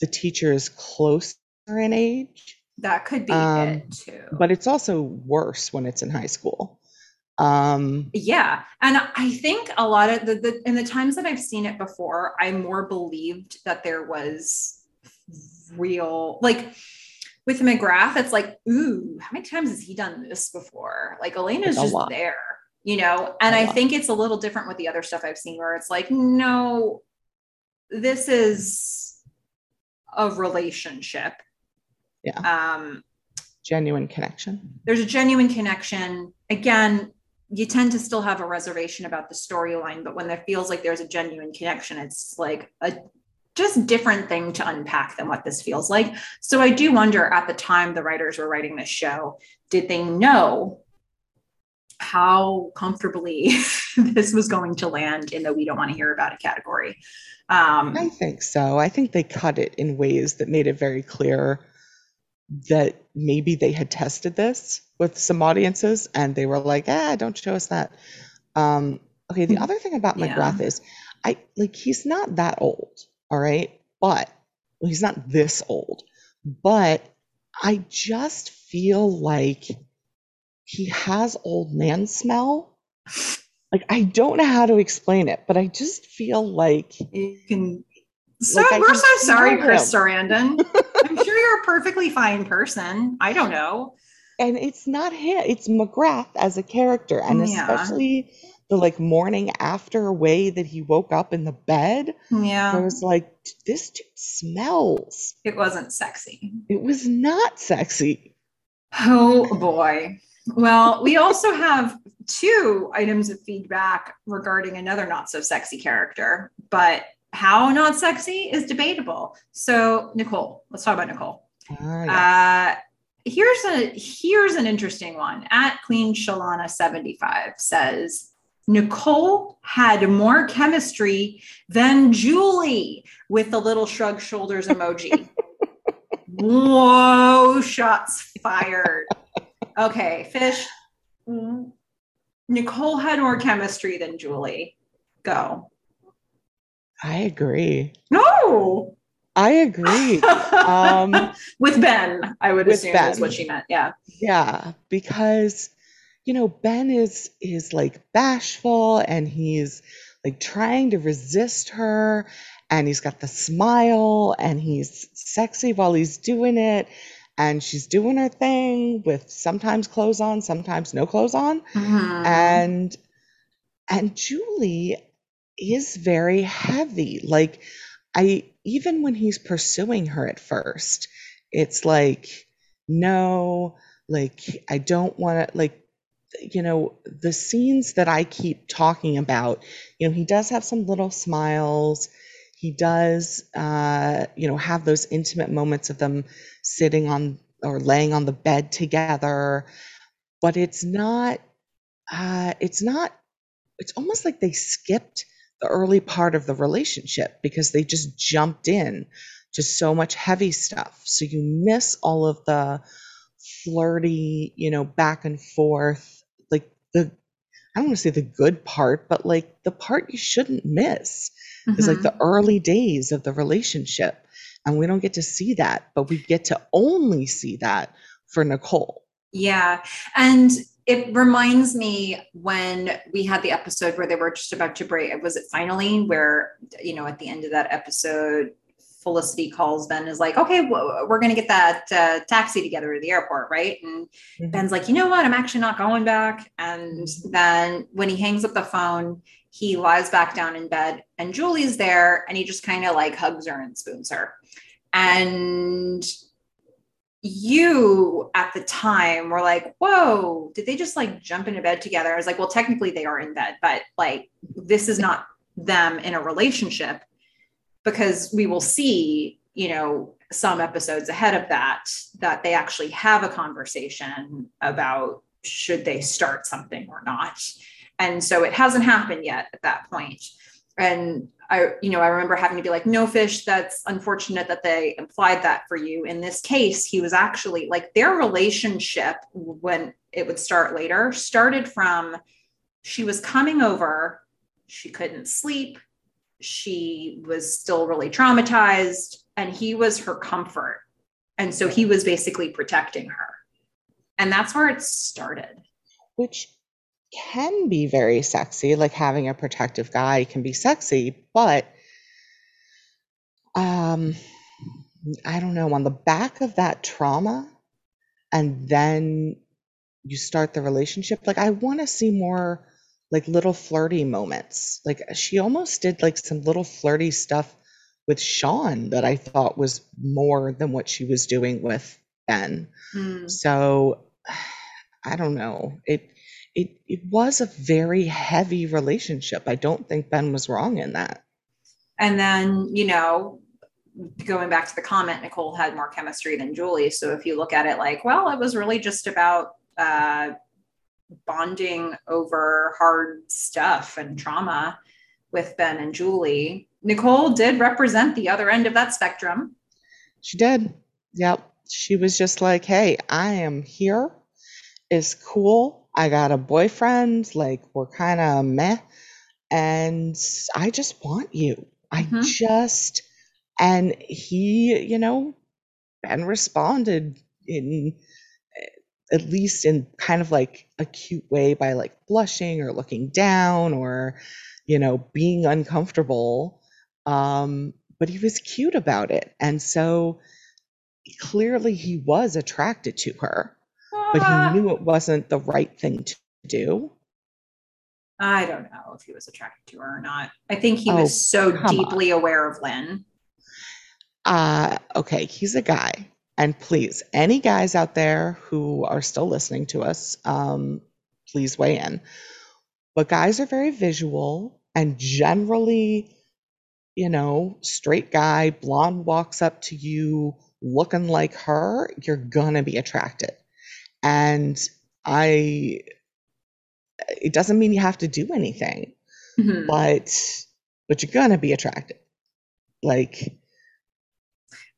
the teacher is close in age. That could be um, it too. But it's also worse when it's in high school. Um, yeah. And I think a lot of the, the, in the times that I've seen it before, I more believed that there was real, like with McGrath, it's like, ooh, how many times has he done this before? Like Elena's just lot. there, you know? And I think it's a little different with the other stuff I've seen where it's like, no, this is a relationship yeah. Um, genuine connection. There's a genuine connection. Again, you tend to still have a reservation about the storyline, but when there feels like there's a genuine connection, it's like a just different thing to unpack than what this feels like. So I do wonder at the time the writers were writing this show, did they know how comfortably this was going to land in the we don't want to hear about it category? Um, I think so. I think they cut it in ways that made it very clear that maybe they had tested this with some audiences and they were like, ah, don't show us that. Um, okay, the hmm. other thing about yeah. McGrath is I like he's not that old, all right, but well, he's not this old, but I just feel like he has old man smell. Like I don't know how to explain it, but I just feel like you can. So like we're so sorry, Chris Sarandon. You're a perfectly fine person. I don't know. And it's not him, it's McGrath as a character. And yeah. especially the like morning after way that he woke up in the bed. Yeah. I was like, this dude smells. It wasn't sexy. It was not sexy. Oh boy. Well, we also have two items of feedback regarding another not so sexy character, but how not sexy is debatable. So, Nicole, let's talk about Nicole. Uh, yeah. uh, here's a here's an interesting one. At Queen Shalana 75 says Nicole had more chemistry than Julie with the little shrug shoulders emoji. Whoa, shots fired. Okay, fish. Nicole had more chemistry than Julie. Go. I agree. No. I agree. Um, with Ben, I would assume Ben. is what she meant. Yeah. yeah, because you know, Ben is is like bashful and he's like trying to resist her and he's got the smile and he's sexy while he's doing it and she's doing her thing with sometimes clothes on, sometimes no clothes on. Mhm. And and Julie is very heavy. Like I even when he's pursuing her at first, it's like no, like I don't want to like you know the scenes that I keep talking about, you know, he does have some little smiles. He does uh you know have those intimate moments of them sitting on or laying on the bed together, but it's not uh it's not it's almost like they skipped the early part of the relationship because they just jumped in to so much heavy stuff. So you miss all of the flirty, you know, back and forth, like the I don't want to say the good part, but like the part you shouldn't miss is like Mhm. the early days of the relationship. And we don't get to see that, but we get to only see that for Nicole. Yeah. And it reminds me when we had the episode where they were just about to break. Was it finally where, you know, at the end of that episode, Felicity calls Ben is like, okay, well, we're going to get that uh, taxi together to the airport, right? And Ben's like, you know what? I'm actually not going back. And then when he hangs up the phone, he lies back down in bed and Julie's there and he just kind of like hugs her and spoons her. And you at the time were like, whoa, did they just like jump into bed together? I was like, well, technically they are in bed, but like this is not them in a relationship because we will see, you know, some episodes ahead of that, that they actually have a conversation about should they start something or not. And so it hasn't happened yet at that point. And I, you know, I remember having to be like, no fish, that's unfortunate that they implied that for you. In this case, he was actually like their relationship when it would start later started from she was coming over, she couldn't sleep, she was still really traumatized, and he was her comfort. And so he was basically protecting her. And that's where it started. which can be very sexy like having a protective guy can be sexy but um i don't know on the back of that trauma and then you start the relationship like i want to see more like little flirty moments like she almost did like some little flirty stuff with sean that i thought was more than what she was doing with ben Mm. so I don't know. It it it was a very heavy relationship. I don't think Ben was wrong in that. And then, you know, going back to the comment, Nicole had more chemistry than Julie. So if you look at it like, well, it was really just about uh, bonding over hard stuff and trauma with Ben and Julie. Nicole did represent the other end of that spectrum. She did. Yep. She was just like, "Hey, I am here. It's cool. I got a boyfriend. Like we're kind of meh, and I just want you. I Mhm. just." And he, you know, Ben responded in at least in kind of like a cute way by like blushing or looking down or you know being uncomfortable um but he was cute about it and so clearly he was attracted to her but Ah, he knew it wasn't the right thing to do I don't know if he was attracted to her or not. I think he Oh, was so come on. deeply aware of Lynn. uh okay he's a guy and please any guys out there who are still listening to us um please weigh in but guys are very visual and generally you know straight guy blonde walks up to you looking like her you're gonna be attracted and i it doesn't mean you have to do anything Mhm. but but you're gonna be attracted like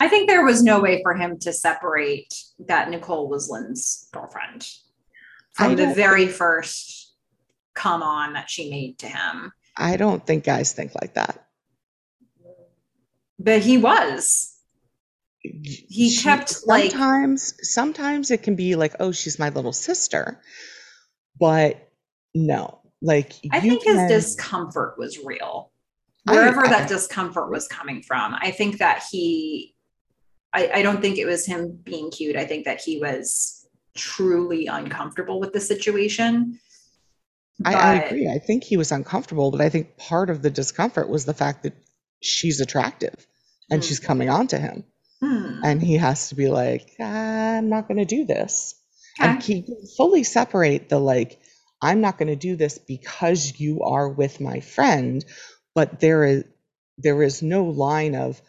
I think there was no way for him to separate that Nicole was Lynn's girlfriend from the very first come on that she made to him. i don't think guys think like that but he was. He She- kept like sometimes sometimes it can be like, oh, she's my little sister. But no, like I think his discomfort was real. Wherever I- that discomfort was coming from, I think that he, I, I don't think it was him being cute. I think that he was truly uncomfortable with the situation. I, I agree. I think he was uncomfortable, but I think part of the discomfort was the fact that she's attractive and Mm. she's coming on to him. Hmm. And he has to be like, I'm not going to do this. And he can fully separate the like, I'm not going to do this because you are with my friend, but there is there is no line of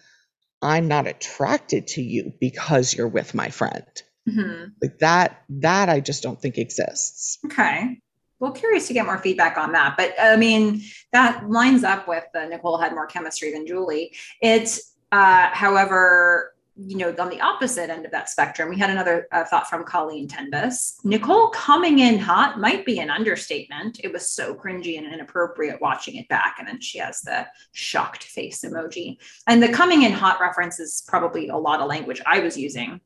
I'm not attracted to you because you're with my friend. Mhm. Like that that I just don't think exists. Okay. Well, curious to get more feedback on that. But I mean, that lines up with the Nicole had more chemistry than Julie. It's, uh, however, you know, on the opposite end of that spectrum, we had another uh, thought from Colleen Tenbus. Nicole coming in hot might be an understatement. It was so cringy and inappropriate watching it back. And then she has the shocked face emoji. And the coming in hot reference is probably a lot of language I was using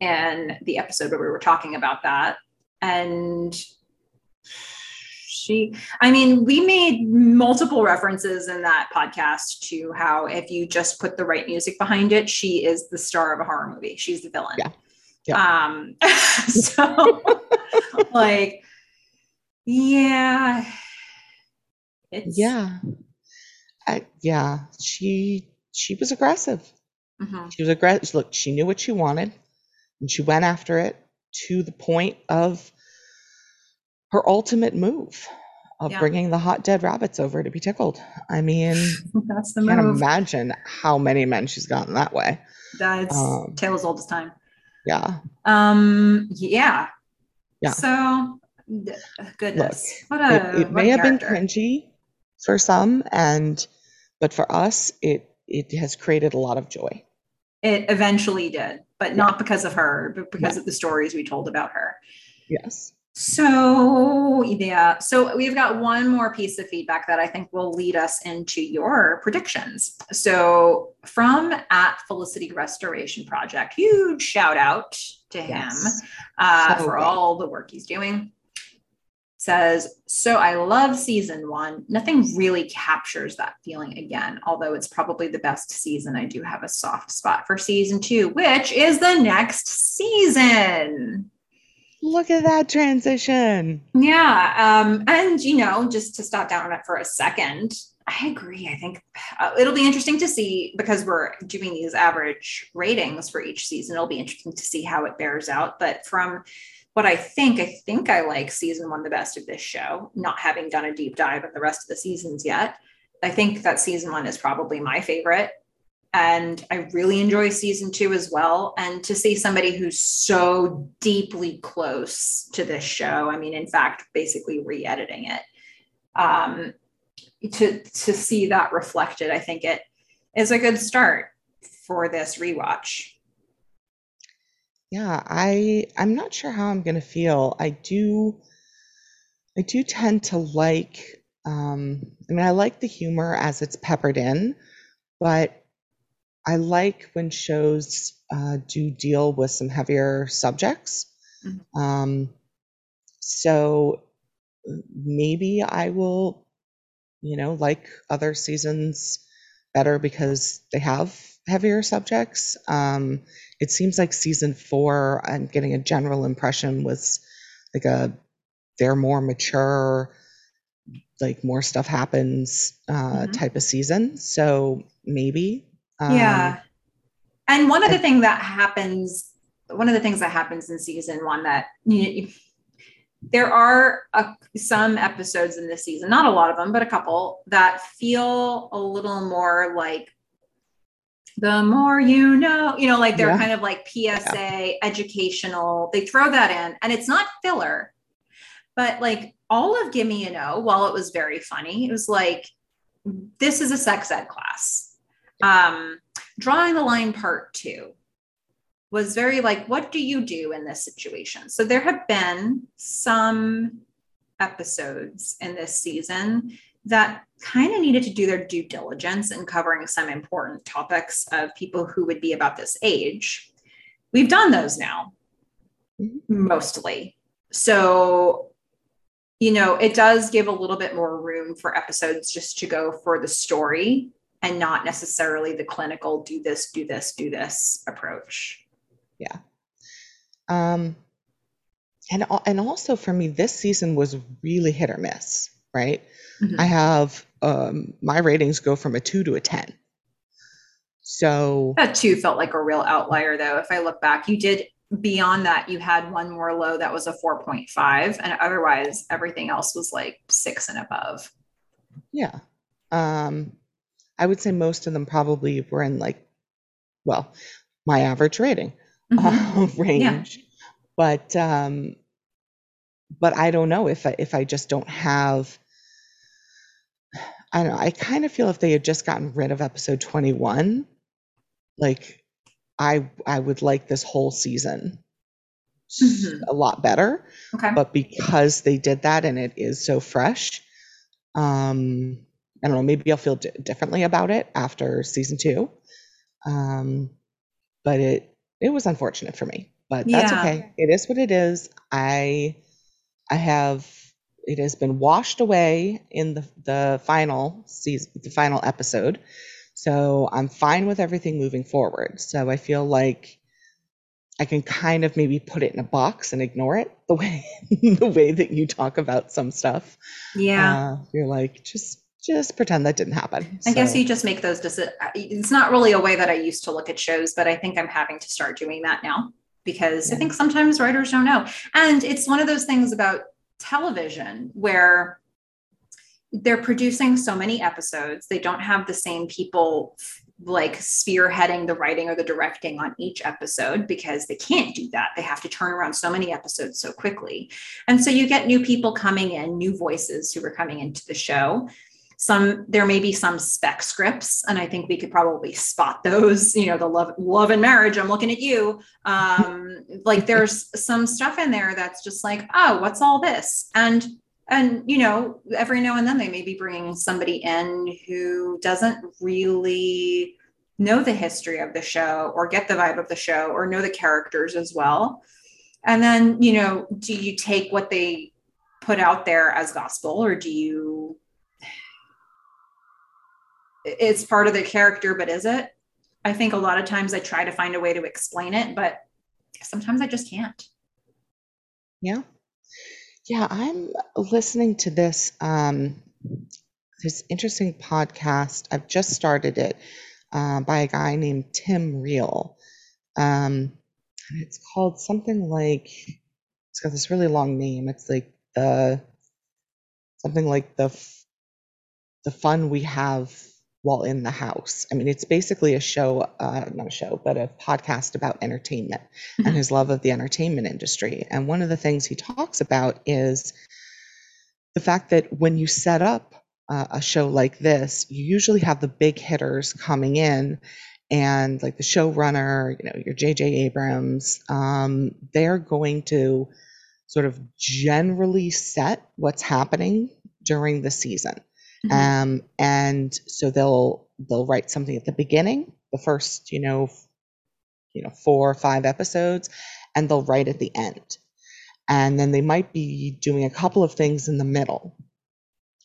and the episode where we were talking about that. And she, I mean, we made multiple references in that podcast to how if you just put the right music behind it, she is the star of a horror movie. She's the villain. Yeah. Yeah. Um, so like, yeah. It's Yeah. I, yeah, she she was aggressive. mhm. She was aggressive. Look, she knew what she wanted, and she went after it to the point of her ultimate move of Yeah. bringing the hot dead rabbits over to be tickled. I mean, That's the can't move. imagine how many men she's gotten that way. That's um, tale as old as time. Yeah. Um. Yeah. Yeah. So, goodness, what It, a it what may a have been cringy for some, and but for us, it it has created a lot of joy. It eventually did, but not because of her, but because No. of the stories we told about her. Yes. So, yeah. So, we've got one more piece of feedback that I think will lead us into your predictions. So, from at Felicity Restoration Project, huge shout out to him Yes. uh, So for good. all the work he's doing. Says, so I love season one. Nothing really captures that feeling again, although it's probably the best season. I do have a soft spot for season two, which is the next season. Look at that transition. Yeah. Um, and, you know, just to stop down on it for a second, I agree. I think uh, it'll be interesting to see because we're doing these average ratings for each season. It'll be interesting to see how it bears out. But from what I think, I think I like season one the best of this show, not having done a deep dive of the rest of the seasons yet. I think that season one is probably my favorite. And I really enjoy season two as well. And to see somebody who's so deeply close to this show, I mean, in fact, basically re editing it, um, to, to see that reflected, I think it is a good start for this rewatch. Yeah, I I'm not sure how I'm gonna feel. I do I do tend to like um I mean I like the humor as it's peppered in, but I like when shows uh, do deal with some heavier subjects. Mhm. Um, so maybe I will, you know, like other seasons better because they have heavier subjects. Um, it seems like season four, I'm getting a general impression was like a they're more mature, like more stuff happens uh, Mhm. type of season. So maybe. Um, yeah. And one of I- the thing that happens, one of the things that happens in season one that you know, there are a, some episodes in this season, not a lot of them, but a couple that feel a little more like the more you know, you know, like they're Yeah. kind of like PSA, educational. They throw that in, and it's not filler, but like all of Gimme an O, while it was very funny, it was like this is a sex ed class. Um, drawing the line part two was very like, what do you do in this situation? So there have been some episodes in this season that kind of needed to do their due diligence in covering some important topics of people who would be about this age. We've done those now, mostly. So, you know, it does give a little bit more room for episodes just to go for the story and not necessarily the clinical do this, do this, do this approach. Yeah. Um, and and also for me, this season was really hit or miss. Right. Mm-hmm. I have um, my ratings go from a two to a ten. So that two felt like a real outlier, though. If I look back, you did beyond that, you had one more low that was a 4.5, and otherwise everything else was like six and above. Yeah. Um, I would say most of them probably were in like, well, my average rating mm-hmm. uh, range. Yeah. But um, but I don't know if I if I just don't have I don't know, I kind of feel if they had just gotten rid of episode 21, like I I would like this whole season mm-hmm. a lot better. Okay. But because they did that and it is so fresh, um I don't know, maybe I'll feel d- differently about it after season 2. Um but it it was unfortunate for me, but that's yeah. okay. It is what it is. I I have it has been washed away in the the final season, the final episode. So I'm fine with everything moving forward. So I feel like I can kind of maybe put it in a box and ignore it the way the way that you talk about some stuff. Yeah. Uh, you're like just just pretend that didn't happen. I so. guess you just make those decisions. It's not really a way that I used to look at shows, but I think I'm having to start doing that now because yeah. I think sometimes writers don't know. And it's one of those things about television where they're producing so many episodes, they don't have the same people like spearheading the writing or the directing on each episode because they can't do that. They have to turn around so many episodes so quickly. And so you get new people coming in, new voices who are coming into the show some there may be some spec scripts and i think we could probably spot those you know the love love and marriage i'm looking at you. Um like there's some stuff in there that's just like oh what's all this? And and you know every now and then they may be bringing somebody in who doesn't really know the history of the show or get the vibe of the show or know the characters as well. And then you know do you take what they put out there as gospel or do you it's part of the character, but is it? I think a lot of times I try to find a way to explain it, but sometimes I just can't. Yeah. Yeah, I'm listening to this um this interesting podcast. I've just started it uh, by a guy named Tim Riehl. Um and it's called something like it's got this really long name. It's like the something like the the fun we have while in the house. I mean, it's basically a show, uh, not a show, but a podcast about entertainment mm-hmm. and his love of the entertainment industry. And one of the things he talks about is the fact that when you set up uh, a show like this, you usually have the big hitters coming in. And like the showrunner, you know, your J.J. Abrams, um, they're going to sort of generally set what's happening during the season. Mm-hmm. Um, and so they'll they'll write something at the beginning, the first, you know, you know, four or five episodes, and they'll write at the end. And then they might be doing a couple of things in the middle.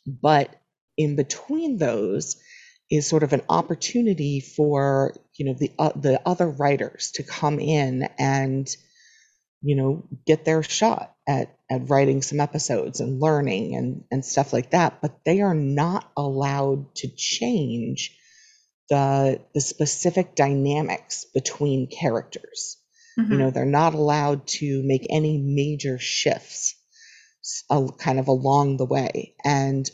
But in between those is sort of an opportunity for, you know, the uh, the other writers to come in and you know, get their shot at, at writing some episodes and learning and, and stuff like that. But they are not allowed to change the, the specific dynamics between characters. Mm-hmm. You know, they're not allowed to make any major shifts uh, kind of along the way. And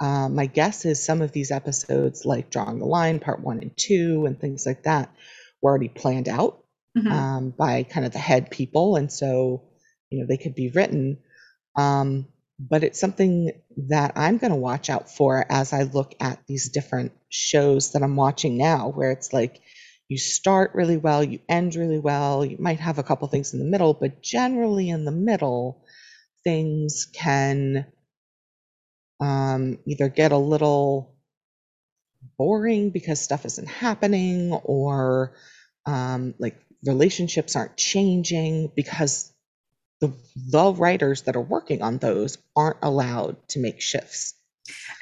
uh, my guess is some of these episodes, like Drawing the Line, part one and two, and things like that, were already planned out mm-hmm. um, by kind of the head people, and so you know they could be written. Um, but it's something that I'm going to watch out for as I look at these different shows that I'm watching now, where it's like you start really well, you end really well, you might have a couple things in the middle, but generally in the middle, things can um, either get a little boring because stuff isn't happening or um, like relationships aren't changing because the, the writers that are working on those aren't allowed to make shifts.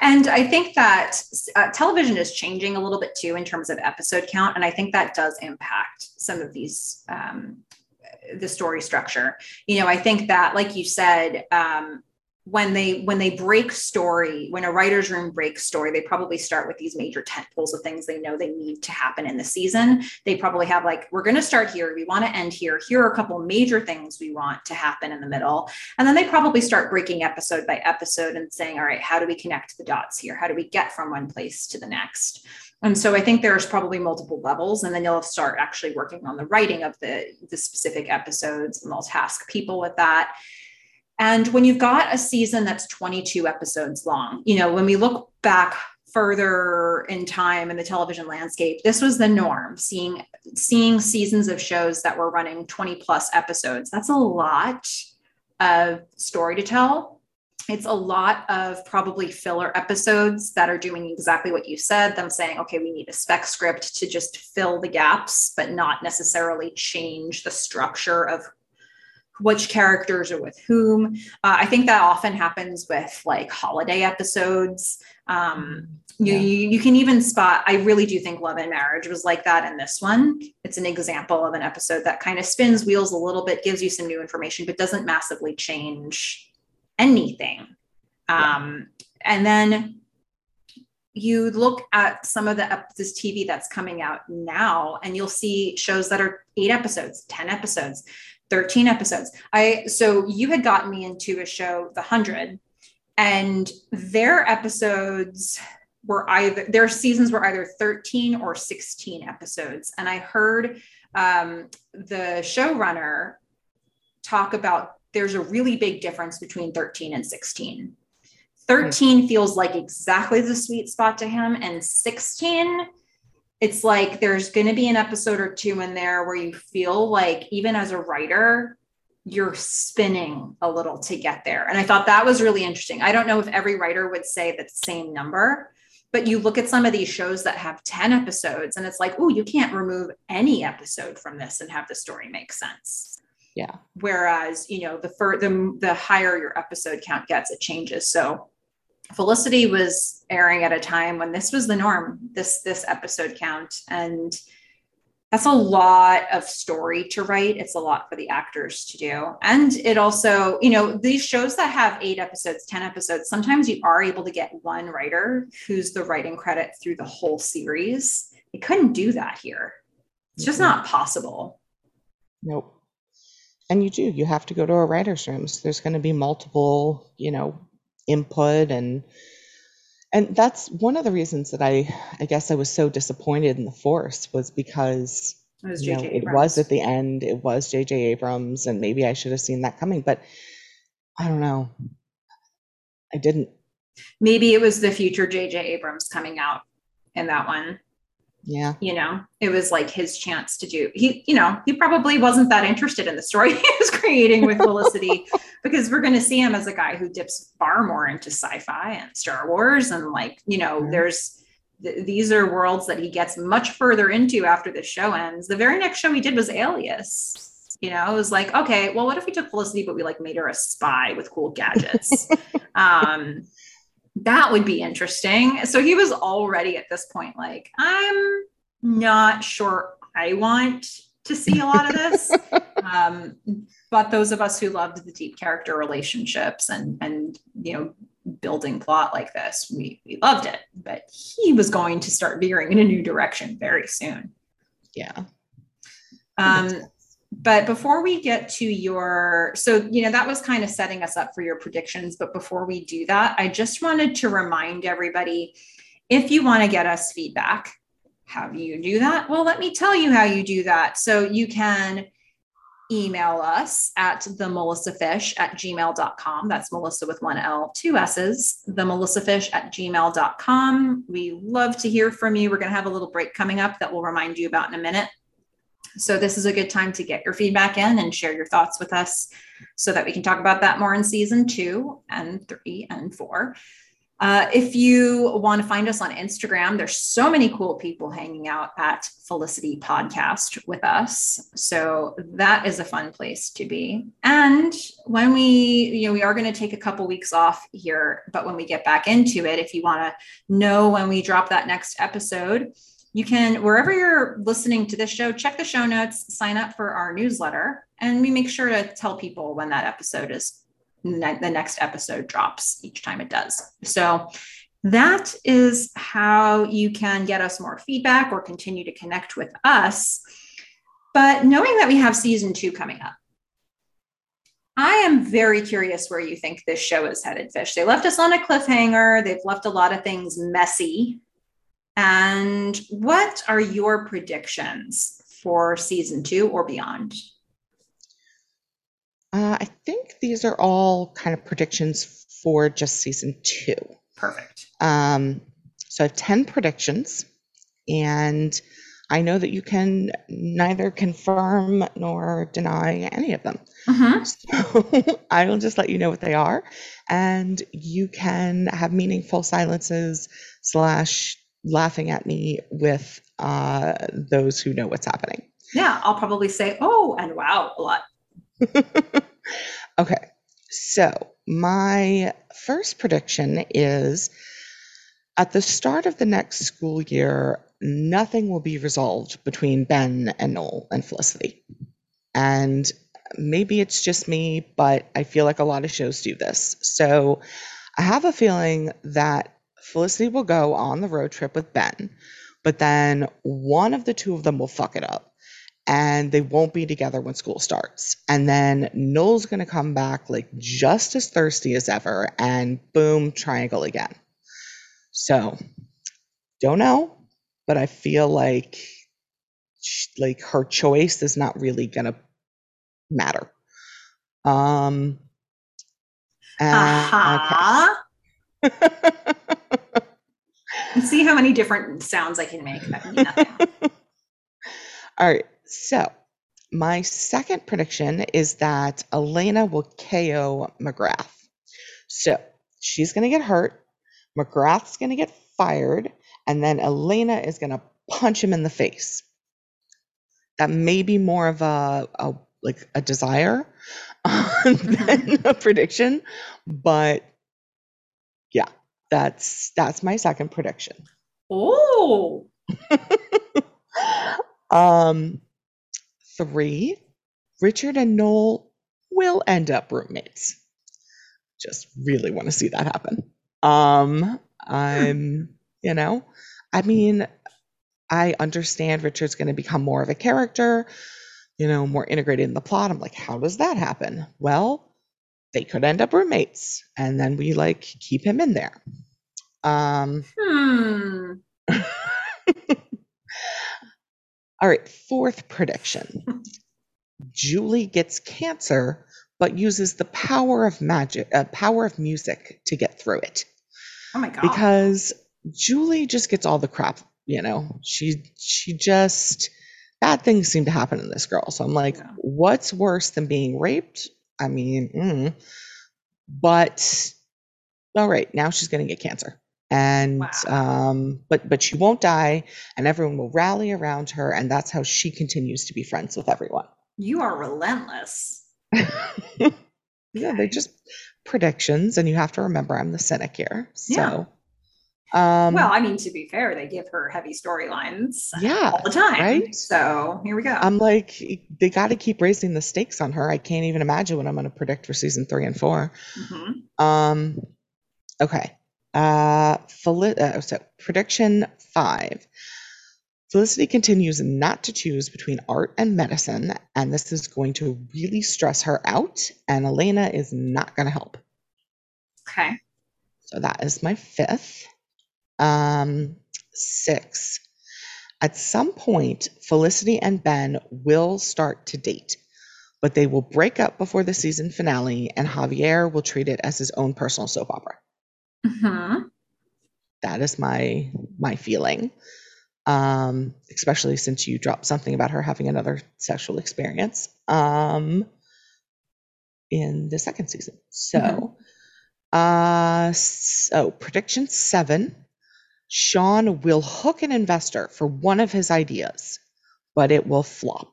And I think that uh, television is changing a little bit too in terms of episode count. And I think that does impact some of these, um, the story structure. You know, I think that, like you said, um, when they when they break story when a writer's room breaks story they probably start with these major tent poles of things they know they need to happen in the season. They probably have like we're going to start here we want to end here here are a couple major things we want to happen in the middle. And then they probably start breaking episode by episode and saying all right how do we connect the dots here? How do we get from one place to the next? And so I think there's probably multiple levels, and then you'll start actually working on the writing of the, the specific episodes, and they'll task people with that. And when you've got a season that's 22 episodes long, you know, when we look back further in time in the television landscape, this was the norm, seeing seeing seasons of shows that were running 20 plus episodes. That's a lot of story to tell. It's a lot of probably filler episodes that are doing exactly what you said, them saying, okay, we need a spec script to just fill the gaps, but not necessarily change the structure of which characters are with whom. Uh, I think that often happens with like holiday episodes. Um, you, yeah. you, you can even spot. I really do think Love and Marriage was like that in this one. It's an example of an episode that kind of spins wheels a little bit, gives you some new information, but doesn't massively change anything. Um, And then you look at some of the this TV that's coming out now, and you'll see shows that are eight episodes, ten episodes 13 episodes. I so you had gotten me into a show, The Hundred, and their episodes were either their seasons were either 13 or 16 episodes. And I heard um, the showrunner talk about there's a really big difference between 13 and 16. 13 feels like exactly the sweet spot to him, and 16 it's like there's going to be an episode or two in there where you feel like even as a writer you're spinning a little to get there. And i thought that was really interesting. I don't know if every writer would say the same number but you look at some of these shows that have 10 episodes and it's like oh you can't remove any episode from this and have the story make sense. Yeah. Whereas you know the fur the, the higher your episode count gets it changes. So Felicity was airing at a time when this was the norm, this this episode count and that's a lot of story to write. It's a lot for the actors to do. And it also, you know, these shows that have 8 episodes, 10 episodes, sometimes you are able to get one writer who's the writing credit through the whole series. They couldn't do that here. It's just mm-hmm. not possible. Nope. And you do. You have to go to a writer's room. So there's going to be multiple, you know, input and and that's one of the reasons that I I guess I was so disappointed in the Force was because it was, you know, it was at the end it was J.J. Abrams and maybe I should have seen that coming but I don't know I didn't maybe it was the future J.J. Abrams coming out in that one yeah. You know it was like his chance to do he you know he probably wasn't that interested in the story he was creating with felicity because we're going to see him as a guy who dips far more into sci-fi and star wars and like you know mm-hmm. there's th- these are worlds that he gets much further into after the show ends. The very next show he did was alias. You know it was like okay well what if we took felicity but we like made her a spy with cool gadgets? Um that would be interesting. So he was already at this point like, I'm not sure I want to see a lot of this. um, but those of us who loved the deep character relationships and and you know building plot like this, we we loved it. But he was going to start veering in a new direction very soon. Yeah. Um, but before we get to your so you know that was kind of setting us up for your predictions but before we do that i just wanted to remind everybody if you want to get us feedback how do you do that? Well let me tell you how you do that. So you can email us at the melissa fish at gmail.com that's melissa with one l two s's the melissa fish at gmail.com we love to hear from you. We're going to have a little break coming up that we'll remind you about in a minute so this is a good time to get your feedback in and share your thoughts with us so that we can talk about that more in season two and three and four. Uh, if you want to find us on Instagram, there's so many cool people hanging out at Felicity Podcast with us. So that is a fun place to be. And when we, you know, we are going to take a couple weeks off here, but when we get back into it, if you want to know when we drop that next episode, you can, wherever you're listening to this show, check the show notes, sign up for our newsletter, and we make sure to tell people when that episode is ne- the next episode drops each time it does. So that is how you can get us more feedback or continue to connect with us. But knowing that we have season two coming up, I am very curious where you think this show is headed, Fish. They left us on a cliffhanger. They've left a lot of things messy. And what are your predictions for season two or beyond? Uh, I think these are all kind of predictions for just season two. Perfect. Um, so I have 10 predictions, and I know that you can neither confirm nor deny any of them. Mhm. So I will just let you know what they are, and you can have meaningful silences slash laughing at me with uh, those who know what's happening. Yeah, I'll probably say, oh, and wow, a lot. okay, so my first prediction is at the start of the next school year, nothing will be resolved between Ben and Noel and Felicity. And maybe it's just me, but I feel like a lot of shows do this. So I have a feeling that Felicity will go on the road trip with Ben, but then one of the two of them will fuck it up and they won't be together when school starts. And then Noel's going to come back like just as thirsty as ever and boom, triangle again. So, don't know, but I feel like like her choice is not really going to matter. Um and- Aha. okay. See how many different sounds I can make. That mean nothing. All right. So, my second prediction is that Elena will KO McGrath. So, she's going to get hurt. McGrath's going to get fired. And then Elena is going to punch him in the face. That may be more of a, a like a desire than mm-hmm. a prediction, but yeah, that's that's my second prediction. Oh, Um, three, Richard and Noel will end up roommates. Just really want to see that happen. Um, I'm, you know, I mean, I understand Richard's going to become more of a character, you know, more integrated in the plot. I'm like, how does that happen? Well, they could end up roommates, and then we like keep him in there. Um, hmm. All right, fourth prediction. Julie gets cancer, but uses the power of magic, uh, power of music to get through it. Oh my god. Because Julie just gets all the crap, you know. She she just bad things seem to happen in this girl. So I'm like, Yeah. what's worse than being raped? I mean, mm. but all right, now she's going to get cancer. And Wow. um but but she won't die and everyone will rally around her and that's how she continues to be friends with everyone. you are relentless. yeah, they're just predictions and you have to remember I'm the cynic here. Yeah. Um well, I mean, to be fair, they give her heavy storylines yeah, all the time. right? So here we go. I'm like they got to keep raising the stakes on her. I can't even imagine what I'm going to predict for season 3 and 4. Mhm. Um, okay. Uh, Feli- uh, so prediction five. Felicity continues not to choose between art and medicine, and this is going to really stress her out. And Elena is not going to help. Okay. So that is my fifth. Um, six. At some point, Felicity and Ben will start to date, but they will break up before the season finale, and Javier will treat it as his own personal soap opera. hmm that is my my feeling um especially since you dropped something about her having another sexual experience um in the second season so Mhm. Uh, so prediction seven Sean will hook an investor for one of his ideas, but it will flop.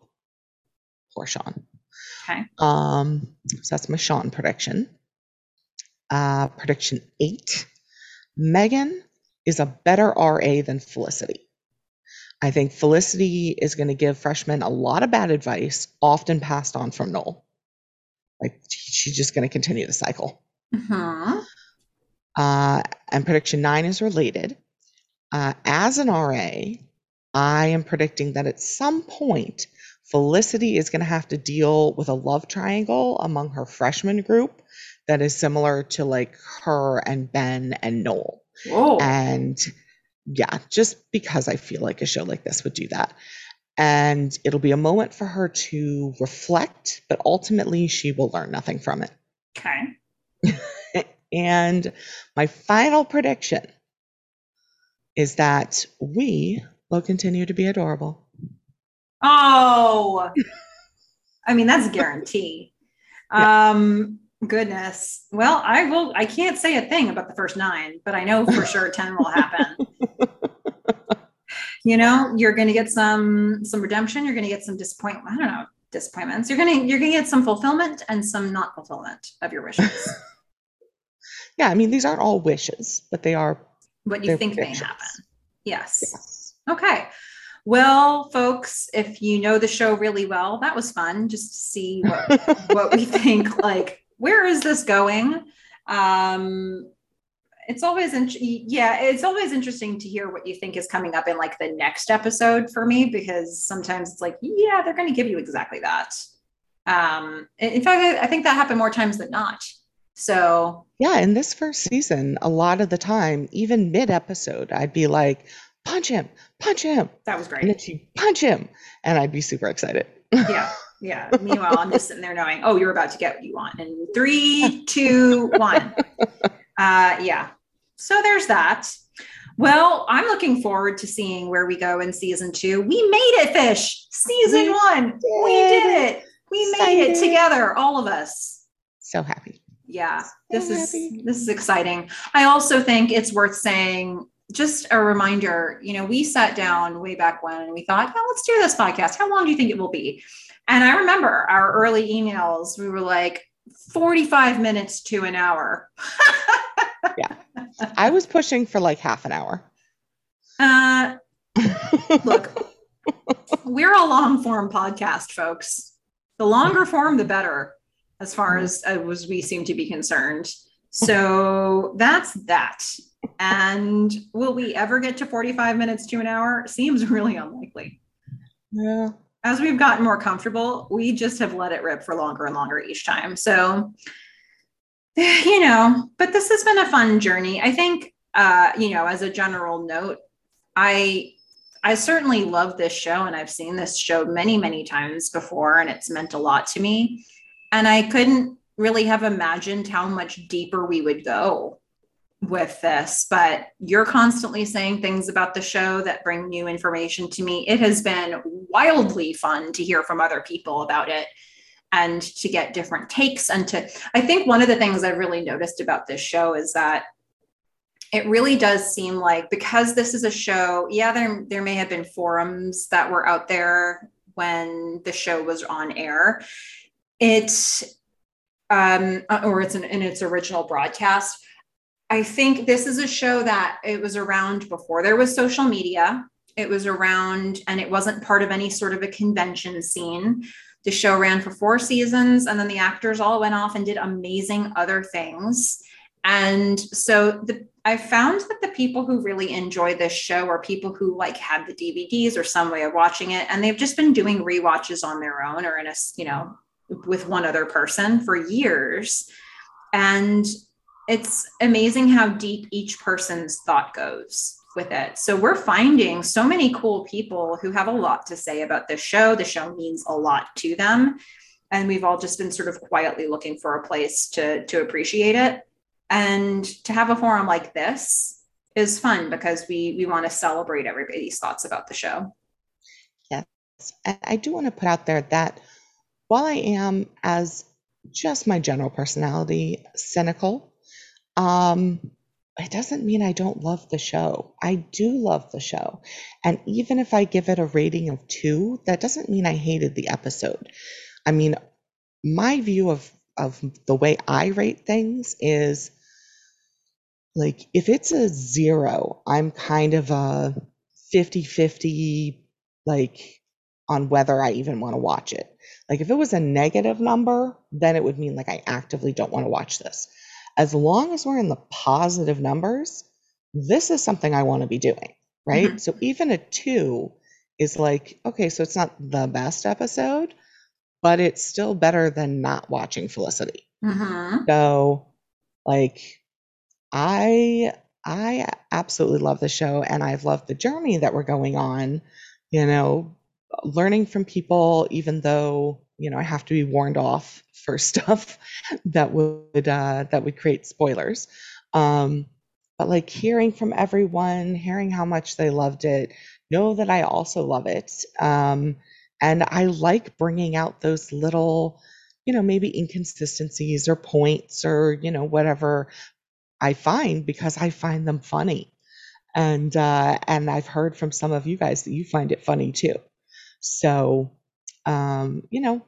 Poor Sean. Okay. Um, so that's my Sean prediction. Uh, prediction eight Megan is a better RA than Felicity. I think Felicity is going to give freshmen a lot of bad advice, often passed on from Noel. Like she's just going to continue the cycle. hmm Uh, and prediction nine is related. Uh, as an RA, I am predicting that at some point, Felicity is going to have to deal with a love triangle among her freshman group that is similar to like her and Ben and Noel. Whoa. And yeah, just because I feel like a show like this would do that. And it'll be a moment for her to reflect, but ultimately she will learn nothing from it. okay. And my final prediction is that we will continue to be adorable. Oh, I mean, that's a guarantee. Um, goodness. Well, I will, I can't say a thing about the first nine, but I know for sure 10 will happen. you know, you're going to get some, some redemption. You're going to get some disappointment. I don't know, disappointments. You're going to, you're going to get some fulfillment and some not fulfillment of your wishes. Yeah, I mean, these aren't all wishes, but they are. What you They're think may happen. Yes. Yes. Okay. Well, folks, if you know the show really well, that was fun just to see what, what we think. Like, where is this going? Um, it's always, in- yeah, it's always interesting to hear what you think is coming up in like the next episode for me because sometimes it's like, yeah, they're going to give you exactly that. Um, in in fact, I- I think that happened more times than not. So, Yeah, in this first season, a lot of the time, even mid episode, I'd be like, punch him, punch him. that was And great. then she'd punch him. And I'd be super excited. yeah yeah. Meanwhile i'm just sitting there knowing oh you're about to get what you want. And three two one. Uh yeah. So there's that. Well i'm looking forward to seeing where we go in season two. We made it fish! Season We one! We did it. we made it together all of us. So happy. Yeah this So is happy. this is exciting i also think it's worth saying just a reminder you know we sat down way back when and we thought yeah let's do this podcast how long do you think it will be and i remember our early emails we were like 45 minutes to an hour Yeah. I was pushing for like half an hour. uh, look we're a long form podcast folks the longer form the better as far as, as we seem to be concerned. So that's that. And will we ever get to 45 minutes to an hour? Seems really unlikely. Yeah. as we've gotten more comfortable we just have let it rip for longer and longer each time. So you know but this has been a fun journey. I think uh you know as a general note i i certainly love this show and i've seen this show many many times before and it's meant a lot to me and i couldn't really have imagined how much deeper we would go with this but you're constantly saying things about the show that bring new information to me. It has been wildly fun to hear from other people about it and to get different takes and to i think one of the things i've really noticed about this show is that it really does seem like because this is a show yeah there there may have been forums that were out there when the show was on air it um or it's in, in its original broadcast. I think this is a show that it was around before there was social media. It was around and it wasn't part of any sort of a convention scene. The show ran for four seasons and then the actors all went off and did amazing other things. And so the i found that the people who really enjoy this show are people who like had the dvds or some way of watching it and they've just been doing rewatches on their own or in a, you know with one other person for years and it's amazing how deep each person's thought goes with it. So we're finding so many cool people who have a lot to say about this show. The show means a lot to them. And we've all just been sort of quietly looking for a place to, to appreciate it. And to have a forum like this is fun because we we want to celebrate everybody's thoughts about the show. Yes. I do want to put out there that while I am, as just my general personality, cynical, Um, it doesn't mean I don't love the show. I do love the show. And even if I give it a rating of two, that doesn't mean I hated the episode. I mean, my view of, of the way I rate things is like if it's a zero, I'm kind of a 50 50, like on whether I even want to watch it. Like if it was a negative number, then it would mean like I actively don't want to watch this as long as we're in the positive numbers, this is something I want to be doing, right? Mm-hmm. So even a two is like, okay, so it's not the best episode, but it's still better than not watching Felicity. Mm-hmm. So, like, I I absolutely love the show, and I've loved the journey that we're going on. You know, learning from people, even though you know I have to be warned off for stuff that would uh, that would create spoilers. Um, but like hearing from everyone, hearing how much they loved it, know that I also love it. Um, and I like bringing out those little, you know, maybe inconsistencies or points or, you know, whatever I find because I find them funny. And uh, and I've heard from some of you guys that you find it funny too. So, um, you know,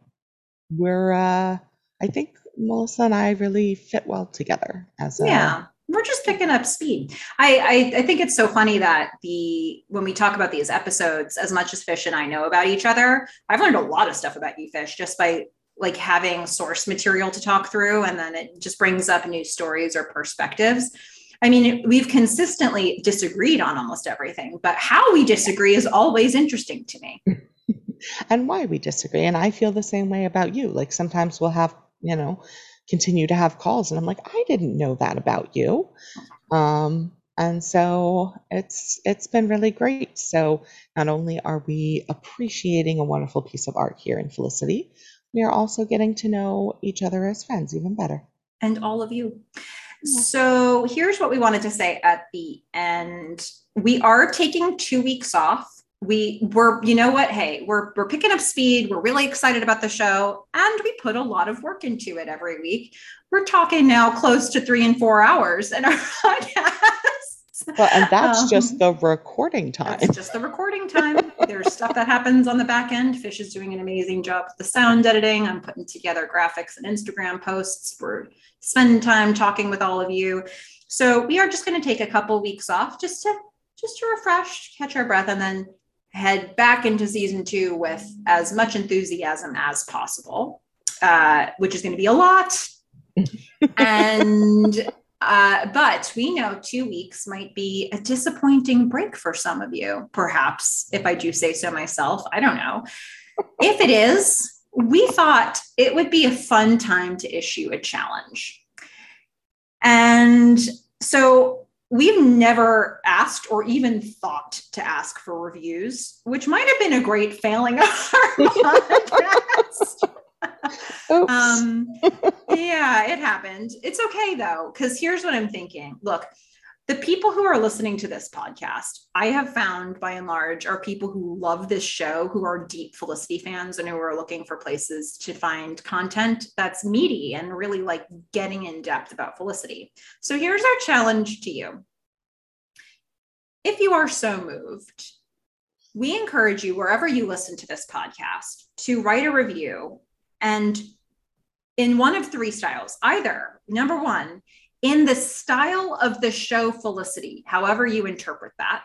we're uh, I think Melissa and I really fit well together as a yeah we're just picking up speed. I, I, I think it's so funny that the when we talk about these episodes, as much as Fish and I know about each other, I've learned a lot of stuff about you, Fish, just by like having source material to talk through, and then it just brings up new stories or perspectives. I mean, we've consistently disagreed on almost everything, but how we disagree is always interesting to me. and why we disagree. And I feel the same way about you. Like sometimes we'll have, you know, continue to have calls and I'm like, I didn't know that about you. Um, and so it's it's been really great. So not only are we appreciating a wonderful piece of art here in Felicity, we are also getting to know each other as friends even better. And all of you. So here's what we wanted to say at the end. We are taking two weeks off we were you know what? Hey we're we're picking up speed. We're really excited about the show. And we put a lot of work into it every week. We're talking now close to three and four hours in our podcast well and that's um, just the recording time. it's just the recording time. There's stuff that happens on the back end. Fish is doing an amazing job with the sound editing. I'm putting together graphics and instagram posts. We're spending time talking with all of you. So we are just going to take a couple weeks off just to just to refresh catch our breath and then head back into season two with as much enthusiasm as possible, uh, which is going to be a lot. and uh, but we know two weeks might be a disappointing break for some of you, perhaps, if I do say so myself. I don't know. If it is, we thought it would be a fun time to issue a challenge. And so we've never asked or even thought to ask for reviews, which might have been a great failing of our podcast. um, yeah, it happened. It's okay though, because here's what I'm thinking. Look, the people who are listening to this podcast, I have found by and large are people who love this show, who are deep Felicity fans and who are looking for places to find content that's meaty and really like getting in depth about Felicity. So here's our challenge to you. If you are so moved, we encourage you, wherever you listen to this podcast, to write a review and in one of three styles. Either number one, in the style of the show Felicity, however you interpret that.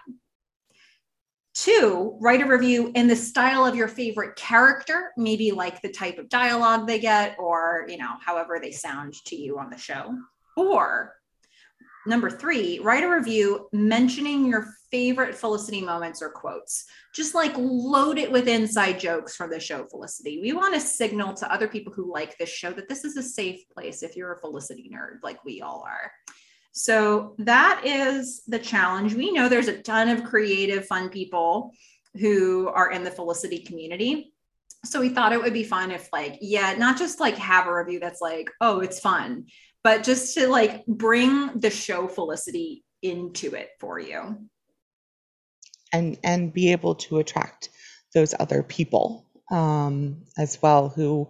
Two, write a review in the style of your favorite character, maybe like the type of dialogue they get or, you know, however they sound to you on the show. Or Number three, write a review mentioning your favorite Felicity moments or quotes. Just like load it with inside jokes from the show Felicity. We want to signal to other people who like this show that this is a safe place if you're a Felicity nerd like we all are. So that is the challenge. We know there's a ton of creative, fun people who are in the Felicity community. So we thought it would be fun if, like, yeah, not just like have a review that's like, oh, it's fun, but just to like bring the show Felicity into it for you. And and be able to attract those other people um, as well who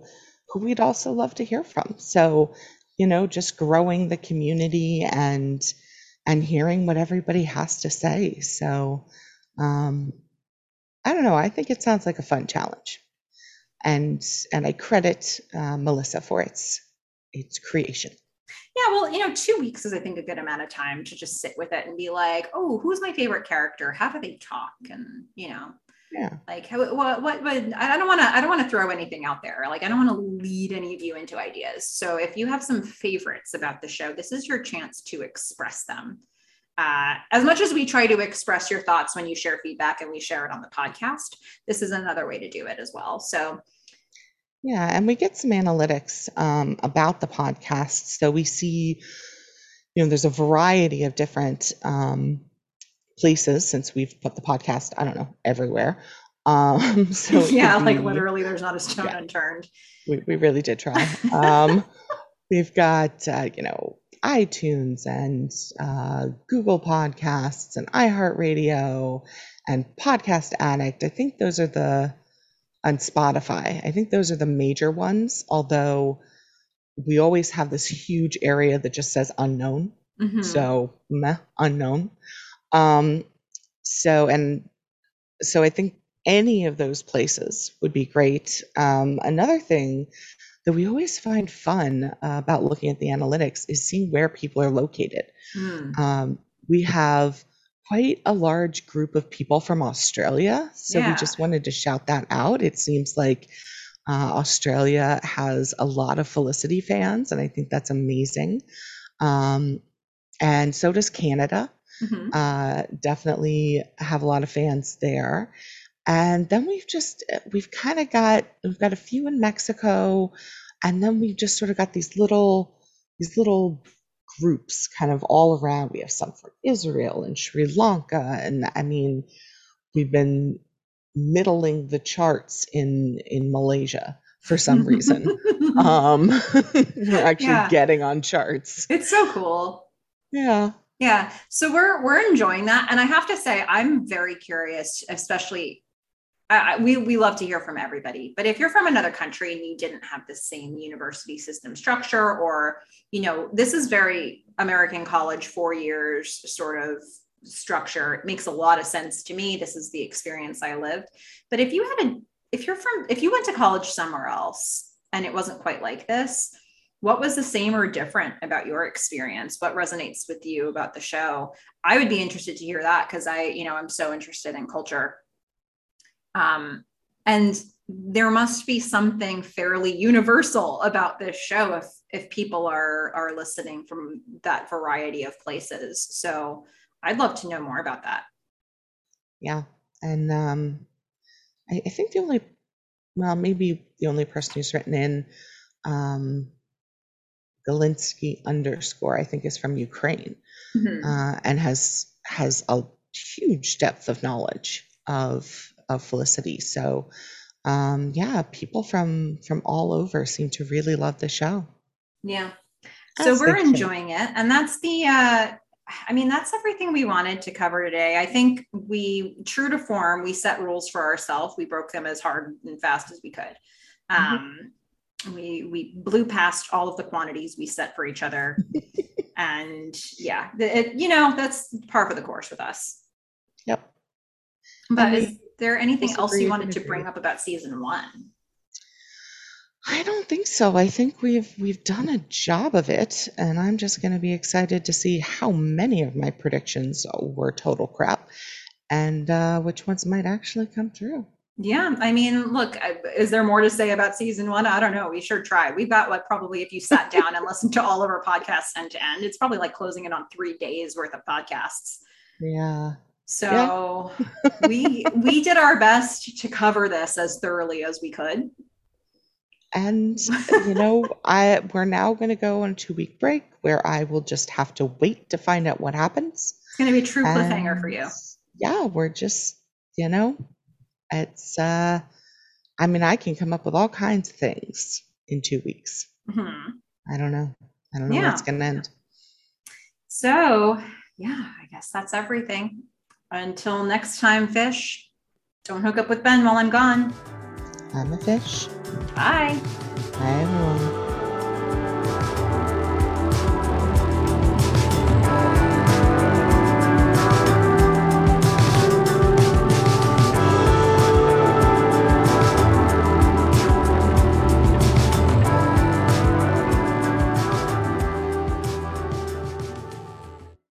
who we'd also love to hear from. So you know, just growing the community and and hearing what everybody has to say. So um, I don't know. I think it sounds like a fun challenge, and and I credit uh, Melissa for its its creation. Yeah, well, you know, two weeks is I think a good amount of time to just sit with it and be like, oh, who's my favorite character? How do they talk? And you know, Yeah. like how, what, what, what I don't want to, I don't want to throw anything out there. Like I don't want to lead any of you into ideas. So if you have some favorites about the show, this is your chance to express them. Uh, as much as we try to express your thoughts when you share feedback and we share it on the podcast, this is another way to do it as well. So Yeah, and we get some analytics um, about the podcast. So we see, you know, there's a variety of different um, places since we've put the podcast, I don't know, everywhere. Um, so yeah, like be- literally, there's not a stone Yeah. unturned. we, we really did try. Um, we've got, uh, you know, iTunes and uh, Google Podcasts and iHeartRadio and Podcast Addict. I think those are the, on Spotify, I think those are the major ones, although we always have this huge area that just says unknown. Mhm. So, meh, unknown. Um, so, and so I think any of those places would be great. Um, another thing that we always find fun uh, about looking at the analytics is seeing where people are located. Mm. Um, we have quite a large group of people from Australia. So Yeah. we just wanted to shout that out. It seems like uh, Australia has a lot of Felicity fans, and I think that's amazing. Um, and so does Canada. Mhm. Uh, definitely have a lot of fans there. And then we've just we've kind of got we've got a few in Mexico, and then we've just sort of got these little these little groups kind of all around. We have some from Israel and Sri Lanka, and I mean, we've been middling the charts in in Malaysia for some reason. um, we're actually Yeah. getting on charts. it's so cool. Yeah. Yeah. So we're we're enjoying that, and I have to say, I'm very curious, especially. I, we we love to hear from everybody, but if you're from another country and you didn't have the same university system structure, or you know, this is very American college, four years sort of structure. It makes a lot of sense to me. This is the experience I lived. But if you had a, if you're from, if you went to college somewhere else and it wasn't quite like this, what was the same or different about your experience what resonates with you about the show i would be interested to hear that because i you know i'm so interested in culture um and there must be something fairly universal about this show if if people are are listening from that variety of places so i'd love to know more about that Yeah. And um, I, I think the only, well, maybe the only person who's written in um, Galinsky underscore, I think is from Ukraine Mhm. uh, and has has a huge depth of knowledge of of Felicity. So um, yeah, people from from all over seem to really love the show. Yeah. So As we're they should. enjoying it. And that's the, uh, I mean, that's everything we wanted to cover today. I think we, true to form, we set rules for ourselves. We broke them as hard and fast as we could. Mhm. Um, we we blew past all of the quantities we set for each other, and yeah, it, you know that's par for the course with us. Yep. But we is there anything else you wanted to bring up about season one? I don't think so. I think we've we've done a job of it, and I'm just going to be excited to see how many of my predictions were total crap, and uh, which ones might actually come true. Yeah, I mean, look, is there more to say about season one? I don't know. We sure tried. We've got like probably if you sat down and listened to all of our podcasts end to end, it's probably like closing it on three days worth of podcasts. Yeah. So we we did our best to cover this as thoroughly as we could. And you know, I we're now going to go on a two week break where I will just have to wait to find out what happens. It's going to be a true cliffhanger for you. Yeah, we're just, you know, it's uh I mean, I can come up with all kinds of things in 2 weeks. Mhm. I don't know. I don't know where it's going to end. So yeah, I guess that's everything. Until next time, fish. Don't hook up with Ben while I'm gone. I'm a fish. Bye. Bye everyone.